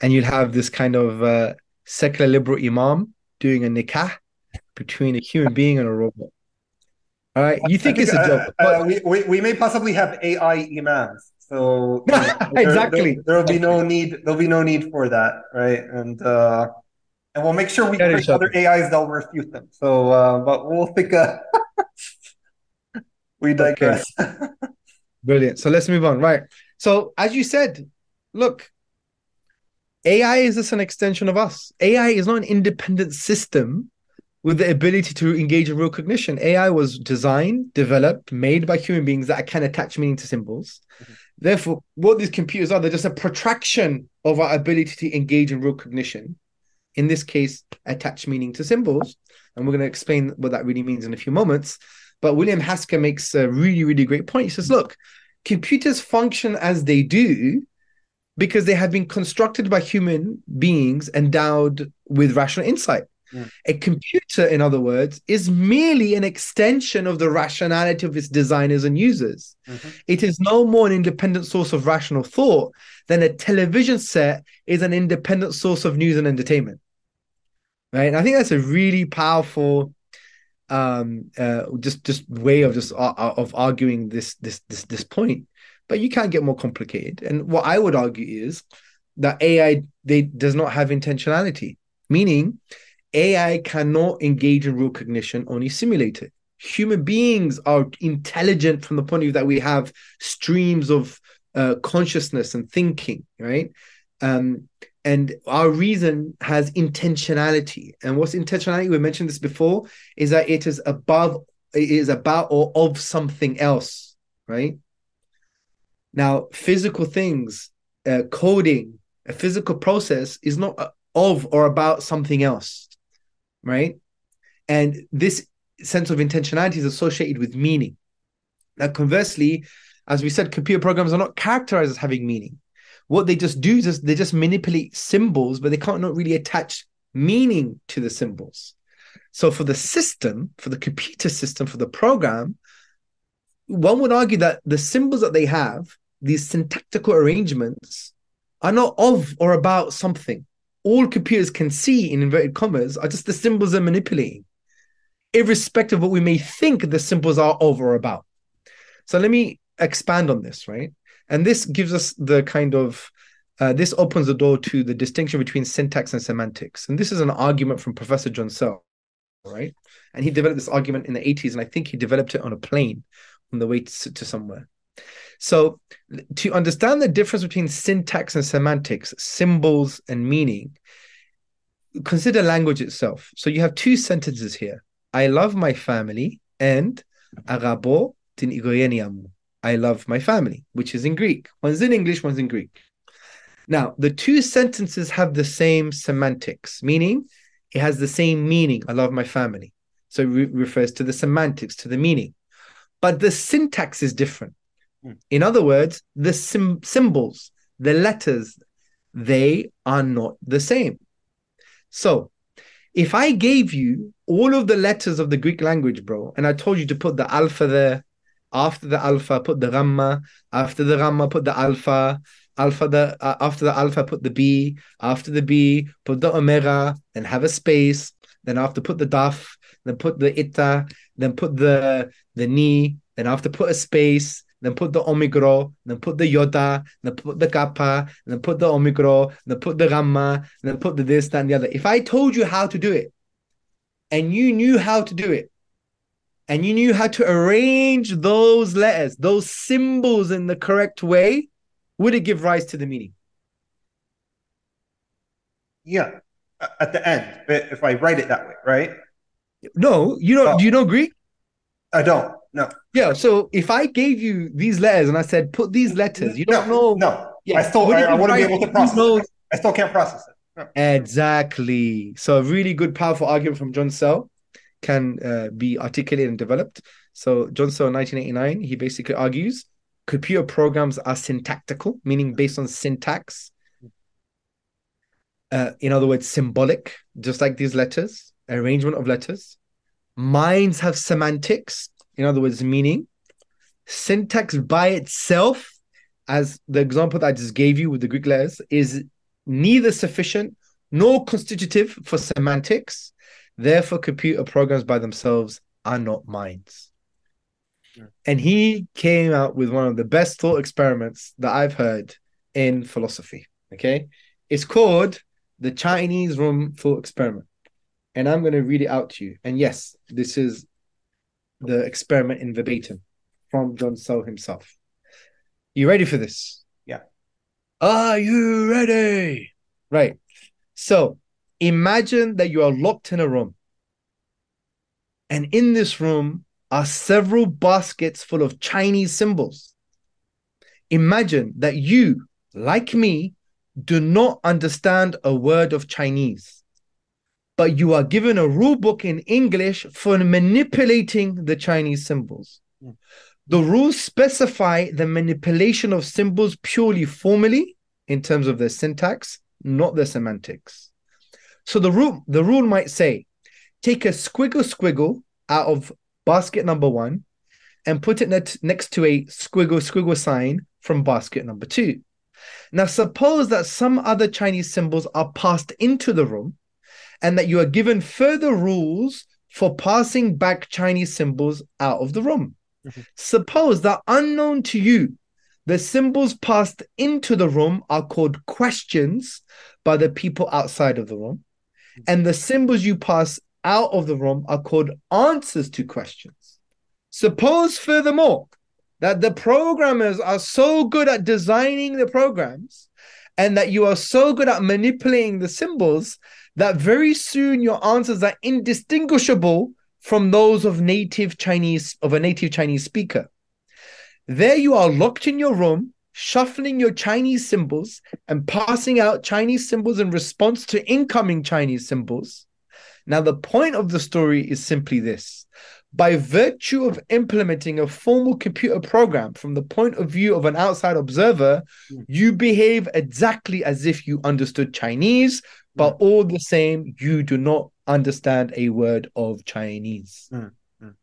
And you'll have this kind of uh, secular liberal imam doing a nikah between a human being and a robot. All right. You think, think it's a uh, joke. Uh, we, we, we may possibly have AI imams. So exactly. There, there, will be no need. There'll be no need for that, right? And uh, and we'll make sure we get other AIs that'll refute them. So, uh, but we'll think. Uh, we digress. Okay. Brilliant. So let's move on. Right. So as you said, look, AI is just an extension of us. AI is not an independent system with the ability to engage in real cognition. AI was designed, developed, made by human beings that can attach meaning to symbols. Mm-hmm. Therefore, what these computers are, they're just a protraction of our ability to engage in real cognition. In this case, attach meaning to symbols. And we're going to explain what that really means in a few moments. But William Hasker makes a really, really great point. He says, look, computers function as they do because they have been constructed by human beings endowed with rational insight. Yeah. A computer, in other words, is merely an extension of the rationality of its designers and users. Mm-hmm. It is no more an independent source of rational thought than a television set is an independent source of news and entertainment. Right. And I think that's a really powerful um uh just just way of just uh, uh, of arguing this this this this point. But you can't get more complicated. And what i would argue is that ai they does not have intentionality. Meaning ai cannot engage in real cognition only simulate it. Human beings are intelligent from the point of view that we have streams of uh, consciousness and thinking right? Um and our reason has intentionality and what's intentionality we mentioned this before is that it is above it is about or of something else right? Now, physical things, uh, coding, a physical process is not of or about something else, right? And this sense of intentionality is associated with meaning. Now, conversely, as we said, computer programs are not characterized as having meaning. What they just do is they just manipulate symbols, but they can't not really attach meaning to the symbols. So for the system, for the computer system, for the program, one would argue that the symbols that they have, these syntactical arrangements, are not of or about something. All computers can see in inverted commas are just the symbols they're manipulating, irrespective of what we may think the symbols are of or about. So let me expand on this, right? And this gives us the kind of uh, this opens the door to the distinction between syntax and semantics. And this is an argument from Professor John Searle, right? And he developed this argument in the 80s, and I think he developed it on a plane on the way to, to somewhere. So, to understand the difference between syntax and semantics, symbols and meaning, consider language itself. So, you have two sentences here I love my family and Arabo tin I love my family, which is in Greek. One's in English, one's in Greek. Now, the two sentences have the same semantics, meaning it has the same meaning. I love my family. So it re- refers to the semantics, to the meaning. But the syntax is different. Hmm. In other words, the sim- symbols, the letters, they are not the same. So if I gave you all of the letters of the Greek language, bro, and I told you to put the alpha there, after the alpha, put the gamma, after the gamma, put the alpha, alpha the uh, after the alpha put the b after the b put the omega then have a space then after put the daf then put the ita then put the the ni then after put a space then put the omicro, then put the yoda, then put the kappa, then put the omicro, then put the gamma, then put the this, that, and the other. If I told you how to do it, and you knew how to do it, and you knew how to arrange those letters, those symbols in the correct way, would it give rise to the meaning? Yeah, at the end, but if I write it that way, right? No, you don't. Oh. Do you know Greek? I don't. No. Yeah. So if I gave you these letters and I said put these letters, you don't no, know. No. Yeah. I still. I, I want to be able to process. I still can't process it. No. Exactly. So a really good, powerful argument from John Searle can uh, be articulated and developed. So John Searle, 1989, he basically argues computer programs are syntactical, meaning based on syntax. Uh, in other words, symbolic, just like these letters, arrangement of letters. Minds have semantics, in other words, meaning. Syntax by itself, as the example that I just gave you with the Greek letters, is neither sufficient nor constitutive for semantics. Therefore, computer programs by themselves are not minds. And he came out with one of the best thought experiments that I've heard in philosophy. Okay. It's called the Chinese room thought experiment. And I'm going to read it out to you. And yes, this is the experiment in verbatim from John Searle himself. You ready for this? Yeah. Are you ready? Right. So imagine that you are locked in a room. And in this room, are several baskets full of Chinese symbols. Imagine that you, like me, do not understand a word of Chinese, but you are given a rule book in English for manipulating the Chinese symbols. Hmm. The rules specify the manipulation of symbols purely formally in terms of their syntax, not their semantics. So the rule the rule might say, take a squiggle squiggle out of basket number one and put it net- next to a squiggle squiggle sign from basket number two. Now, suppose that some other Chinese symbols are passed into the room and that you are given further rules for passing back Chinese symbols out of the room. Mm-hmm. Suppose that unknown to you, the symbols passed into the room are called questions by the people outside of the room. And the symbols you pass out of the room are called answers to questions. Suppose, furthermore, that the programmers are so good at designing the programs and that you are so good at manipulating the symbols that very soon your answers are indistinguishable from those of native Chinese of a native Chinese speaker. There you are locked in your room, shuffling your Chinese symbols and passing out Chinese symbols in response to incoming Chinese symbols. Now, the point of the story is simply this by virtue of implementing a formal computer program from the point of view of an outside observer, Mm. you behave exactly as if you understood Chinese, but all the same, you do not understand a word of Chinese. Mm. Mm.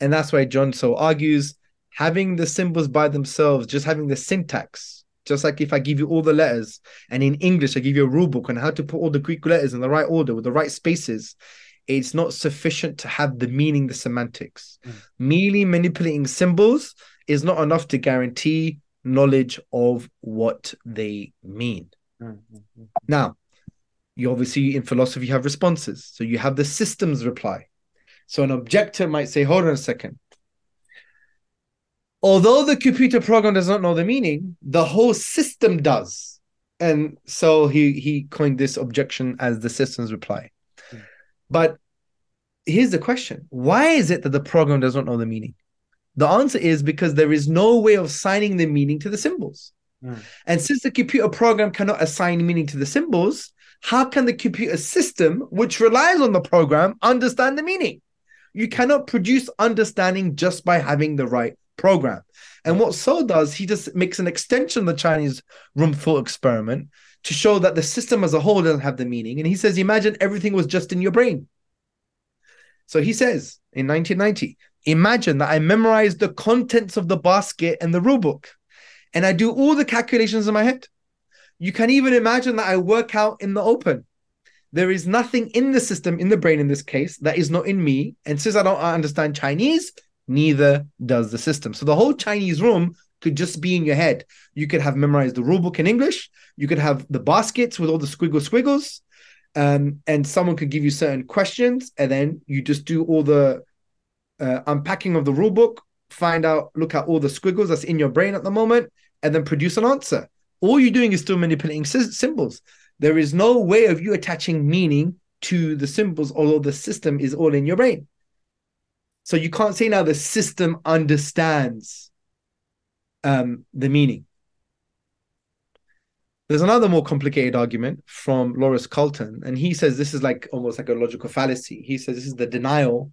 And that's why John Searle argues having the symbols by themselves, just having the syntax, just like if I give you all the letters, and in English, I give you a rule book on how to put all the Greek letters in the right order with the right spaces, it's not sufficient to have the meaning, the semantics. Mm. Merely manipulating symbols is not enough to guarantee knowledge of what they mean. Mm. Now, you obviously in philosophy have responses. So you have the systems reply. So an objector might say, hold on a second. Although the computer program does not know the meaning, the whole system does. And so he he coined this objection as the systems reply. Hmm. But here's the question. Why is it that the program does not know the meaning? The answer is because there is no way of assigning the meaning to the symbols. Mm. And since the computer program cannot assign meaning to the symbols, how can the computer system, which relies on the program, understand the meaning? You cannot produce understanding just by having the right program. And what Searle does, he just makes an extension of the Chinese room thought experiment to show that the system as a whole doesn't have the meaning. And he says, imagine everything was just in your brain. So he says in 1990, imagine that I memorized the contents of the basket and the rule book, and I do all the calculations in my head. You can even imagine that I work out in the open. There is nothing in the system, in the brain in this case, that is not in me. And since I don't understand Chinese, neither does the system. So the whole Chinese room could just be in your head. You could have memorized the rule book in English. You could have the baskets with all the squiggle squiggles. Um, and someone could give you certain questions, and then you just do all the uh, unpacking of the rule book, find out, look at all the squiggles that's in your brain at the moment, and then produce an answer. All you're doing is still manipulating sy- symbols. There is no way of you attaching meaning to the symbols, although the system is all in your brain. Searle you can't say now the system understands um, the meaning. There's another more complicated argument from Lawrence Carleton, and he says this is like almost like a logical fallacy. He says this is the denial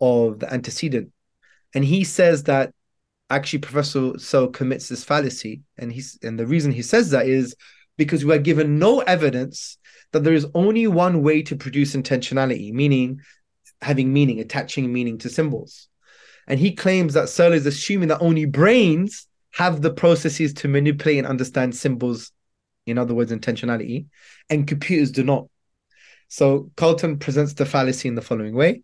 of the antecedent. And he says that actually Professor So commits this fallacy. And he's and the reason he says that is because we are given no evidence that there is only one way to produce intentionality, meaning having meaning, attaching meaning to symbols. And he claims that Searle is assuming that only brains have the processes to manipulate and understand symbols, in other words, intentionality, and computers do not. So Carleton presents the fallacy in the following way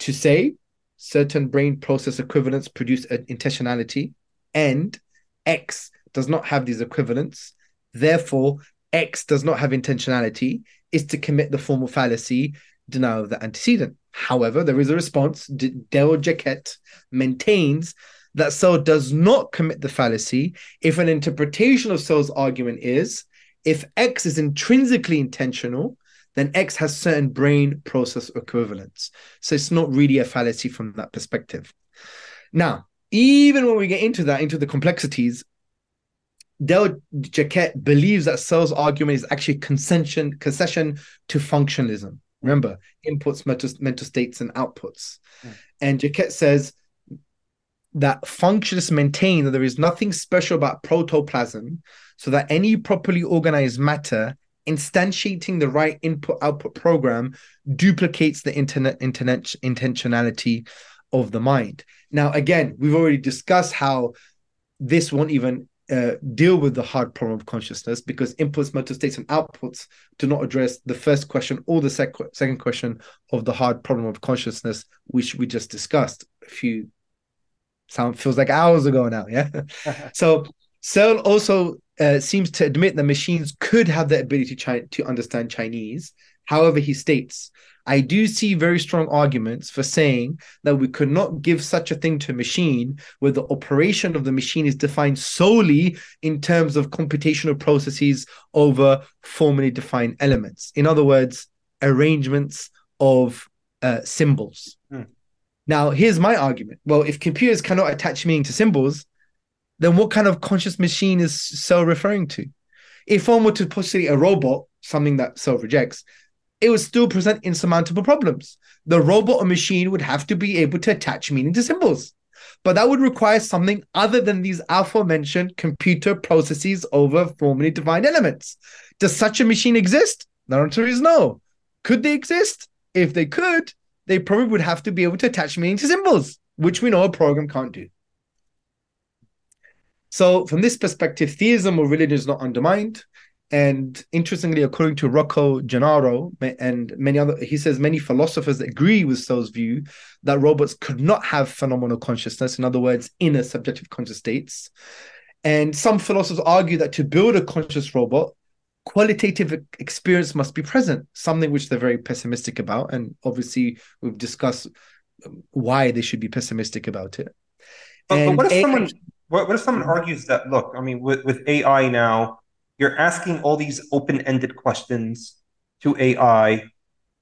to say certain brain process equivalents produce an intentionality, and X does not have these equivalents. Therefore, X does not have intentionality, is to commit the formal fallacy, denial of the antecedent. However, there is a response. D- Dale Jacquette maintains that Searle does not commit the fallacy if an interpretation of Searle's argument is if X is intrinsically intentional, then X has certain brain process equivalents. So it's not really a fallacy from that perspective. Now, even when we get into that, into the complexities, Dale Jacquette believes that Searle's argument is actually concession, concession to functionalism. Remember, inputs, mental, mental states, and outputs. Mm. And Jacquette says that functionalists maintain that there is nothing special about protoplasm, so that any properly organized matter instantiating the right input output program duplicates the internet, internet intentionality of the mind. Now, again, we've already discussed how this won't even uh, deal with the hard problem of consciousness because inputs, mental states, and outputs do not address the first question or the sec- second question of the hard problem of consciousness, which we just discussed a few sound feels like hours ago now. Yeah. so Searle also uh, seems to admit that machines could have the ability to, chi- to understand Chinese. However, he states, I do see very strong arguments for saying that we could not give such a thing to a machine where the operation of the machine is defined solely in terms of computational processes over formally defined elements. In other words, arrangements of uh, symbols. Hmm. Now, here's my argument. Well, if computers cannot attach meaning to symbols, then what kind of conscious machine is Searle referring to? If one were to postulate a robot, something that Searle rejects, it would still present insurmountable problems. The robot or machine would have to be able to attach meaning to symbols. But that would require something other than these aforementioned computer processes over formally defined elements. Does such a machine exist? The answer is no. Could they exist? If they could, they probably would have to be able to attach meaning to symbols, which we know a program can't do. So, from this perspective, theism or religion is not undermined. And interestingly, according to Rocco Gennaro and many other, he says many philosophers agree with Searle's view that robots could not have phenomenal consciousness, in other words, inner subjective conscious states. And some philosophers argue that to build a conscious robot, qualitative experience must be present, something which they're very pessimistic about. And obviously, we've discussed um, why they should be pessimistic about it. But, but what if AI, someone what, what if someone argues that look, I mean, with, with AI now, you're asking all these open-ended questions to AI,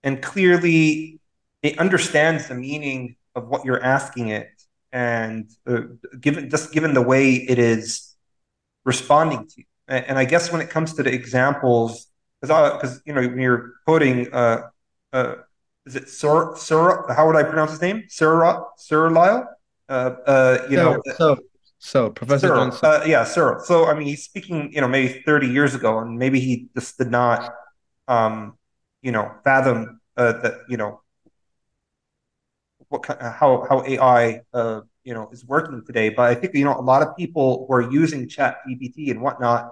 and clearly it understands the meaning of what you're asking it, and uh, given just given the way it is responding to you. And, I guess when it comes to the examples, because you know when you're quoting, uh, uh, is it Sir Sir? How would I pronounce his name? Sir Sir Lyle. Uh, uh, you know, so so, Professor Searle, Johnson. Uh, yeah, Searle. So, I mean, he's speaking, you know, maybe 30 years ago, and maybe he just did not, um, you know, fathom uh, that, you know, what kind, how how AI, uh, you know, is working today. But I think you know a lot of people who are using Chat GPT and whatnot.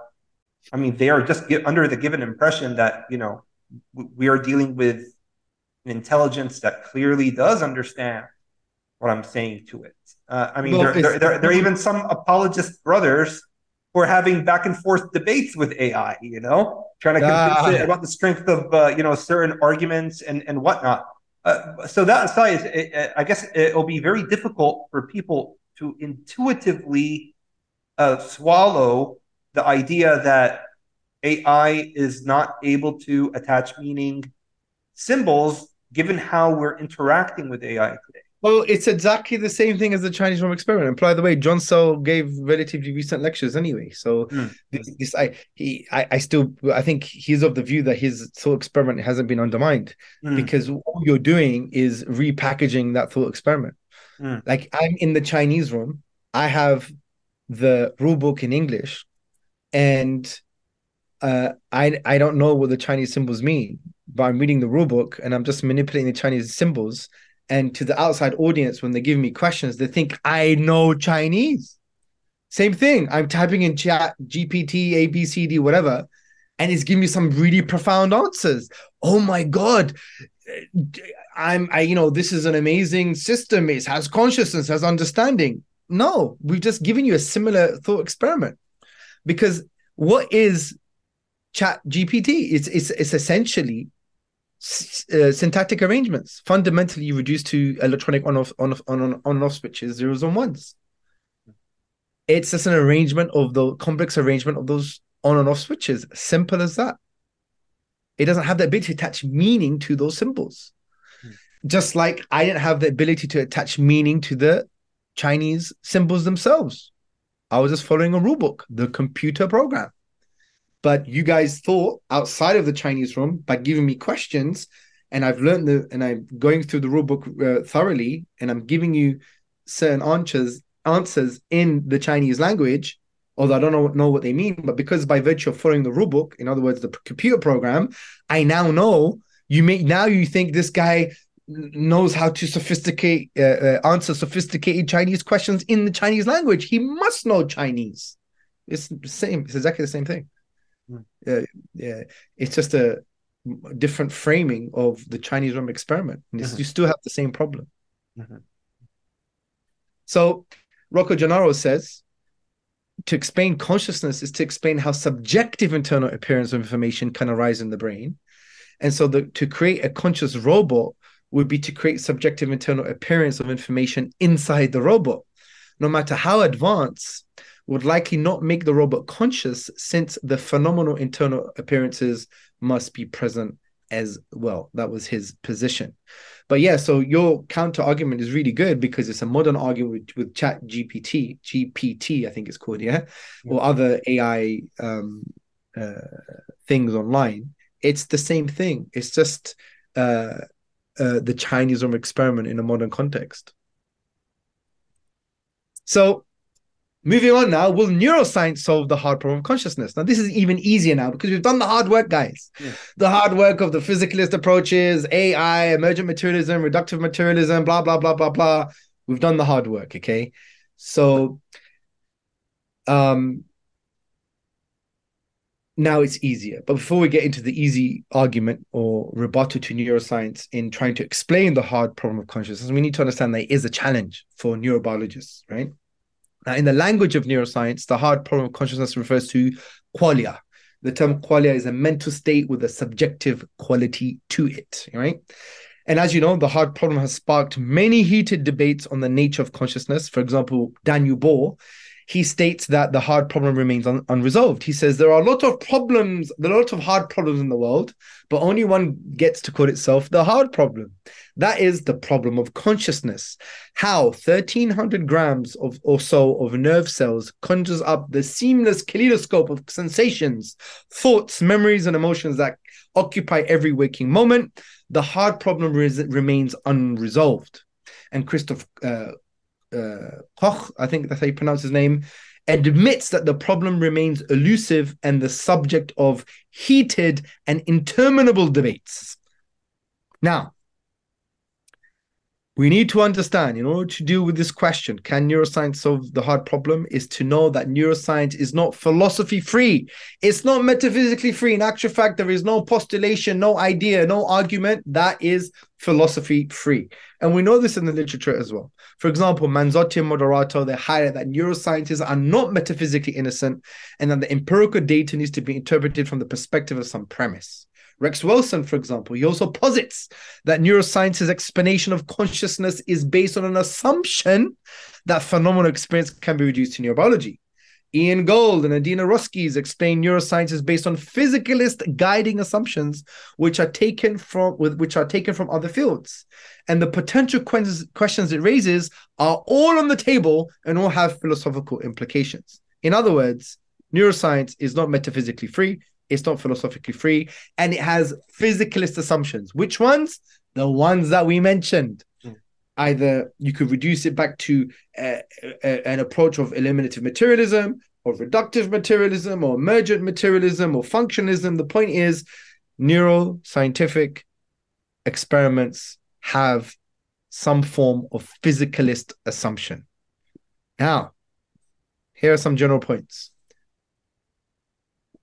I mean, they are just get, under the given impression that you know we are dealing with an intelligence that clearly does understand what I'm saying to it. Uh, I mean, well, there, there, there, there, are even some apologist brothers who are having back and forth debates with AI, you know, trying to convince ah. it about the strength of, uh, you know, certain arguments and, and whatnot. Uh, so that aside, it, it, I guess it will be very difficult for people to intuitively uh, swallow the idea that AI is not able to attach meaning symbols given how we're interacting with AI today. Well, it's exactly the same thing as the Chinese room experiment. And by the way, John Searle gave relatively recent lectures anyway. So mm. this, this, I he I, I still I think he's of the view that his thought experiment hasn't been undermined mm. because all you're doing is repackaging that thought experiment. Mm. Like I'm in the Chinese room, I have the rule book in English, and uh, I I don't know what the Chinese symbols mean, but I'm reading the rule book and I'm just manipulating the Chinese symbols and to the outside audience when they give me questions they think i know chinese. Same thing. I'm typing in chat gpt a b c d whatever and it's giving me some really profound answers. Oh my god. I'm i you know this is an amazing system. It has consciousness has understanding. No we've just given you a similar thought experiment. Because what is chat gpt it's it's, it's essentially uh, syntactic arrangements fundamentally reduced to electronic on-off on-off on on-off switches zeros and ones. It's just an arrangement of the complex arrangement of those on and off switches. Simple as that. It doesn't have the ability to attach meaning to those symbols. Mm. just like i didn't have the ability to attach meaning to the chinese symbols themselves. I was just following a rule book the computer program but you guys thought outside of the Chinese room by giving me questions, and I've learned the and I'm going through the rulebook uh, thoroughly, and I'm giving you certain answers answers in the Chinese language, although I don't know, know what they mean. But because by virtue of following the rulebook, in other words, the computer program, I now know you may now you think this guy knows how to sophisticate uh, uh, answer sophisticated Chinese questions in the Chinese language. He must know Chinese. It's the same. It's exactly the same thing uh, yeah, it's just a different framing of the Chinese room experiment. Mm-hmm. You still have the same problem. Mm-hmm. So Rocco Gennaro says to explain consciousness is to explain how subjective internal appearance of information can arise in the brain. And so the, to create a conscious robot would be to create subjective internal appearance of information inside the robot. No matter how advanced would likely not make the robot conscious since the phenomenal internal appearances must be present as well. That was his position. But yeah, so your counter argument is really good because it's a modern argument with, with Chat GPT, GPT, I think it's called, yeah, yeah. or other AI um, uh, things online. It's the same thing. It's just uh, uh, the Chinese room experiment in a modern context. So Moving on now, will neuroscience solve the hard problem of consciousness? Now, this is even easier now because we've done the hard work, guys. Yeah. The hard work of the physicalist approaches, AI, emergent materialism, reductive materialism, blah, blah, blah, blah, blah. We've done the hard work, okay? So, um, now it's easier. But before we get into the easy argument or rebuttal to neuroscience in trying to explain the hard problem of consciousness, we need to understand that it is a challenge for neurobiologists, right? Now, in the language of neuroscience, the hard problem of consciousness refers to qualia. The term qualia is a mental state with a subjective quality to it, right? And as you know, the hard problem has sparked many heated debates on the nature of consciousness. For example, Daniel Bor he states that the hard problem remains un- unresolved. He says there are a lot of problems, there are a lot of hard problems in the world, but only one gets to call itself the hard problem. That is the problem of consciousness. How 1300 grams of or so of nerve cells conjures up the seamless kaleidoscope of sensations, thoughts, memories, and emotions that occupy every waking moment. The hard problem res- remains unresolved. And Christoph uh, uh, Koch, I think that's how you pronounce his name, admits that the problem remains elusive and the subject of heated and interminable debates. Now, we need to understand in order to deal with this question can neuroscience solve the hard problem is to know that neuroscience is not philosophy free. It's not metaphysically free. In actual fact there is no postulation no idea no argument that is philosophy free. And we know this in the literature as well. For example manzotti and moderato they highlight that neuroscientists are not metaphysically innocent and that the empirical data needs to be interpreted from the perspective of some premise Rex Welshon, for example, he also posits that neuroscience's explanation of consciousness is based on an assumption that phenomenal experience can be reduced to neurobiology. Ian Gold and Adina Roskies explain neuroscience is based on physicalist guiding assumptions, which are taken from which are taken from other fields, and the potential questions it raises are all on the table and all have philosophical implications. In other words, neuroscience is not metaphysically free; it's not philosophically free, and it has physicalist assumptions. Which ones? The ones that we mentioned. Mm. Either you could reduce it back to uh, uh, an approach of eliminative materialism, or reductive materialism, or emergent materialism, or functionalism. The point is, neuroscientific experiments have some form of physicalist assumption. Now, here are some general points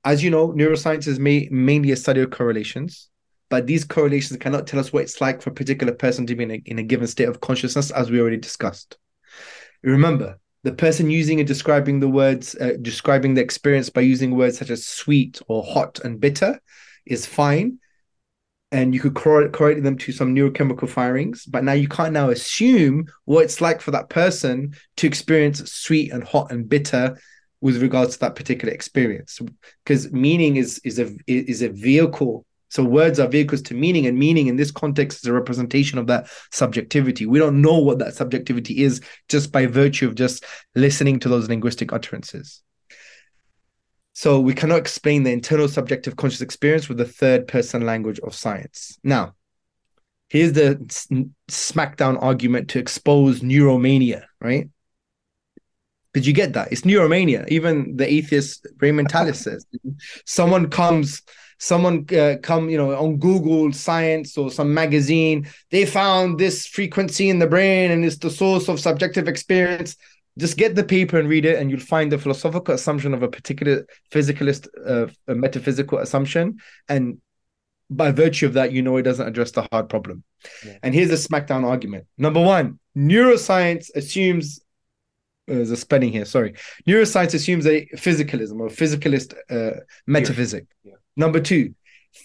as you know, neuroscience is ma- mainly a study of correlations, but these correlations cannot tell us what it's like for a particular person to be in a, in a given state of consciousness, as we already discussed. Remember, the person using and describing the words, uh, describing the experience by using words such as sweet or hot and bitter is fine. And you could correlate them to some neurochemical firings, but now you can't now assume what it's like for that person to experience sweet and hot and bitter with regards to that particular experience. Because meaning is is a is a vehicle. So words are vehicles to meaning and meaning in this context is a representation of that subjectivity. We don't know what that subjectivity is just by virtue of just listening to those linguistic utterances. So we cannot explain the internal subjective conscious experience with the third person language of science. Now here's the smackdown argument to expose neuromania right did you get that? It's neuromania. Even the atheist Raymond Tallis says someone comes, someone uh, come, you know, on Google Science or some magazine, they found this frequency in the brain and it's the source of subjective experience. Just get the paper and read it, and you'll find the philosophical assumption of a particular physicalist, uh, a metaphysical assumption, and by virtue of that, you know it doesn't address the hard problem. Yeah. And here's a smackdown argument. Number one, neuroscience assumes there's a spelling here. Sorry. Neuroscience assumes a physicalism or physicalist uh, metaphysic. Yeah. Number two,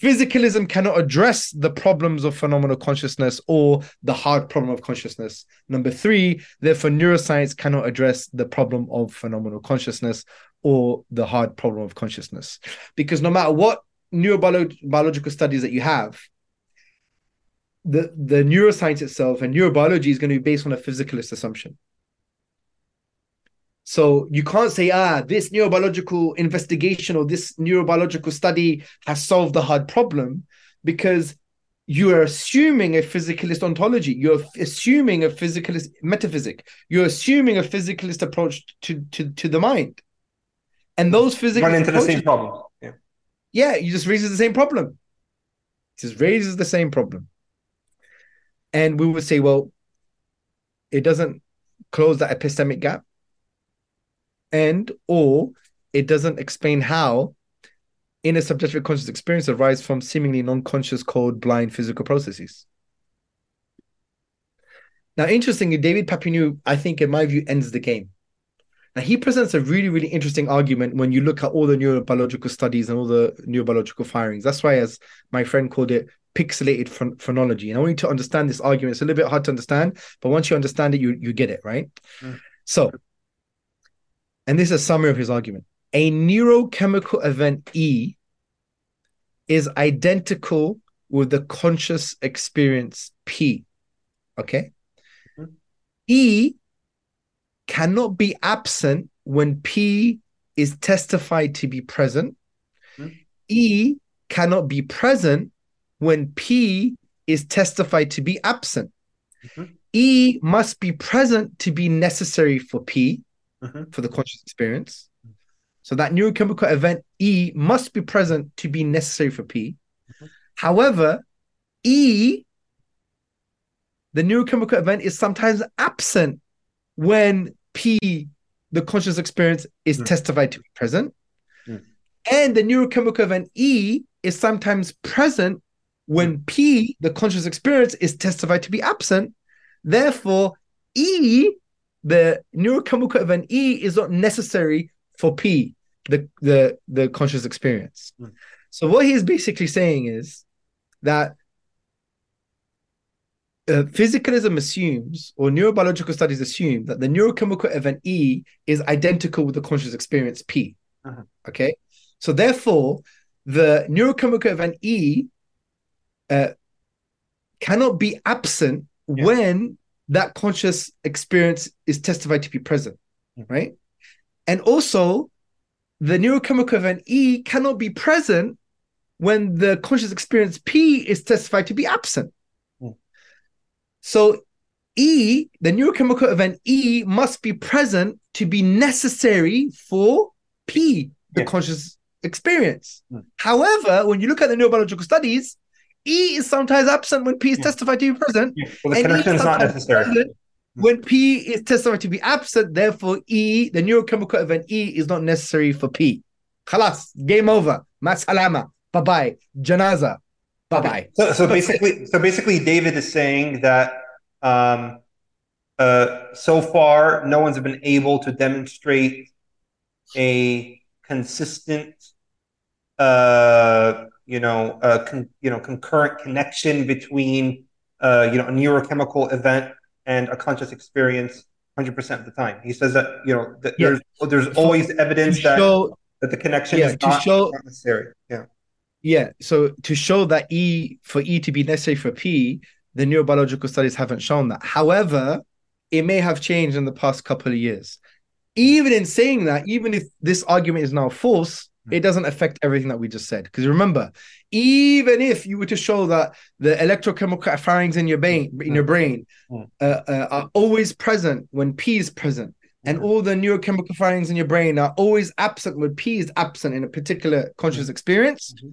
physicalism cannot address the problems of phenomenal consciousness or the hard problem of consciousness. Number three, therefore, neuroscience cannot address the problem of phenomenal consciousness or the hard problem of consciousness. Because no matter what neurobiological studies that you have, the, the neuroscience itself and neurobiology is going to be based on a physicalist assumption. So you can't say, ah, this neurobiological investigation or this neurobiological study has solved the hard problem because you are assuming a physicalist ontology. You're assuming a physicalist metaphysic. You're assuming a physicalist approach to, to, to the mind. And those physical run into the same problem. Yeah. Yeah, you just raises the same problem. It just raises the same problem. And we would say, well, it doesn't close that epistemic gap. And or it doesn't explain how inner subjective conscious experience arise from seemingly non-conscious cold blind physical processes. Now, interestingly, David Papineau, I think, in my view, ends the game. Now, he presents a really, really interesting argument when you look at all the neurobiological studies and all the neurobiological firings. That's why, as my friend called it, pixelated phron- phrenology. And I want you to understand this argument. It's a little bit hard to understand, but once you understand it, you, you get it, right? Mm. So, and this is a summary of his argument. A neurochemical event E is identical with the conscious experience P. Okay? Mm-hmm. E cannot be absent when P is testified to be present. Mm-hmm. E cannot be present when P is testified to be absent. Mm-hmm. E must be present to be necessary for P, mm-hmm. for the conscious experience. So that neurochemical event E must be present to be necessary for P. Mm-hmm. However, E, the neurochemical event, is sometimes absent when P, the conscious experience, is mm. testified to be present. Mm. And the neurochemical event E is sometimes present when mm. P, the conscious experience, is testified to be absent. Therefore, E, the neurochemical event E, is not necessary for P, the, the, the conscious experience. Mm. So, what he's basically saying is that uh, physicalism assumes, or neurobiological studies assume, that the neurochemical event E is identical with the conscious experience P. Uh-huh. Okay, so therefore, the neurochemical event E uh, cannot be absent yeah. when that conscious experience is testified to be present, right? And also, the neurochemical event E cannot be present when the conscious experience P is testified to be absent. So E, the neurochemical event E, must be present to be necessary for P, the yeah. conscious experience. Mm. However, when you look at the neurobiological studies, E is sometimes absent when P is yeah. testified to be present. Yeah. Well, the connection is, is not necessary. Hmm. When P is testified to be absent, therefore E, the neurochemical event E, is not necessary for P. Khalas, game over. Masalama. Bye bye. Janaza. Bye bye. So, so basically, so basically, David is saying that um, uh, so far, no one's been able to demonstrate a consistent, uh, you know, uh, con- you know, concurrent connection between, uh, you know, a neurochemical event and a conscious experience 100% of the time. He says that, you know, that yeah. there's there's always evidence that, show, that the connection yeah, is not, show, not necessary. Yeah. Yeah. So to show that E for E to be necessary for P, the neurobiological studies haven't shown that. However, it may have changed in the past couple of years. Even in saying that, even if this argument is now false, it doesn't affect everything that we just said. Because remember, even if you were to show that the electrochemical firings in your brain, in your brain, uh, uh, are always present when P is present, and hmm. all the neurochemical firings in your brain are always absent when P is absent in a particular conscious experience, mm-hmm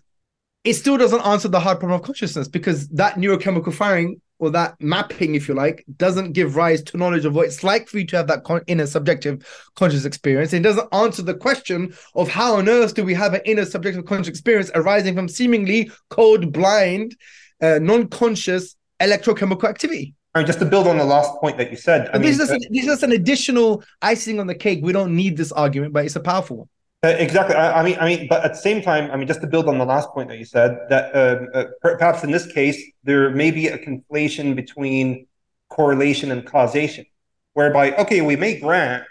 it still doesn't answer the hard problem of consciousness because that neurochemical firing or that mapping, if you like, doesn't give rise to knowledge of what it's like for you to have that con- inner subjective conscious experience. It doesn't answer the question of how on earth do we have an inner subjective conscious experience arising from seemingly cold, blind, uh, non-conscious electrochemical activity. I mean, just to build on the last point that you said, I mean, this, is, this is an additional icing on the cake. We don't need this argument, but it's a powerful one. Uh, exactly. I, I, mean, I mean, but at the same time, I mean, just to build on the last point that you said, that uh, uh, perhaps in this case there may be a conflation between correlation and causation, whereby okay, we may grant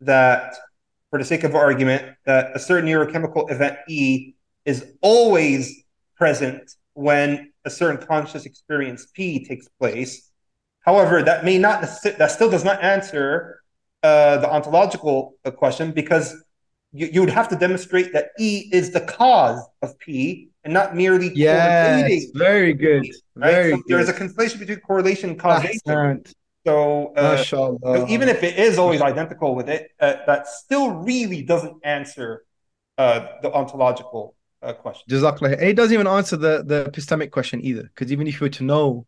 that, for the sake of argument, that a certain neurochemical event E is always present when a certain conscious experience P takes place. However, that may not that still does not answer uh, the ontological uh, question because you, you would have to demonstrate that E is the cause of P and not merely yes, very good. Right? Very so good. There's a conflation between correlation and causation. Excellent. So, uh, so even if it is always identical with it, uh, that still really doesn't answer uh, the ontological uh, question. Jazakallah. It doesn't even answer the, the epistemic question either, because even if you were to know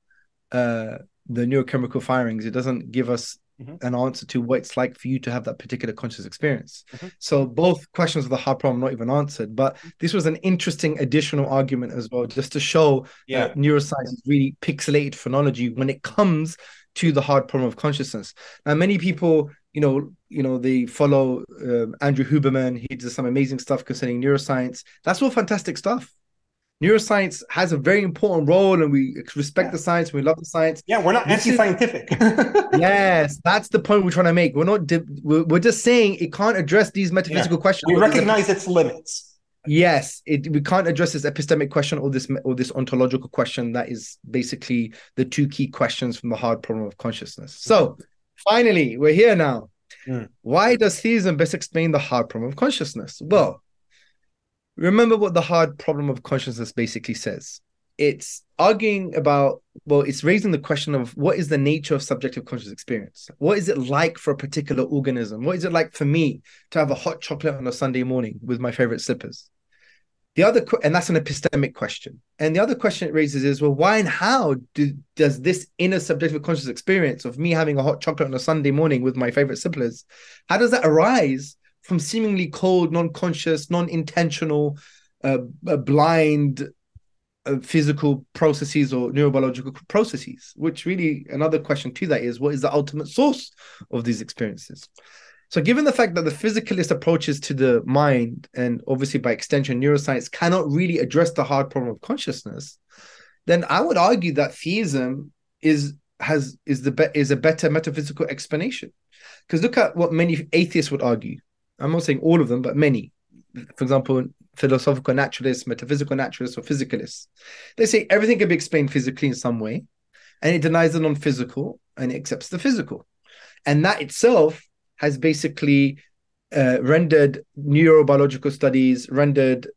uh, the neurochemical firings, it doesn't give us Mhm. an answer to what it's like for you to have that particular conscious experience. Mhm. So both questions of the hard problem not even answered, but this was an interesting additional argument as well, just to show Yeah. that neuroscience is really pixelated phrenology when it comes to the hard problem of consciousness. Now, many people, you know, you know, they follow um, Andrew Huberman. He does some amazing stuff concerning neuroscience. That's all fantastic stuff. Neuroscience has a very important role, and we respect Yeah. the science. We love the science. Yeah, we're not This anti-scientific. Yes, that's the point we're trying to make. We're not. Di- we're, we're just saying it can't address these metaphysical questions. we recognize its limits. Yes, it we can't address this epistemic question or this or this ontological question that is basically the two key questions from the hard problem of consciousness. So finally, we're here now. Mm. Why does theism best explain the hard problem of consciousness? Well, remember what the hard problem of consciousness basically says. It's arguing about, well, it's raising the question of what is the nature of subjective conscious experience? What is it like for a particular organism? What is it like for me to have a hot chocolate on a Sunday morning with my favorite slippers? The other, and that's an epistemic question. And the other question it raises is, well, why and how do, does this inner subjective conscious experience of me having a hot chocolate on a Sunday morning with my favorite slippers, how does that arise from seemingly cold, non-conscious, non-intentional, uh, uh, blind uh, physical processes or neurobiological processes? Which really another question to that is, what is the ultimate source of these experiences? So, given the fact that the physicalist approaches to the mind, and obviously by extension, neuroscience cannot really address the hard problem of consciousness, then I would argue that theism is has is the be- is a better metaphysical explanation. Because look at what many atheists would argue. I'm not saying all of them, but many. For example, philosophical naturalists, metaphysical naturalists, or physicalists. They say everything can be explained physically in some way, and it denies the non-physical and it accepts the physical. And that itself has basically uh, rendered neurobiological studies, rendered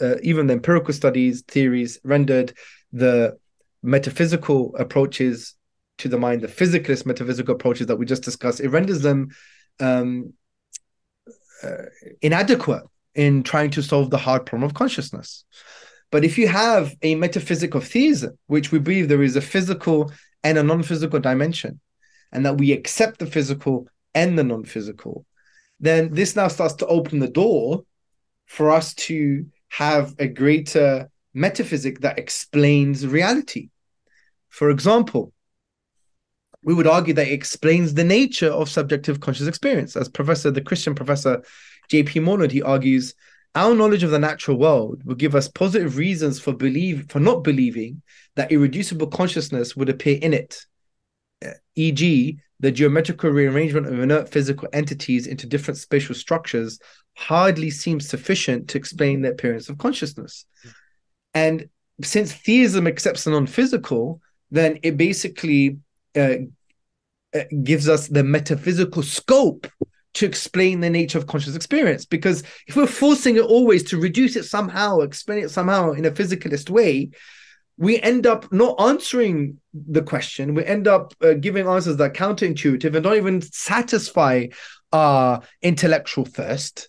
uh, even the empirical studies, theories, rendered the metaphysical approaches to the mind, the physicalist metaphysical approaches that we just discussed, it renders them um, Uh, inadequate in trying to solve the hard problem of consciousness. But if you have a metaphysic of theism, which we believe there is a physical and a non physical dimension, and that we accept the physical and the non physical, then this now starts to open the door for us to have a greater metaphysic that explains reality. For example, we would argue that it explains the nature of subjective conscious experience. As Professor, the Christian professor J.P. Moreland, he argues, our knowledge of the natural world will give us positive reasons for believe for not believing that irreducible consciousness would appear in it. Uh, E.g., the geometrical rearrangement of inert physical entities into different spatial structures hardly seems sufficient to explain the appearance of consciousness. And since theism accepts the non-physical, then it basically uh, uh, gives us the metaphysical scope to explain the nature of conscious experience. Because if we're forcing it always to reduce it somehow, explain it somehow in a physicalist way, we end up not answering the question. We end up uh, giving answers that are counterintuitive and don't even satisfy our intellectual thirst.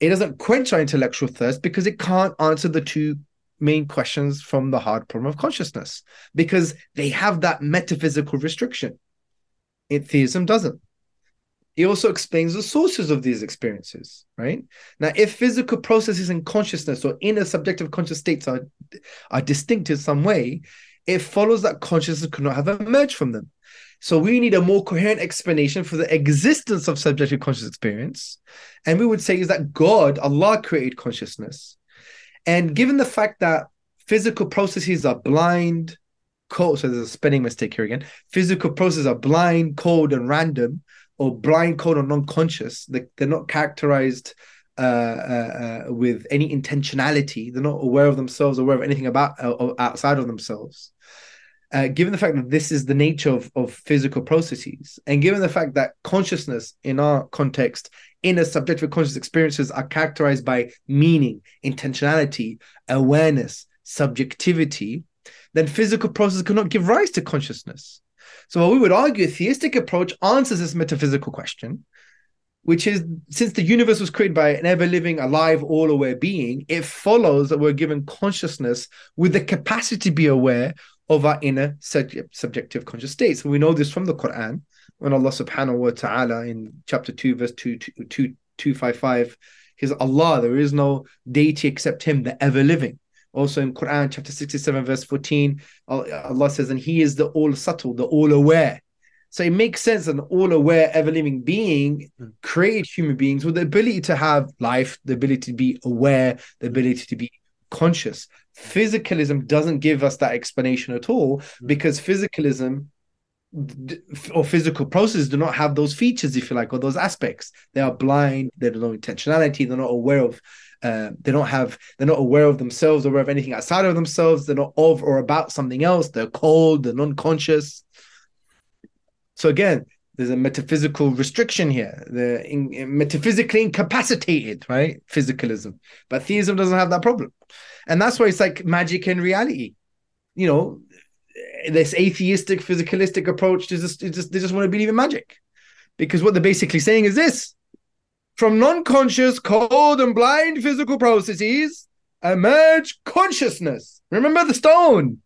It doesn't quench our intellectual thirst because it can't answer the two main questions from the hard problem of consciousness because they have that metaphysical restriction. It, theism doesn't. He also explains the sources of these experiences, right? Now, if physical processes in consciousness or inner subjective conscious states are, are distinct in some way, it follows that consciousness could not have emerged from them. So we need a more coherent explanation for the existence of subjective conscious experience. And we would say is that God, Allah created consciousness. And given the fact that physical processes are blind, cold, so there's a spelling mistake here again. Physical processes are blind, cold, and random, or blind, cold, or non-conscious. They, they're not characterized uh, uh, uh, with any intentionality. They're not aware of themselves, aware of anything about uh, outside of themselves. Uh, given the fact that this is the nature of, of physical processes, and given the fact that consciousness in our context, inner subjective conscious experiences are characterized by meaning, intentionality, awareness, subjectivity, then physical processes cannot give rise to consciousness. So, what we would argue, a theistic approach answers this metaphysical question, which is since the universe was created by an ever living, alive, all aware being, it follows that we're given consciousness with the capacity to be aware of our inner subjective conscious states. We know this from the Quran when Allah subhanahu wa ta'ala in chapter 2, verse 2, 2, 2 255, He's Allah, there is no deity except Him, the ever living. Also in Quran chapter 67, verse 14, Allah says, and He is the all subtle, the all aware. So it makes sense an all aware, ever living being hmm. created human beings with the ability to have life, the ability to be aware, the ability to be conscious. Physicalism doesn't give us that explanation at all hmm. because physicalism or physical processes do not have those features, if you like, or those aspects. They are blind. They don't know intentionality. They're not aware of. Uh, they don't have. They're not aware of themselves, aware of anything outside of themselves. They're not of or about something else. They're cold. They're non-conscious. So again, there's a metaphysical restriction here. They're in, in metaphysically incapacitated, right? Physicalism, but theism doesn't have that problem, and that's why it's like magic and reality. You know, this atheistic, physicalistic approach to just, just they just want to believe in magic, because what they're basically saying is this: from non-conscious, cold, and blind physical processes emerge consciousness. Remember the stone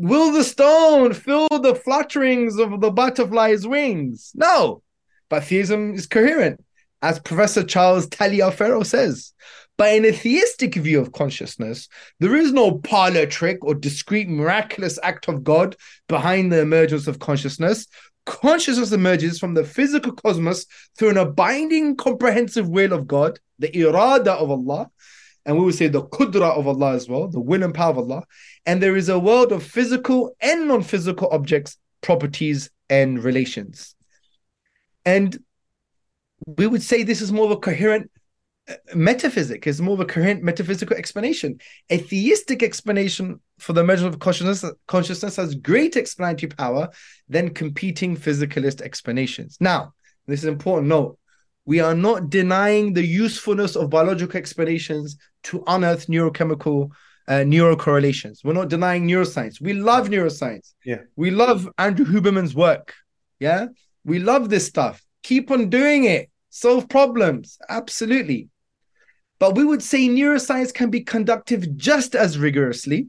Will the stone fill the flutterings of the butterfly's wings? No. But theism is coherent, as Professor Charles Taliaferro says. But in a theistic view of consciousness, there is no parlor trick or discrete miraculous act of God behind the emergence of consciousness. Consciousness emerges from the physical cosmos through an abiding, comprehensive will of God, the irada of Allah, and we would say the kudra of Allah as well, the will and power of Allah. And there is a world of physical and non physical objects, properties, and relations. And we would say this is more of a coherent metaphysic, is more of a coherent metaphysical explanation. A theistic explanation for the measure of consciousness, consciousness has greater explanatory power than competing physicalist explanations. Now, this is important note we are not denying the usefulness of biological explanations to unearth neurochemical uh, neurocorrelations. We're not denying neuroscience. We love neuroscience. Yeah. We love Andrew Huberman's work. Yeah. We love this stuff. Keep on doing it. Solve problems. Absolutely. But we would say neuroscience can be conducted just as rigorously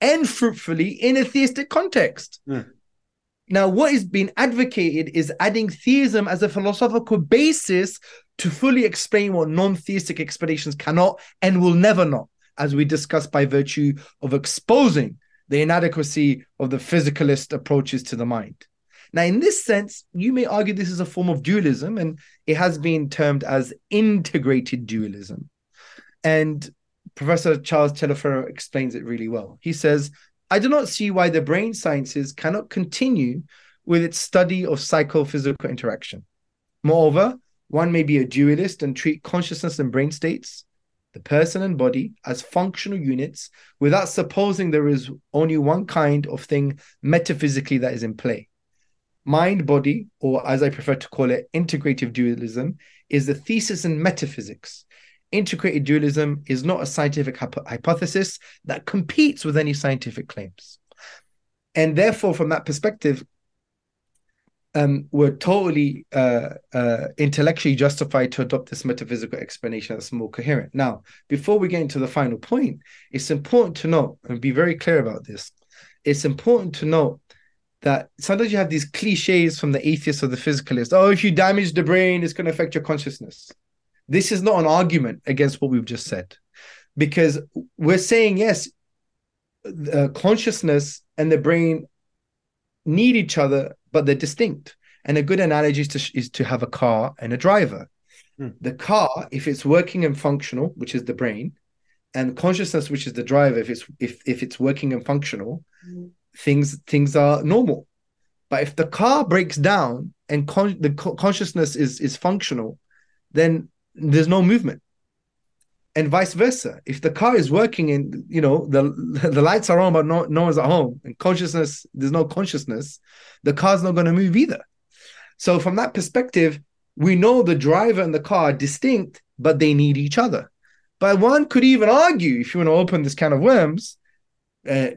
and fruitfully in a theistic context. Mm. Now, what is being advocated is adding theism as a philosophical basis to fully explain what non theistic explanations cannot and will never not, as we discussed by virtue of exposing the inadequacy of the physicalist approaches to the mind. Now, in this sense, you may argue this is a form of dualism, and it has been termed as integrated dualism. And Professor Charles Taliaferro explains it really well. He says I do not see why the brain sciences cannot continue with its study of psychophysical interaction. Moreover, one may be a dualist and treat consciousness and brain states, the person and body, as functional units without supposing there is only one kind of thing metaphysically that is in play. Mind body, or as I prefer to call it, integrative dualism, is the thesis in metaphysics integrated dualism is not a scientific hypothesis that competes with any scientific claims. And therefore, from that perspective, um, we're totally uh, uh, intellectually justified to adopt this metaphysical explanation that's more coherent. Now, before we get into the final point, it's important to note and be very clear about this. It's important to note that sometimes you have these cliches from the atheists or the physicalists. Oh, if you damage the brain, it's going to affect your consciousness. This is not an argument against what we've just said, because we're saying, yes, the consciousness and the brain need each other, but they're distinct. And a good analogy is to, is to have a car and a driver. Hmm. The car, if it's working and functional, which is the brain, and consciousness, which is the driver, if it's if if it's working and functional, hmm. things things are normal. But if the car breaks down and con- the co- consciousness is is functional, then there's no movement and vice versa. If the car is working and you know the the lights are on but no, no one's at home and consciousness there's no consciousness, the car's not going to move either. So from that perspective, we know the driver and the car are distinct, but they need each other. But one could even argue, if you want to open this can of worms, uh,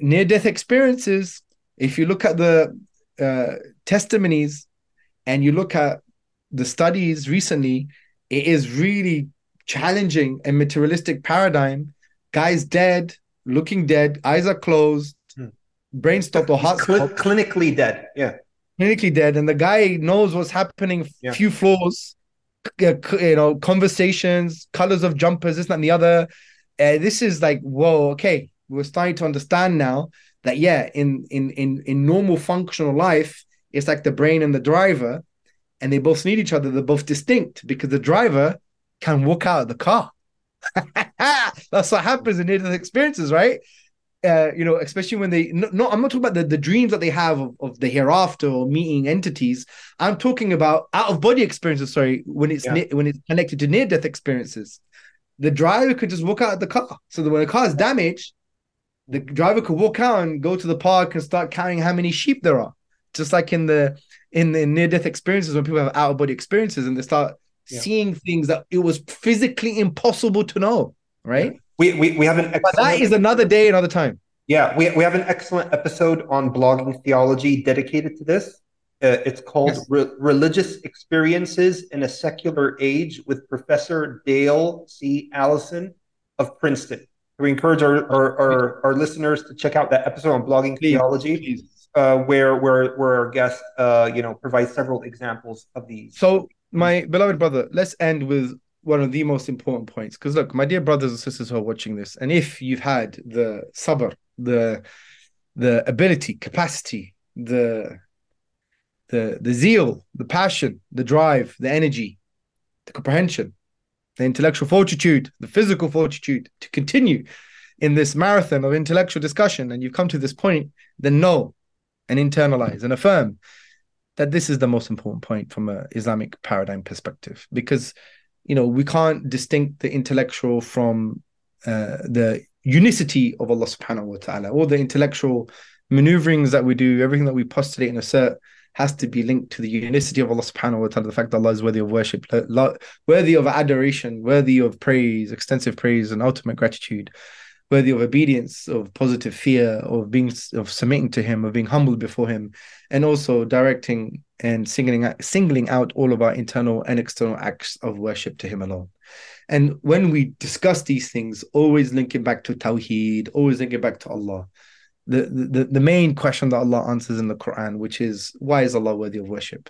near-death experiences. If you look at the uh, testimonies and you look at the studies recently, it is really challenging a materialistic paradigm. Guy's dead, looking dead, eyes are closed, hmm. brain stopped or heart Cl- clinically dead. Yeah, clinically dead, and the guy knows what's happening. Yeah. Few floors, you know, conversations, colors of jumpers, this, that, and the other. Uh, this is like whoa. Okay, we're starting to understand now that yeah, in in in in normal functional life, it's like the brain and the driver, and they both need each other. They're both distinct because the driver can walk out of the car. That's what happens in near-death experiences, right? Uh, you know, especially when they no, no, I'm not talking about the, the dreams that they have of, of the hereafter or meeting entities. I'm talking about out of body experiences. Sorry, when it's yeah. when it's connected to near death experiences, the driver could just walk out of the car. So that when the car is damaged, the driver could walk out and go to the park and start counting how many sheep there are. Just like in the in the near death experiences when people have out of body experiences and they start yeah. seeing things that it was physically impossible to know, right? Yeah. We, we, we have an excellent... But that is another day, another time. Yeah, we, we have an excellent episode on blogging theology dedicated to this. Uh, it's called yes. Re- Religious Experiences in a Secular Age with Professor Dale C. Allison of Princeton. We encourage our, our, our, our listeners to check out that episode on blogging please, theology. Please. Uh, where where where our guest uh, you know provides several examples of these. So my beloved brother, let's end with one of the most important points. Because look, my dear brothers and sisters who are watching this, and if you've had the sabr, the the ability, capacity, the the the zeal, the passion, the drive, the energy, the comprehension, the intellectual fortitude, the physical fortitude to continue in this marathon of intellectual discussion, and you've come to this point, then know and internalize and affirm that this is the most important point from an Islamic paradigm perspective. Because you know we can't distinct the intellectual from uh, the unicity of Allah subhanahu wa ta'ala. All the intellectual maneuverings that we do everything that we postulate and assert has to be linked to the unicity of Allah subhanahu wa ta'ala the fact that Allah is worthy of worship worthy of adoration worthy of praise extensive praise and ultimate gratitude worthy of obedience, of positive fear, of being of submitting to Him, of being humble before Him, and also directing and singling out, singling out all of our internal and external acts of worship to Him alone. And when we discuss these things, always linking back to Tawheed, always linking back to Allah. The, the, the main question that Allah answers in the Quran, which is why is Allah worthy of worship?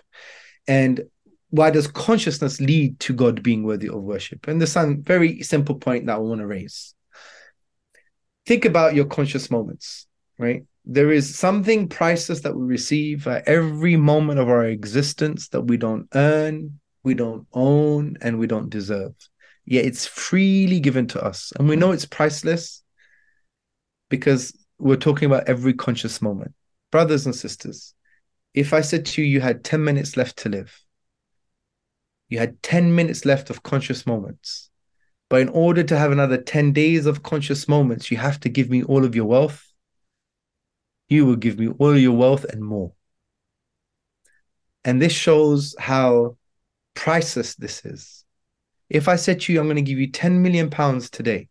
And why does consciousness lead to God being worthy of worship? And there's a very simple point that I want to raise think about your conscious moments, right? There is something priceless that we receive at every moment of our existence that we don't earn, we don't own, and we don't deserve. Yet it's freely given to us. And we know it's priceless because we're talking about every conscious moment. Brothers and sisters, if I said to you, you had 10 minutes left to live, you had 10 minutes left of conscious moments, but in order to have another 10 days of conscious moments, you have to give me all of your wealth. You will give me all your wealth and more. And this shows how priceless this is. If I said to you, I'm going to give you 10 million pounds today,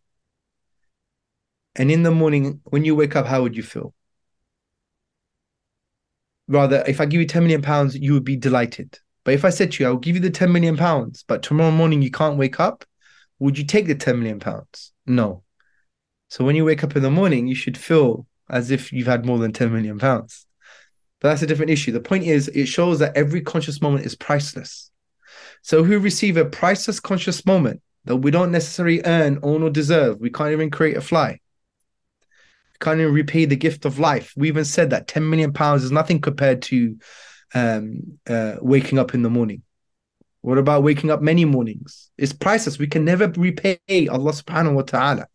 and in the morning, when you wake up, how would you feel? Rather, if I give you 10 million pounds, you would be delighted. But if I said to you, I'll give you the 10 million pounds, but tomorrow morning you can't wake up, would you take the 10 million pounds? No. So when you wake up in the morning, you should feel as if you've had more than 10 million pounds. But that's a different issue. The point is, it shows that every conscious moment is priceless. So who receive a priceless conscious moment that we don't necessarily earn, own, or deserve, we can't even create a fly. We can't even repay the gift of life. We even said that 10 million pounds is nothing compared to um, uh, waking up in the morning. What about waking up many mornings? It's priceless. We can never repay Allah subhanahu wa ta'ala.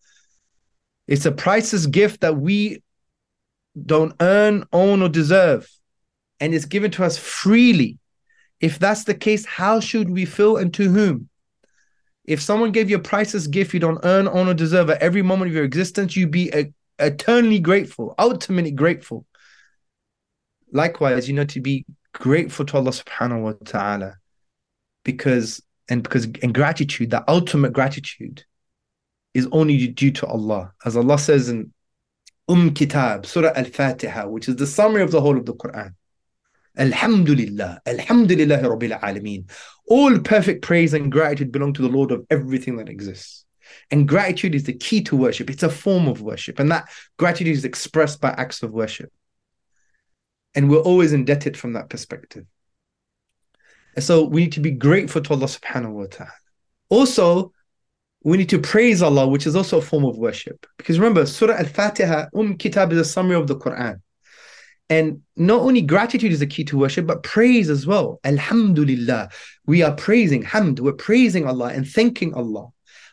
It's a priceless gift that we don't earn, own, or deserve. And it's given to us freely. If that's the case, how should we feel and to whom? If someone gave you a priceless gift you don't earn, own, or deserve at every moment of your existence, you be a, eternally grateful, ultimately grateful. Likewise, you know, to be grateful to Allah subhanahu wa ta'ala because and because and gratitude, the ultimate gratitude is only due to Allah. As Allah says in Umm Kitab, Surah Al-Fatiha, which is the summary of the whole of the Quran. Alhamdulillah, Alhamdulillah Rabbil Alameen. All perfect praise and gratitude belong to the Lord of everything that exists. And gratitude is the key to worship. It's a form of worship. And that gratitude is expressed by acts of worship. And we're always indebted from that perspective. And so we need to be grateful to Allah subhanahu wa ta'ala. Also, we need to praise Allah, which is also a form of worship. Because remember, Surah Al Fatiha, Um Kitab is a summary of the Quran. And not only gratitude is the key to worship, but praise as well. Alhamdulillah. We are praising, hamd, we're praising Allah and thanking Allah.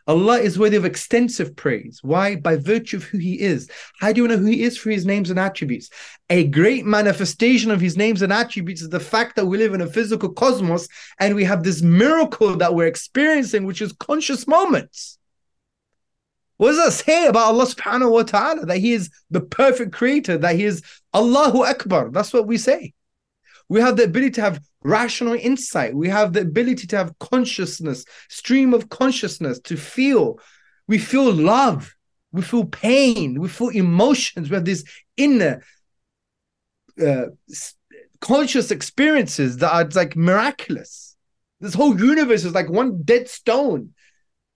Allah is worthy of extensive praise. Why? By virtue of who He is. How do you know who He is? For His names and attributes. A great manifestation of His names and attributes is the fact that we live in a physical cosmos and we have this miracle that we're experiencing, which is conscious moments. What does that say about Allah subhanahu wa ta'ala? That He is the perfect creator, that He is Allahu Akbar. That's what we say. We have the ability to have rational insight. We have the ability to have consciousness, stream of consciousness, to feel. We feel love. We feel pain. We feel emotions. We have these inner uh, conscious experiences that are like miraculous. This whole universe is like one dead stone.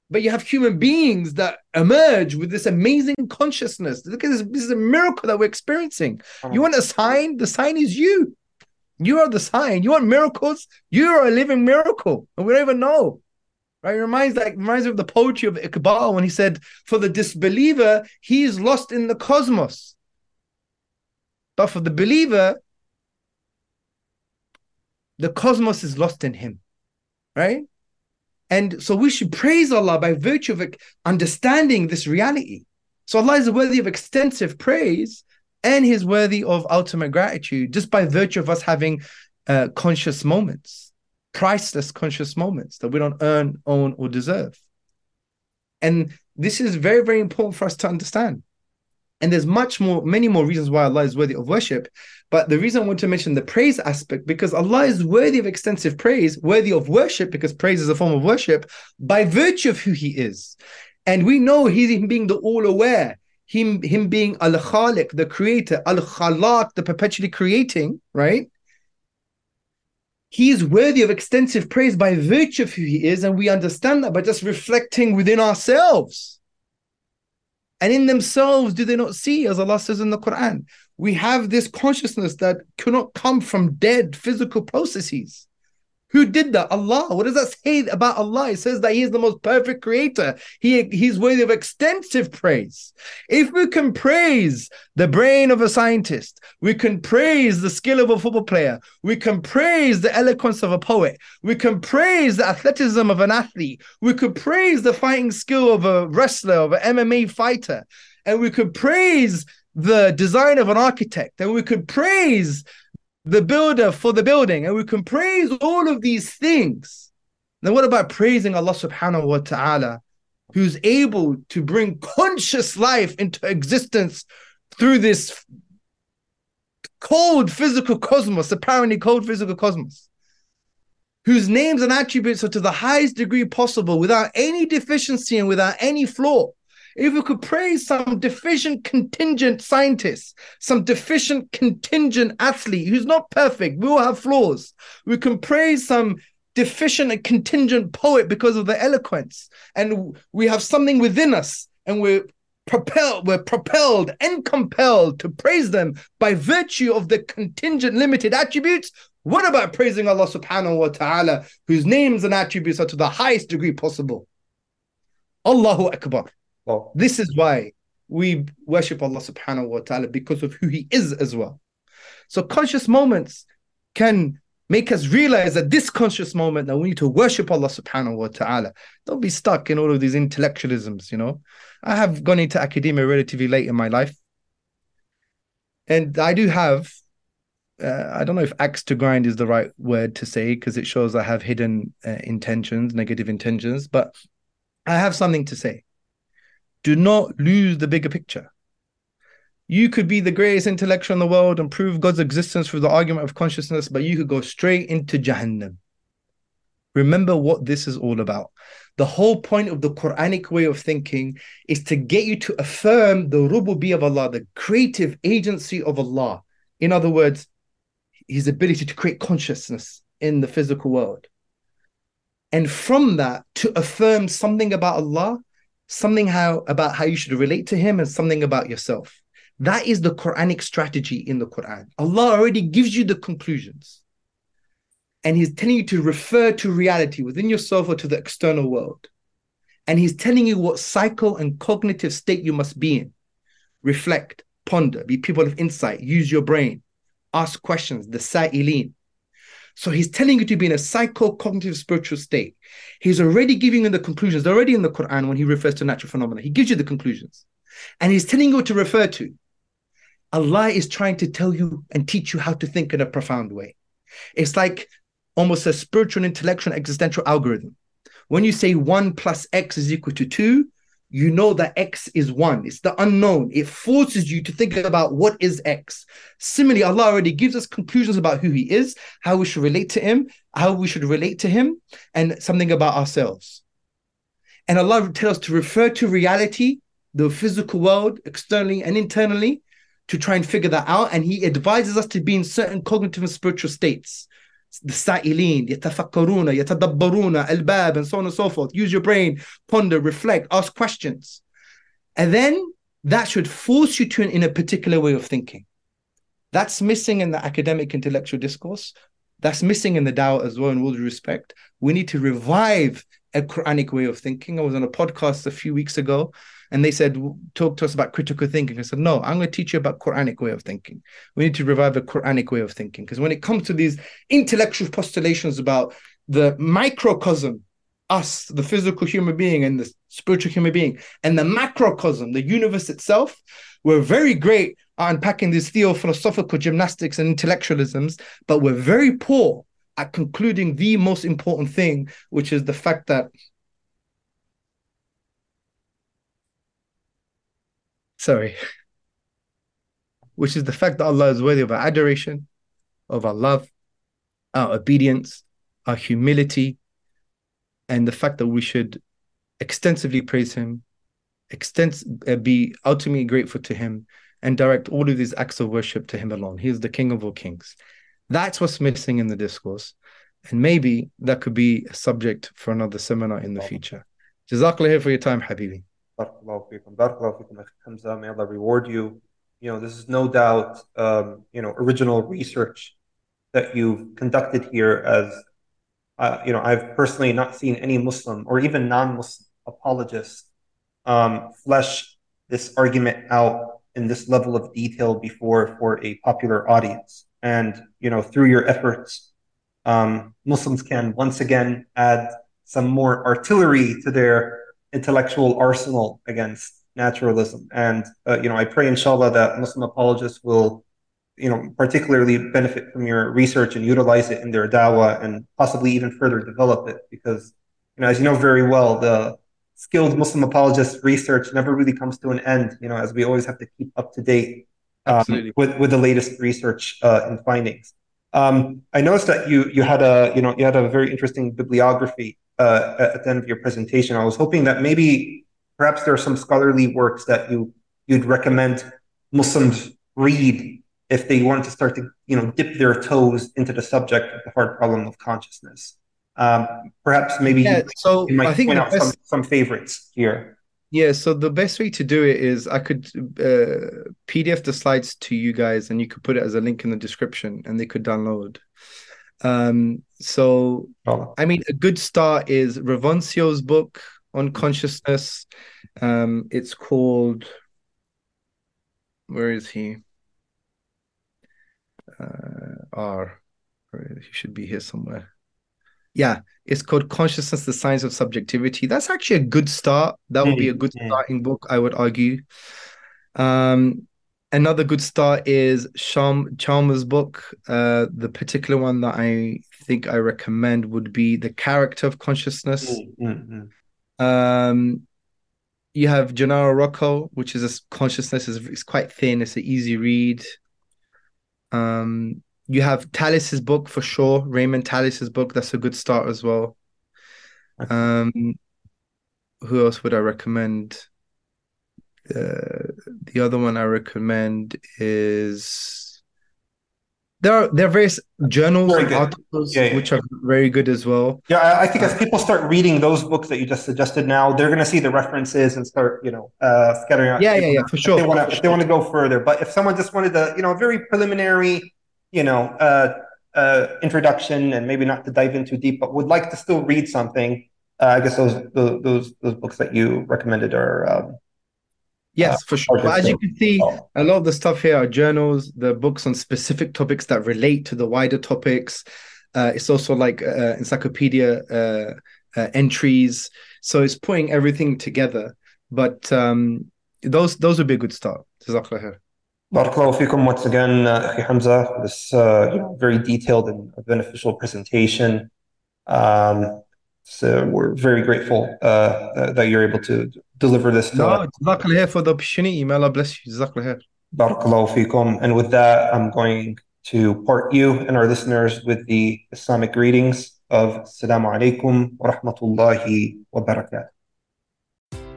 But you have human beings that emerge with this amazing consciousness. Look at this. This is a miracle that we're experiencing. You want a sign? The sign is you. You are the sign. You want miracles? You are a living miracle, and we don't even know. Right? It reminds like reminds me of the poetry of Iqbal when he said, "For the disbeliever, he is lost in the cosmos, but for the believer, the cosmos is lost in him." Right? And so we should praise Allah by virtue of understanding this reality. So Allah is worthy of extensive praise and he's worthy of ultimate gratitude just by virtue of us having uh, conscious moments, priceless conscious moments that we don't earn, own, or deserve. And this is very, very important for us to understand. And there's much more, many more reasons why Allah is worthy of worship. But the reason I want to mention the praise aspect, because Allah is worthy of extensive praise, worthy of worship, because praise is a form of worship, by virtue of who He is. And we know He's being the all aware, him him being al khaliq the creator al khalaq the perpetually creating right? He is worthy of extensive praise by virtue of who he is and we understand that by just reflecting within ourselves. And in themselves do they not see as allah says in the quran? We have this consciousness that cannot come from dead physical processes who did that? Allah. What does that say about Allah? It says that He is the most perfect creator. He, he's worthy of extensive praise. If we can praise the brain of a scientist, we can praise the skill of a football player, we can praise the eloquence of a poet, we can praise the athleticism of an athlete, we could praise the fighting skill of a wrestler, of an MMA fighter, and we could praise the design of an architect, and we could praise the builder for the building, and we can praise all of these things. Then what about praising Allah subhanahu wa ta'ala, who's able to bring conscious life into existence through this cold physical cosmos, apparently cold physical cosmos, whose names and attributes are to the highest degree possible without any deficiency and without any flaw if we could praise some deficient contingent scientist, some deficient contingent athlete who's not perfect, we all have flaws. We can praise some deficient and contingent poet because of the eloquence. And we have something within us and we're propelled, we're propelled and compelled to praise them by virtue of the contingent limited attributes. What about praising Allah subhanahu wa ta'ala, whose names and attributes are to the highest degree possible? Allahu Akbar. This is why we worship Allah subhanahu wa ta'ala because of who He is as well. So conscious moments can make us realize that this conscious moment that we need to worship Allah subhanahu wa ta'ala. Don't be stuck in all of these intellectualisms, you know. I have gone into academia relatively late in my life. And I do have uh, I don't know if axe to grind is the right word to say because it shows I have hidden uh, intentions, negative intentions, but I have something to say. Do not lose the bigger picture. You could be the greatest intellectual in the world and prove God's existence through the argument of consciousness, but you could go straight into Jahannam. Remember what this is all about. The whole point of the Quranic way of thinking is to get you to affirm the rububi of Allah, the creative agency of Allah. In other words, his ability to create consciousness in the physical world. And from that, to affirm something about Allah, something how about how you should relate to him, and something about yourself. That is the Quranic strategy in the Quran. Allah already gives you the conclusions. And He's telling you to refer to reality within yourself or to the external world. And He's telling you what psycho and cognitive state you must be in. Reflect, ponder, be people of insight, use your brain, ask questions, the sa'ilin. So he's telling you to be in a psycho-cognitive spiritual state. He's already giving you the conclusions. They're already in the Quran when he refers to natural phenomena. He gives you the conclusions. And he's telling you to refer to. Allah is trying to tell you and teach you how to think in a profound way. It's like almost a spiritual, intellectual, existential algorithm. When you say one plus X is equal to two, you know that X is one. It's the unknown. It forces you to think about what is X. Similarly, Allah already gives us conclusions about who He is, how we should relate to Him, how we should relate to Him, and something about ourselves. And Allah tells us to refer to reality, the physical world, externally and internally, to try and figure that out. And he advises us to be in certain cognitive and spiritual states. The sa'ilin, yatafakkaruna, yatadabbaruna, albab, and so on and so forth. Use your brain, ponder, reflect, ask questions. And then that should force you to in a particular way of thinking. That's missing in the academic intellectual discourse. That's missing in the Dawah as well, in all due respect. We need to revive a Quranic way of thinking. I was on a podcast a few weeks ago and they said, talk to us about critical thinking. I said, no, I'm going to teach you about Quranic way of thinking. We need to revive a Quranic way of thinking. Because when it comes to these intellectual postulations about the microcosm, us, the physical human being and the spiritual human being, and the macrocosm, the universe itself, we're very great at unpacking these theo-philosophical gymnastics and intellectualisms, but we're very poor at concluding the most important thing, which is the fact that sorry, which is the fact that Allah is worthy of our adoration, of our love, our obedience, our humility, and the fact that we should extensively praise Him, extens- uh, be ultimately grateful to Him, and direct all of these acts of worship to Him alone. He is the King of all kings. That's what's missing in the discourse. And maybe that could be a subject for another seminar in the future. Jazakallah for your time, Habibi. Hamza. May Allah reward you. You know, this is no doubt, um, you know, original research that you've conducted here as, uh, you know, I've personally not seen any Muslim or even non-Muslim apologists um, flesh this argument out in this level of detail before for a popular audience. And, you know, through your efforts, um, Muslims can once again add some more artillery to their intellectual arsenal against naturalism. And uh, you know, I pray, inshallah, that Muslim apologists will, you know, particularly benefit from your research and utilize it in their dawah and possibly even further develop it. Because, you know, as you know very well, the skilled Muslim apologist research never really comes to an end. You know, as we always have to keep up to date um, with with the latest research uh, and findings. Um, I noticed that you you had a you know you had a very interesting bibliography uh, at the end of your presentation. I was hoping that maybe perhaps there are some scholarly works that you you'd recommend Muslims read if they want to start to you know dip their toes into the subject of the hard problem of consciousness. Um, perhaps maybe yeah, so you might I think point out best, some, some favorites here. Yeah, so the best way to do it is I could uh, PDF the slides to you guys, and you could put it as a link in the description, and they could download. Um, so, oh. I mean, a good start is Revonsuo's book on consciousness. Um, it's called, where is he? Uh, R. He should be here somewhere. Yeah, it's called Consciousness, the Science of Subjectivity. That's actually a good start. That would be a good starting book, I would argue. Um, another good start is Sham Chalmers' book. Uh, the particular one that I think I recommend would be The Character of Consciousness. Mm-hmm. Um, you have Gennaro Rocco, which is a consciousness. is It's quite thin. It's an easy read. Um, you have Tallis's book for sure. Raymond Tallis's book. That's a good start as well. Um, who else would I recommend? Uh, the other one I recommend is there are there are various journals and articles yeah, yeah. which are very good as well. Yeah, I, I think uh, as people start reading those books that you just suggested now, they're going to see the references and start you know uh, scattering out. Yeah, yeah, yeah, for sure. They want to, if they want to go further, but if someone just wanted to, you know, a very preliminary, you know, uh, uh, introduction and maybe not to dive into deep, but would like to still read something, uh, I guess those, those those those books that you recommended are. Um, yes, uh, for sure. But as you can see, oh. a lot of the stuff here are journals, the books on specific topics that relate to the wider topics. Uh, it's also like uh, encyclopedia uh, uh, entries, so it's putting everything together. But um, those those would be a good start. Jazakallah Barakallahu fikum once again, uh, Hamza, for this uh, you know, very detailed and beneficial presentation. Um, so we're very grateful uh, that you're able to deliver this. To no, Jazakallah for the opportunity. May Allah bless you. Barakallahu fikum. And with that, I'm going to part you and our listeners with the Islamic greetings of Assalamu alaikum wa rahmatullahi wa barakatuh.